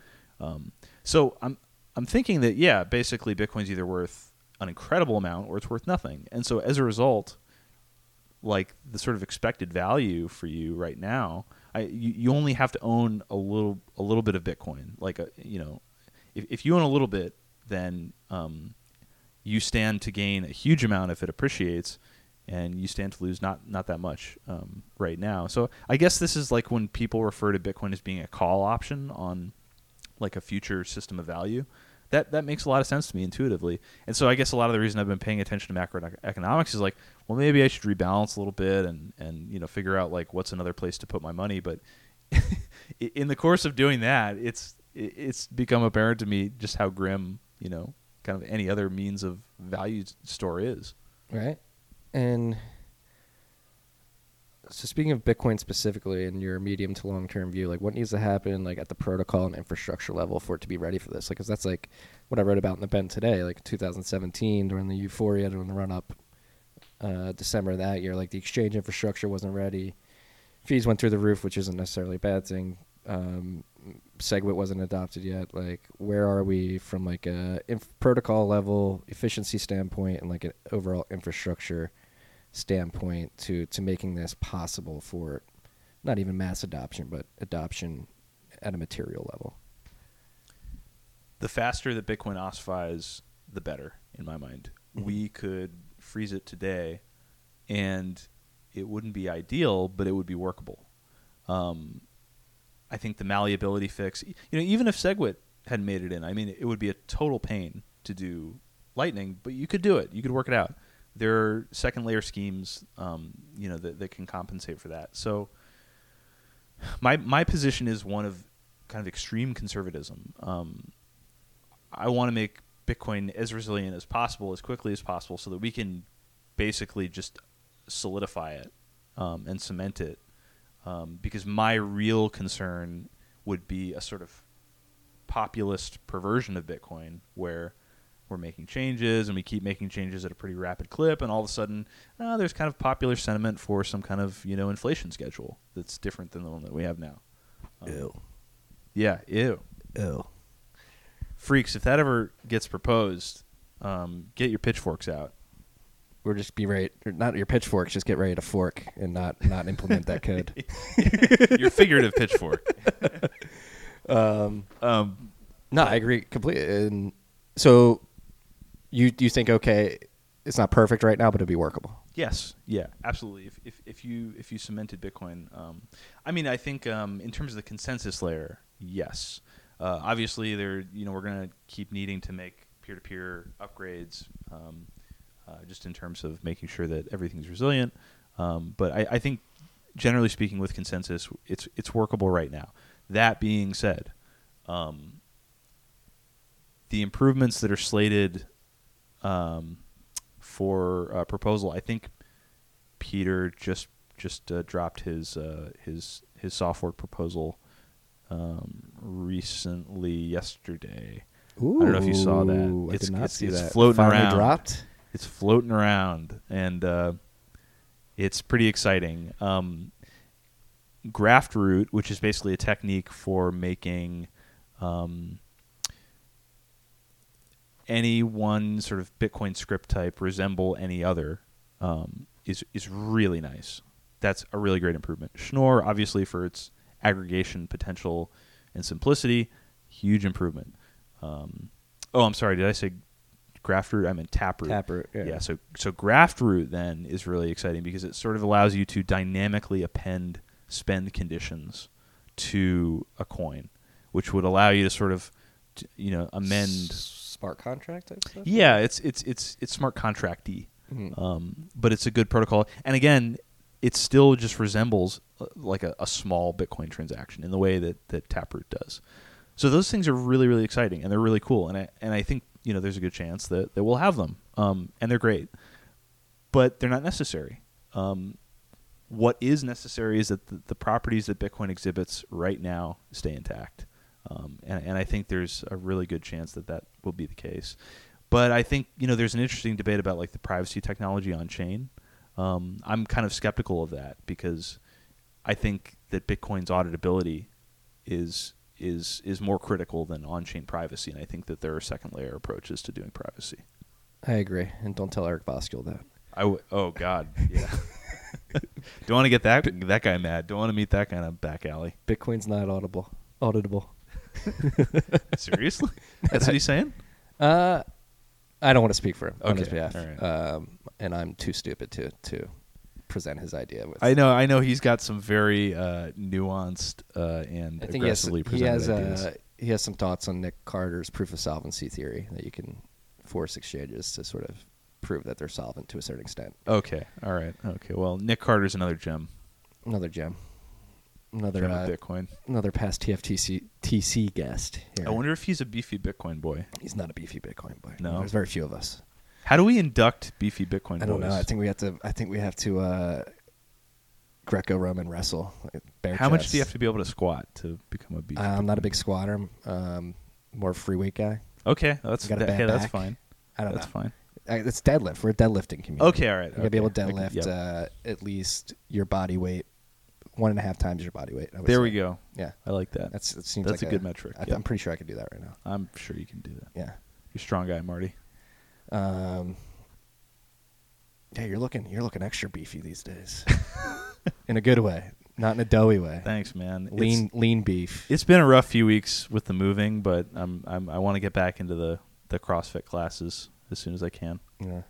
[SPEAKER 3] um, so I'm I'm thinking that yeah, basically Bitcoin's either worth an incredible amount or it's worth nothing. And so as a result, like the sort of expected value for you right now, I you, you only have to own a little a little bit of Bitcoin. Like a you know, if if you own a little bit, then um, you stand to gain a huge amount if it appreciates, and you stand to lose not not that much um, right now. So I guess this is like when people refer to Bitcoin as being a call option on like a future system of value. that that makes a lot of sense to me intuitively. And so I guess a lot of the reason I've been paying attention to macroeconomics is like, well, maybe I should rebalance a little bit and and you know figure out like what's another place to put my money. But in the course of doing that, it's it's become apparent to me just how grim you know kind of any other means of value store is.
[SPEAKER 1] Right. And so speaking of Bitcoin specifically in your medium to long term view, like what needs to happen like at the protocol and infrastructure level for it to be ready for this? Like, cause that's like what I wrote about in the Bent today, like 2017 during the euphoria during the run up, uh, December of that year, like the exchange infrastructure wasn't ready. Fees went through the roof, which isn't necessarily a bad thing. Um, SegWit wasn't adopted yet. Like, where are we from like a inf- protocol level efficiency standpoint and like an overall infrastructure standpoint to to making this possible for not even mass adoption, but adoption at a material level?
[SPEAKER 3] The faster that Bitcoin ossifies, the better, in my mind.
[SPEAKER 1] Mhm.
[SPEAKER 3] We could freeze it today, and it wouldn't be ideal, but it would be workable. Um, I think the malleability fix, you know, even if SegWit had made it in, I mean, it would be a total pain to do Lightning, but you could do it. You could work it out. There are second layer schemes, um, you know, that, that can compensate for that. So my my position is one of kind of extreme conservatism. Um, I want to make Bitcoin as resilient as possible, as quickly as possible, so that we can basically just solidify it um, and cement it um, because my real concern would be a sort of populist perversion of Bitcoin where we're making changes and we keep making changes at a pretty rapid clip, and all of a sudden uh, there's kind of popular sentiment for some kind of you know inflation schedule that's different than the one that we have now. Um, Yeah, ew.
[SPEAKER 1] Ew.
[SPEAKER 3] Freaks, if that ever gets proposed, um, get your pitchforks out.
[SPEAKER 1] Or just be ready, or not your pitchforks, just get ready to fork and not not implement that code.
[SPEAKER 3] your figurative pitchfork.
[SPEAKER 1] Um,
[SPEAKER 3] Um,
[SPEAKER 1] no, I agree completely. And so, you you think okay, it's not perfect right now, but it'd be workable.
[SPEAKER 3] Yes, yeah, absolutely. If if, if you if you cemented Bitcoin, um, I mean, I think um, in terms of the consensus layer, yes. Uh, obviously, there you know we're going to keep needing to make peer-to-peer upgrades, um, uh, just in terms of making sure that everything's resilient. Um, but I, I think, generally speaking, with consensus, it's it's workable right now. That being said, um, the improvements that are slated um, for uh, proposal. I think Pieter just just uh, dropped his uh, his his software proposal um, recently yesterday.
[SPEAKER 1] Ooh,
[SPEAKER 3] don't know if you saw that.
[SPEAKER 1] I
[SPEAKER 3] It's-
[SPEAKER 1] did not
[SPEAKER 3] it's-
[SPEAKER 1] see
[SPEAKER 3] it's
[SPEAKER 1] that.
[SPEAKER 3] floating
[SPEAKER 1] Finally
[SPEAKER 3] around.
[SPEAKER 1] dropped.
[SPEAKER 3] It's floating around, and uh, it's pretty exciting. Um, Graftroot, which is basically a technique for making um, any one sort of Bitcoin script type resemble any other, um, is is really nice. That's a really great improvement. Schnorr, obviously, for its aggregation potential and simplicity, huge improvement. Um, oh, I'm sorry. Did I say Graftroot? I meant taproot.
[SPEAKER 1] Taproot, yeah.
[SPEAKER 3] So so Graftroot then is really exciting because it sort of allows you to dynamically append spend conditions to a coin, which would allow you to sort of you know amend.
[SPEAKER 1] smart contract.
[SPEAKER 3] Yeah, it's it's it's it's smart contracty,
[SPEAKER 1] Mhm.
[SPEAKER 3] um, but it's a good protocol. And again, it still just resembles uh, like a, a small Bitcoin transaction in the way that that Taproot does. So those things are really really exciting and they're really cool. And I and I think you know there's a good chance that that we'll have them, um, and they're great, but they're not necessary. Um, what is necessary is that the, the properties that Bitcoin exhibits right now stay intact. Um, and, and I think there's a really good chance that that will be the case. But I think you know there's an interesting debate about like the privacy technology on chain. Um, I'm kind of skeptical of that because I think that Bitcoin's auditability is is is more critical than on-chain privacy, and I think that there are second layer approaches to doing privacy.
[SPEAKER 1] I agree, and don't tell Eric Voskuil that.
[SPEAKER 3] I w- oh God, yeah. Don't want to get that that guy mad. Don't want to meet that kind of back alley.
[SPEAKER 1] Bitcoin's not audible, auditable.
[SPEAKER 3] Seriously, that's what he's saying.
[SPEAKER 1] Uh, I don't want to speak for him on
[SPEAKER 3] Okay,
[SPEAKER 1] his behalf,
[SPEAKER 3] right.
[SPEAKER 1] um, and I'm too stupid to to present his idea with.
[SPEAKER 3] I know, I know. He's got some very uh, nuanced uh, and
[SPEAKER 1] I think he has,
[SPEAKER 3] aggressively
[SPEAKER 1] he has
[SPEAKER 3] presented ideas.
[SPEAKER 1] uh, he has some thoughts on Nick Carter's proof of solvency theory that you can force exchanges to sort of prove that they're solvent to a certain extent.
[SPEAKER 3] Okay. All right. Okay. Well, Nick Carter's another gem.
[SPEAKER 1] Another gem. Another
[SPEAKER 3] Gem
[SPEAKER 1] uh,
[SPEAKER 3] Bitcoin.
[SPEAKER 1] another past TFTC TC guest. Here.
[SPEAKER 3] I wonder if he's a beefy Bitcoin boy.
[SPEAKER 1] He's not a beefy Bitcoin boy.
[SPEAKER 3] No?
[SPEAKER 1] there's very few of us.
[SPEAKER 3] How do we induct beefy Bitcoin
[SPEAKER 1] I don't
[SPEAKER 3] boys?
[SPEAKER 1] know. I think we have to. I think we have to uh, Greco-Roman wrestle. bare
[SPEAKER 3] How much do you have to be able to squat to become a beefy?
[SPEAKER 1] Uh, I'm not a big squatter. Um, more free weight guy.
[SPEAKER 3] Okay, that's that, hey, that's fine.
[SPEAKER 1] I don't
[SPEAKER 3] That's
[SPEAKER 1] know.
[SPEAKER 3] That's
[SPEAKER 1] fine. It's deadlift. We're a deadlifting community.
[SPEAKER 3] Okay, all right.
[SPEAKER 1] You gotta be able to deadlift
[SPEAKER 3] yep.
[SPEAKER 1] uh, at least your body weight, one and a half times your body weight.
[SPEAKER 3] There
[SPEAKER 1] say.
[SPEAKER 3] we go.
[SPEAKER 1] Yeah,
[SPEAKER 3] I like that.
[SPEAKER 1] that's it seems
[SPEAKER 3] That's
[SPEAKER 1] like
[SPEAKER 3] a good metric,
[SPEAKER 1] I. I'm pretty sure I can do that right now.
[SPEAKER 3] I'm sure you can do that.
[SPEAKER 1] Yeah.
[SPEAKER 3] You're a strong guy, Marty.
[SPEAKER 1] Um, yeah, you're looking you're looking extra beefy these days, in a good way, not in a doughy way.
[SPEAKER 3] Thanks, man. It's-
[SPEAKER 1] lean lean beef.
[SPEAKER 3] It's been a rough few weeks with the moving, but I'm, I'm I want to get back into the the CrossFit classes as soon as I can.
[SPEAKER 1] Yeah.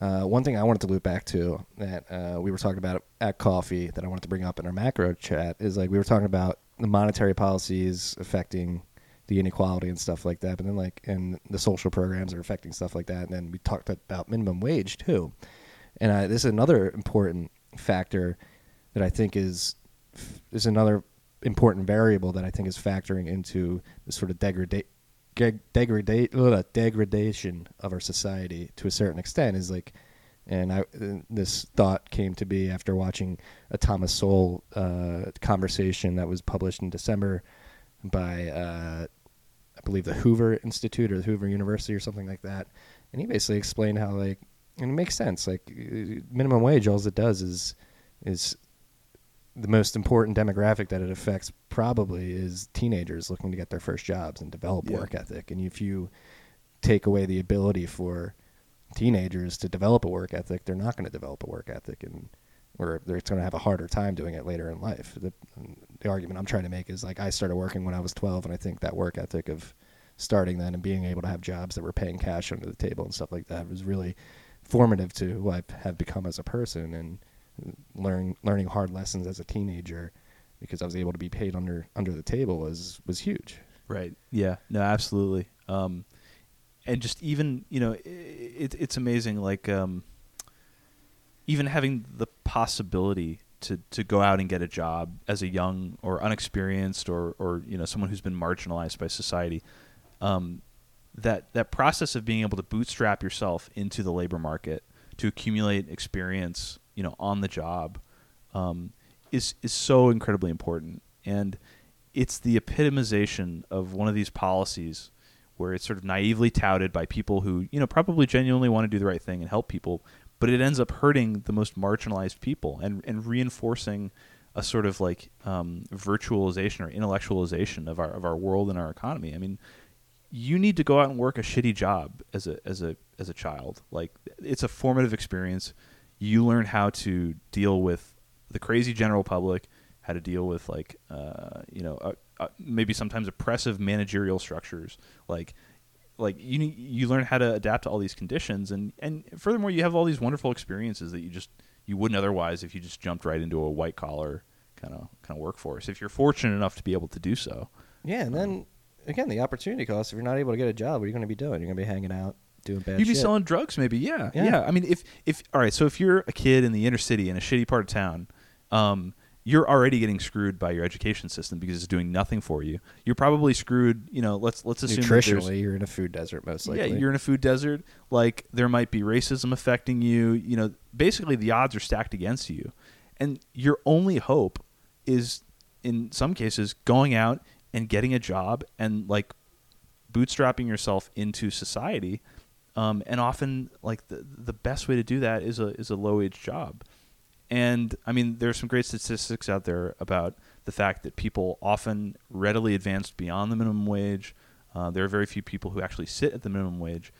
[SPEAKER 1] Uh, one thing I wanted to loop back to that uh, we were talking about at coffee that I wanted to bring up in our macro chat is like we were talking about the monetary policies affecting the inequality and stuff like that, but then like and the social programs are affecting stuff like that, and then we talked about minimum wage too, and I, this is another important factor that I think is is another important variable that I think is factoring into the sort of degrada- deg- degrada- degradation of our society to a certain extent is like and I this thought came to be after watching a Thomas Sowell uh, conversation that was published in December by uh, I believe the Hoover Institute or the Hoover University or something like that, and he basically explained how like and it makes sense like minimum wage all it does is is the most important demographic that it affects probably is teenagers looking to get their first jobs and develop
[SPEAKER 3] Yeah.
[SPEAKER 1] work ethic. And if you take away the ability for teenagers to develop a work ethic, they're not going to develop a work ethic, and or they're going to have a harder time doing it later in life. The, the argument I'm trying to make is like I started working when I was 12, and I think that work ethic of starting then and being able to have jobs that were paying cash under the table and stuff like that was really formative to who I have become as a person and learning learning hard lessons as a teenager because I was able to be paid under under the table was was huge.
[SPEAKER 3] Right. Yeah. No. Absolutely. Um, and just even you know, it, it's amazing. Like um, even having the possibility to to go out and get a job as a young or unexperienced or or you know someone who's been marginalized by society. Um, that that process of being able to bootstrap yourself into the labor market to accumulate experience, you know, on the job, um, is is so incredibly important, and it's the epitomization of one of these policies where it's sort of naively touted by people who you know probably genuinely want to do the right thing and help people, but it ends up hurting the most marginalized people and and reinforcing a sort of like um, virtualization or intellectualization of our of our world and our economy. I mean, you need to go out and work a shitty job as a as a as a child. Like it's a formative experience. You learn how to deal with the crazy general public, how to deal with like uh, you know uh, uh, maybe sometimes oppressive managerial structures. Like like you you learn how to adapt to all these conditions, and and furthermore, you have all these wonderful experiences that you just you wouldn't otherwise if you just jumped right into a white collar kind of kind of workforce. If you're fortunate enough to be able to do so.
[SPEAKER 1] Yeah, and then again, the opportunity cost. If you're not able to get a job, what are you going to be doing? You're going to be hanging out, doing bad.
[SPEAKER 3] You'd be
[SPEAKER 1] shit.
[SPEAKER 3] selling drugs, maybe. Yeah,
[SPEAKER 1] Yeah.
[SPEAKER 3] yeah, I mean, if if all right, so if you're a kid in the inner city in a shitty part of town, um, you're already getting screwed by your education system because it's doing nothing for you. You're probably screwed. You know, let's let's assume
[SPEAKER 1] nutritionally. You're in a food desert, most likely.
[SPEAKER 3] yeah, you're in a food desert. Like there might be racism affecting you. You know, basically the odds are stacked against you, and your only hope is, in some cases, going out and getting a job and like bootstrapping yourself into society. Um, and often, like the the best way to do that is a is a low wage job. And I mean, there's some great statistics out there about the fact that people often readily advance beyond the minimum wage. Uh, there are very few people who actually sit at the minimum wage.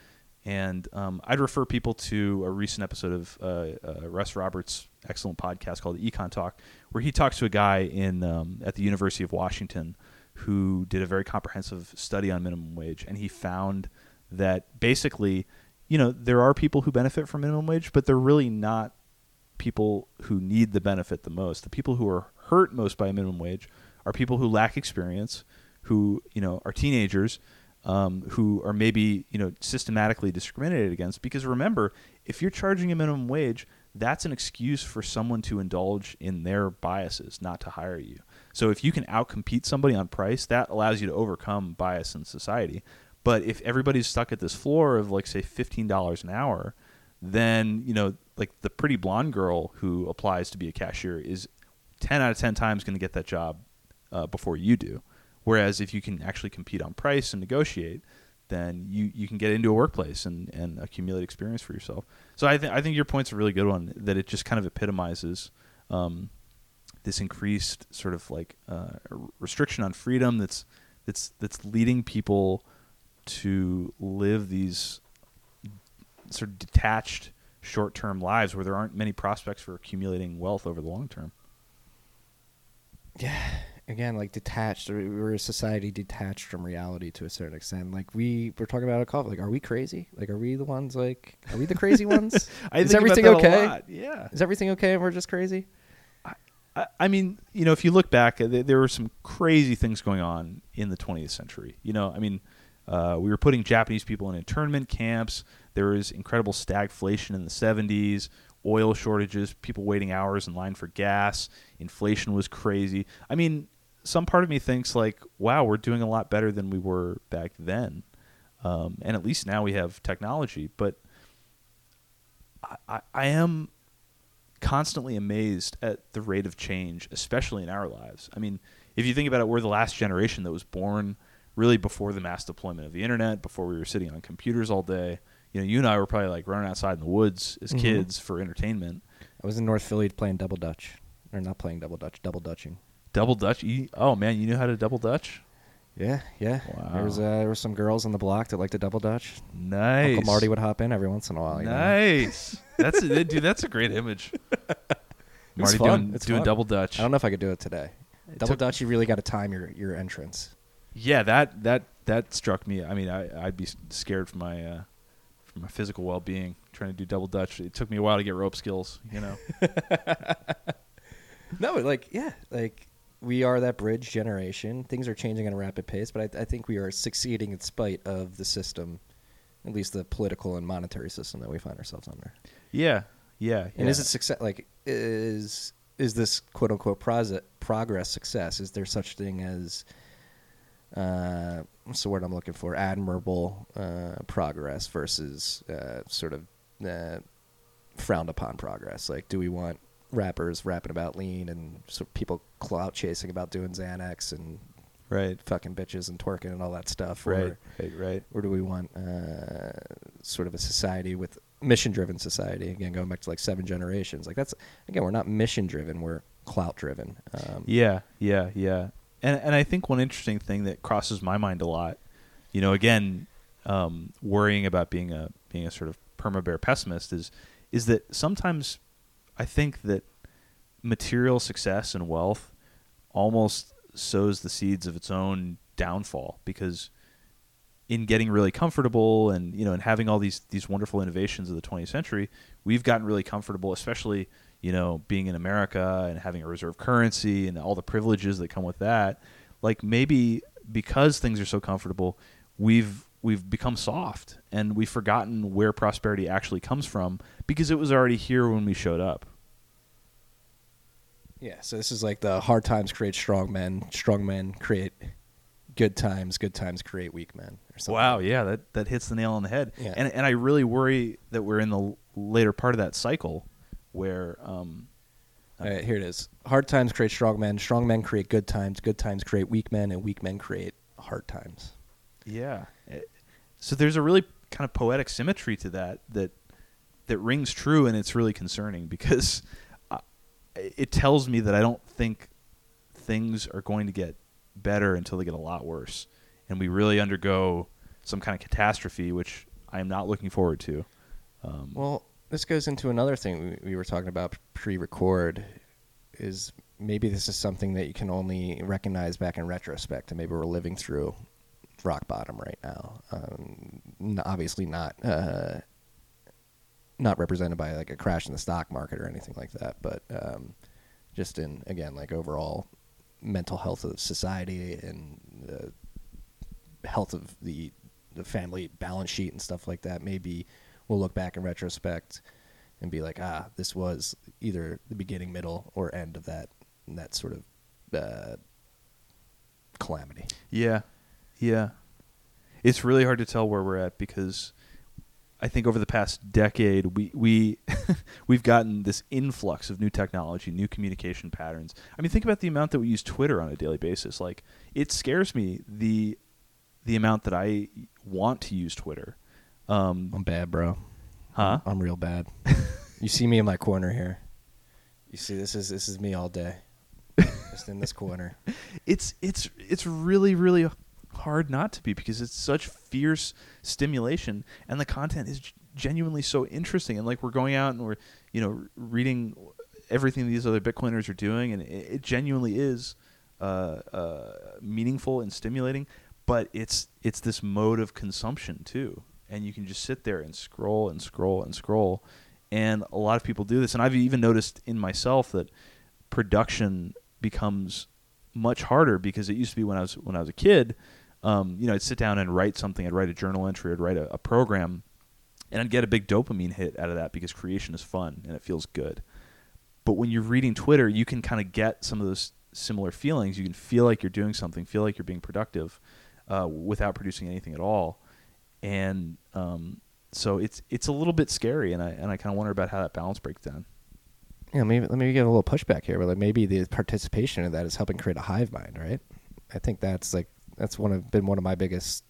[SPEAKER 3] And um, I'd refer people to a recent episode of uh, uh, Russ Roberts' excellent podcast called the Econ Talk, where he talks to a guy in um, at the University of Washington who did a very comprehensive study on minimum wage, and he found that basically, you know, there are people who benefit from minimum wage, but they're really not people who need the benefit the most. The people who are hurt most by a minimum wage are people who lack experience, who you know are teenagers um, who are maybe you know systematically discriminated against. Because remember, if you're charging a minimum wage, that's an excuse for someone to indulge in their biases, not to hire you. So if you can outcompete somebody on price, that allows you to overcome bias in society. But if everybody's stuck at this floor of like say fifteen dollars an hour, then you know like the pretty blonde girl who applies to be a cashier is ten out of ten times going to get that job uh, before you do. Whereas if you can actually compete on price and negotiate, then you, you can get into a workplace and, and accumulate experience for yourself. So I think I think your point's a really good one. That it just kind of epitomizes um, this increased sort of like uh, restriction on freedom that's that's that's leading people to live these sort of detached short-term lives where there aren't many prospects for accumulating wealth over the long term.
[SPEAKER 1] Yeah, again, like detached. We're a society detached from reality to a certain extent. Like we were talking about a coffee. Like, are we crazy? Like, are we the ones? Like, are we the crazy ones?
[SPEAKER 3] I
[SPEAKER 1] Is everything okay?
[SPEAKER 3] Yeah.
[SPEAKER 1] Is everything okay and we're just crazy?
[SPEAKER 3] I, I mean, you know, if you look back, uh, there, there were some crazy things going on in the 20th century. You know, I mean, uh, we were putting Japanese people in internment camps. There was incredible stagflation in the 70s, oil shortages, people waiting hours in line for gas. Inflation was crazy. I mean, some part of me thinks like, wow, we're doing a lot better than we were back then. Um, and at least now we have technology. But I, I, I am constantly amazed at the rate of change, especially in our lives. I mean, if you think about it, we're the last generation that was born really before the mass deployment of the internet, before we were sitting on computers all day. You know, you and I were probably like running outside in the woods as
[SPEAKER 1] Mhm.
[SPEAKER 3] kids for entertainment.
[SPEAKER 1] I was in North Philly playing double dutch, or not playing double dutch, double dutching.
[SPEAKER 3] Double Dutch. You, oh man, you knew how to double Dutch?
[SPEAKER 1] Yeah, yeah. There was uh, there were some girls on the block that liked to double dutch.
[SPEAKER 3] Nice.
[SPEAKER 1] Uncle Marty would hop in every once in a while. You know?
[SPEAKER 3] Nice. that's a, dude. That's a great image. Marty
[SPEAKER 1] fun.
[SPEAKER 3] doing
[SPEAKER 1] It's
[SPEAKER 3] doing
[SPEAKER 1] fun.
[SPEAKER 3] double Dutch.
[SPEAKER 1] I don't know if I could do it today.
[SPEAKER 3] It
[SPEAKER 1] Double
[SPEAKER 3] took-
[SPEAKER 1] dutch, you really got to time your your entrance.
[SPEAKER 3] Yeah, that that that struck me. I mean, I I'd be scared for my uh, for my physical well being trying to do double dutch. It took me a while to get rope skills. You know.
[SPEAKER 1] No, like yeah, like we are that bridge generation. Things are changing at a rapid pace, but I, I think we are succeeding in spite of the system, at least the political and monetary system that we find ourselves under.
[SPEAKER 3] yeah. Yeah.
[SPEAKER 1] And
[SPEAKER 3] yeah.
[SPEAKER 1] is it success? Like is is this quote unquote progress success? Is there such thing as uh, what's the word I'm looking for? Admirable uh, progress versus uh, sort of uh, frowned upon progress. Like, do we want rappers rapping about lean and so people clout chasing about doing Xanax and
[SPEAKER 3] right?
[SPEAKER 1] fucking bitches and twerking and all that stuff?
[SPEAKER 3] Right.
[SPEAKER 1] Or,
[SPEAKER 3] Right. Right.
[SPEAKER 1] or do we want uh, sort of a society with mission driven society? Again, going back to like seven generations. Like that's again, we're not mission driven. We're clout driven. Um,
[SPEAKER 3] Yeah, yeah, yeah. And and I think one interesting thing that crosses my mind a lot, you know, again, um, worrying about being a being a sort of perma bear pessimist is is that sometimes I think that material success and wealth almost sows the seeds of its own downfall because in getting really comfortable and you know and having all these these wonderful innovations of the 20th century we've gotten really comfortable especially you know being in America and having a reserve currency and all the privileges that come with that like maybe because things are so comfortable we've we've become soft and we've forgotten where prosperity actually comes from because it was already here when we showed up
[SPEAKER 1] yeah. So this is like the hard times create strong men. Strong men create good times. Good times create weak men. Or something.
[SPEAKER 3] Wow, yeah, that that hits the nail on the head.
[SPEAKER 1] Yeah.
[SPEAKER 3] And and I really worry that we're in the later part of that cycle where um
[SPEAKER 1] All right, here it is. Hard times create strong men. Strong men create good times. Good times create weak men, and weak men create hard times.
[SPEAKER 3] yeah. It- so there's a really kind of poetic symmetry to that that that rings true and it's really concerning because uh, it tells me that I don't think things are going to get better until they get a lot worse and we really undergo some kind of catastrophe which I am not looking forward to. Um,
[SPEAKER 1] Well, this goes into another thing we, we were talking about pre-record. Is maybe this is something that you can only recognize back in retrospect, and maybe we're living through rock bottom right now. Um, obviously not uh, not represented by like a crash in the stock market or anything like that, but um, just in again like overall mental health of society and the health of the the family balance sheet and stuff like that. Maybe we'll look back in retrospect and be like, ah, this was either the beginning, middle, or end of that that sort of uh, calamity.
[SPEAKER 3] Yeah, yeah. It's really hard to tell where we're at because I think over the past decade we we we've gotten this influx of new technology, new communication patterns. I mean, think about the amount that we use Twitter on a daily basis. Like, it scares me the the amount that I want to use Twitter. Um,
[SPEAKER 1] I'm bad, bro.
[SPEAKER 3] huh?
[SPEAKER 1] I'm real bad. you see me in my corner here. You see, this is this is me all day, just in this corner.
[SPEAKER 3] it's it's it's really really hard not to be because it's such fierce stimulation and the content is genuinely so interesting and like we're going out and we're you know reading everything these other bitcoiners are doing and it, it genuinely is uh, uh, meaningful and stimulating but it's it's this mode of consumption too and you can just sit there and scroll and scroll and scroll. And a lot of people do this. And i've even noticed in myself that production becomes much harder because it used to be when i was when i was a kid um, you know i'd sit down and write something. I'd write a journal entry. I'd write a, a program. And i'd get a big dopamine hit out of that because creation is fun and it feels good. But when you're reading twitter you can kind of get some of those similar feelings. You can feel like you're doing something feel like you're being productive uh, without producing anything at all and um, so it's it's a little bit scary, and I and I kind of wonder about how that balance breaks down.
[SPEAKER 1] Yeah, maybe let me give a little pushback here, but like maybe the participation in that is helping create a hive mind, right? I think that's like that's one of been one of my biggest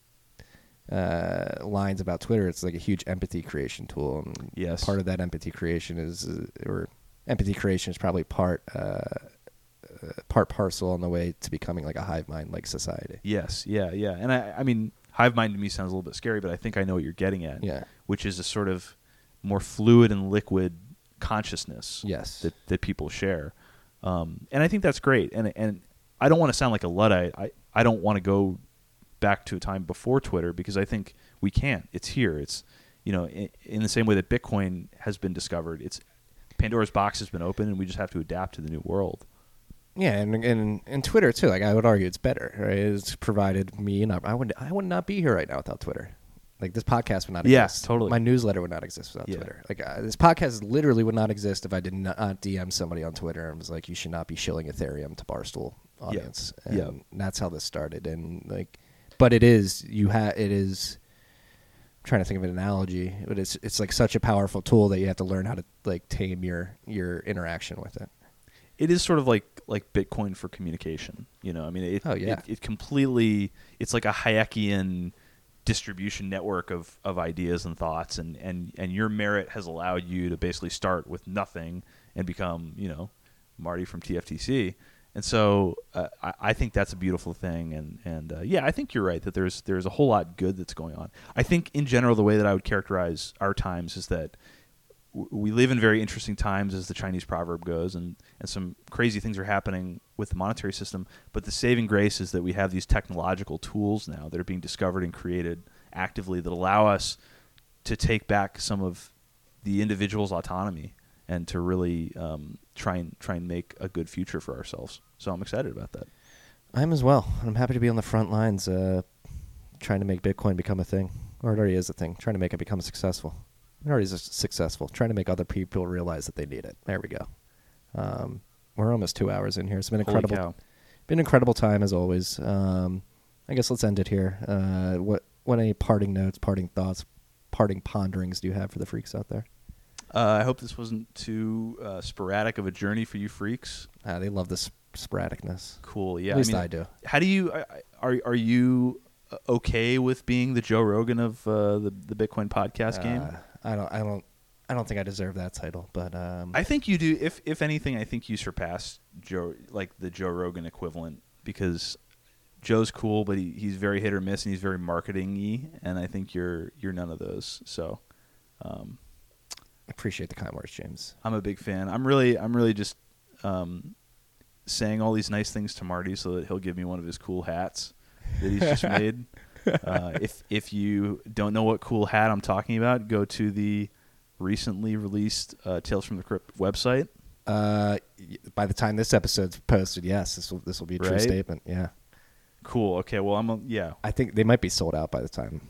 [SPEAKER 1] uh, lines about Twitter. It's like a huge empathy creation tool, and
[SPEAKER 3] Yes.
[SPEAKER 1] part of that empathy creation is, uh, or empathy creation is probably part uh, uh, part parcel on the way to becoming like a hive mind like society.
[SPEAKER 3] Yes, yeah, yeah, and I I mean hive mind to me sounds a little bit scary, but I think I know what you're getting at.
[SPEAKER 1] Yeah.
[SPEAKER 3] which is a sort of more fluid and liquid consciousness.
[SPEAKER 1] Yes.
[SPEAKER 3] that that people share, um, and I think that's great. And and I don't want to sound like a luddite. I I don't want to go back to a time before Twitter because I think we can't. It's here. It's you know in, in the same way that Bitcoin has been discovered. It's Pandora's box has been opened, and we just have to adapt to the new world.
[SPEAKER 1] Yeah, and and and Twitter too. Like I would argue, it's better. Right? It's provided me, and I, I would I would not be here right now without Twitter. Like this podcast would not
[SPEAKER 3] Yeah,
[SPEAKER 1] exist.
[SPEAKER 3] totally.
[SPEAKER 1] My newsletter would not exist without
[SPEAKER 3] Yeah.
[SPEAKER 1] Twitter. Like uh, this podcast literally would not exist if I did not DM somebody on Twitter and was like, "You should not be shilling Ethereum to Barstool audience." And
[SPEAKER 3] Yeah.
[SPEAKER 1] that's how this started. And like, but it is you have it is. I'm trying to think of an analogy, but it's it's like such a powerful tool that you have to learn how to like tame your your interaction with it.
[SPEAKER 3] It is sort of like like Bitcoin for communication. You know, I mean, it,
[SPEAKER 1] Oh, yeah.
[SPEAKER 3] it, it completely it's like a Hayekian distribution network of, of ideas and thoughts, and, and and your merit has allowed you to basically start with nothing and become you know Marty from TFTC. And so uh, I, I think that's a beautiful thing, and and uh, yeah, I think you're right that there's there's a whole lot good that's going on. I think in general the way that I would characterize our times is that we live in very interesting times, as the Chinese proverb goes, and, and some crazy things are happening with the monetary system. But the saving grace is that we have these technological tools now that are being discovered and created actively that allow us to take back some of the individual's autonomy and to really um, try and try and make a good future for ourselves. So I'm excited about that.
[SPEAKER 1] I'm as well. I'm happy to be on the front lines, uh, trying to make Bitcoin become a thing, or it already is a thing. Trying to make it become successful. It already is successful. Trying to make other people realize that they need it. There we go. Um, we're almost two hours in here. It's been incredible. Been an incredible time as always. Um, I guess let's end it here. Uh, what what any parting notes, parting thoughts, parting ponderings do you have for the freaks out there?
[SPEAKER 3] Uh, I hope this wasn't too uh, sporadic of a journey for you freaks.
[SPEAKER 1] Uh, they love this sporadicness.
[SPEAKER 3] Cool. Yeah.
[SPEAKER 1] At least
[SPEAKER 3] I, mean,
[SPEAKER 1] I do.
[SPEAKER 3] How do you are are you uh, okay with being the Joe Rogan of uh, the the Bitcoin podcast game?
[SPEAKER 1] I don't. I don't. I don't think I deserve that title, but um,
[SPEAKER 3] I think you do. If if anything, I think you surpass Joe, like the Joe Rogan equivalent, because Joe's cool, but he, he's very hit or miss, and he's very marketing-y, and I think you're you're none of those. So, um,
[SPEAKER 1] appreciate the kind words, James.
[SPEAKER 3] I'm a big fan. I'm really I'm really just um, saying all these nice things to Marty so that he'll give me one of his cool hats that he's just made. Uh, if if you don't know what cool hat I'm talking about, go to the recently released uh, Tales from the Crypt website
[SPEAKER 1] Uh, by the time this episode's posted, yes, this will this will be a true
[SPEAKER 3] Right?
[SPEAKER 1] statement. Yeah,
[SPEAKER 3] Cool. Okay. Well, I'm. A, yeah.
[SPEAKER 1] I think they might be sold out by the time.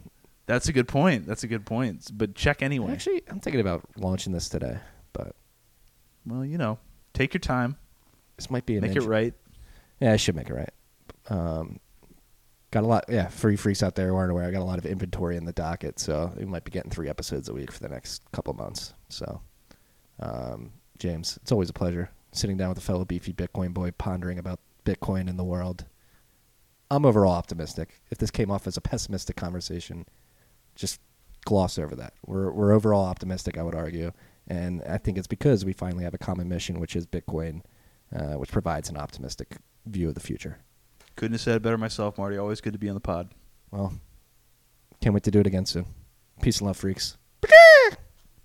[SPEAKER 3] That's a good point. That's a good point. But check anyway.
[SPEAKER 1] Actually, I'm thinking about launching this today, but
[SPEAKER 3] well, you know, take your time.
[SPEAKER 1] this might be an
[SPEAKER 3] Make it right.
[SPEAKER 1] Yeah, I should make it right. Um, got a lot. Yeah, free freaks out there who aren't aware. I got a lot of inventory in the docket, so we might be getting three episodes a week for the next couple months. So, um, James, it's always a pleasure sitting down with a fellow beefy Bitcoin boy, pondering about Bitcoin in the world. I'm overall optimistic. If this came off as a pessimistic conversation, just gloss over that. We're we're overall optimistic, I would argue, and I think it's because we finally have a common mission, which is Bitcoin, uh, which provides an optimistic view of the future.
[SPEAKER 3] Couldn't have said it better myself, Marty. Always good to be on the pod.
[SPEAKER 1] Well, can't wait to do it again soon. Peace and love, freaks.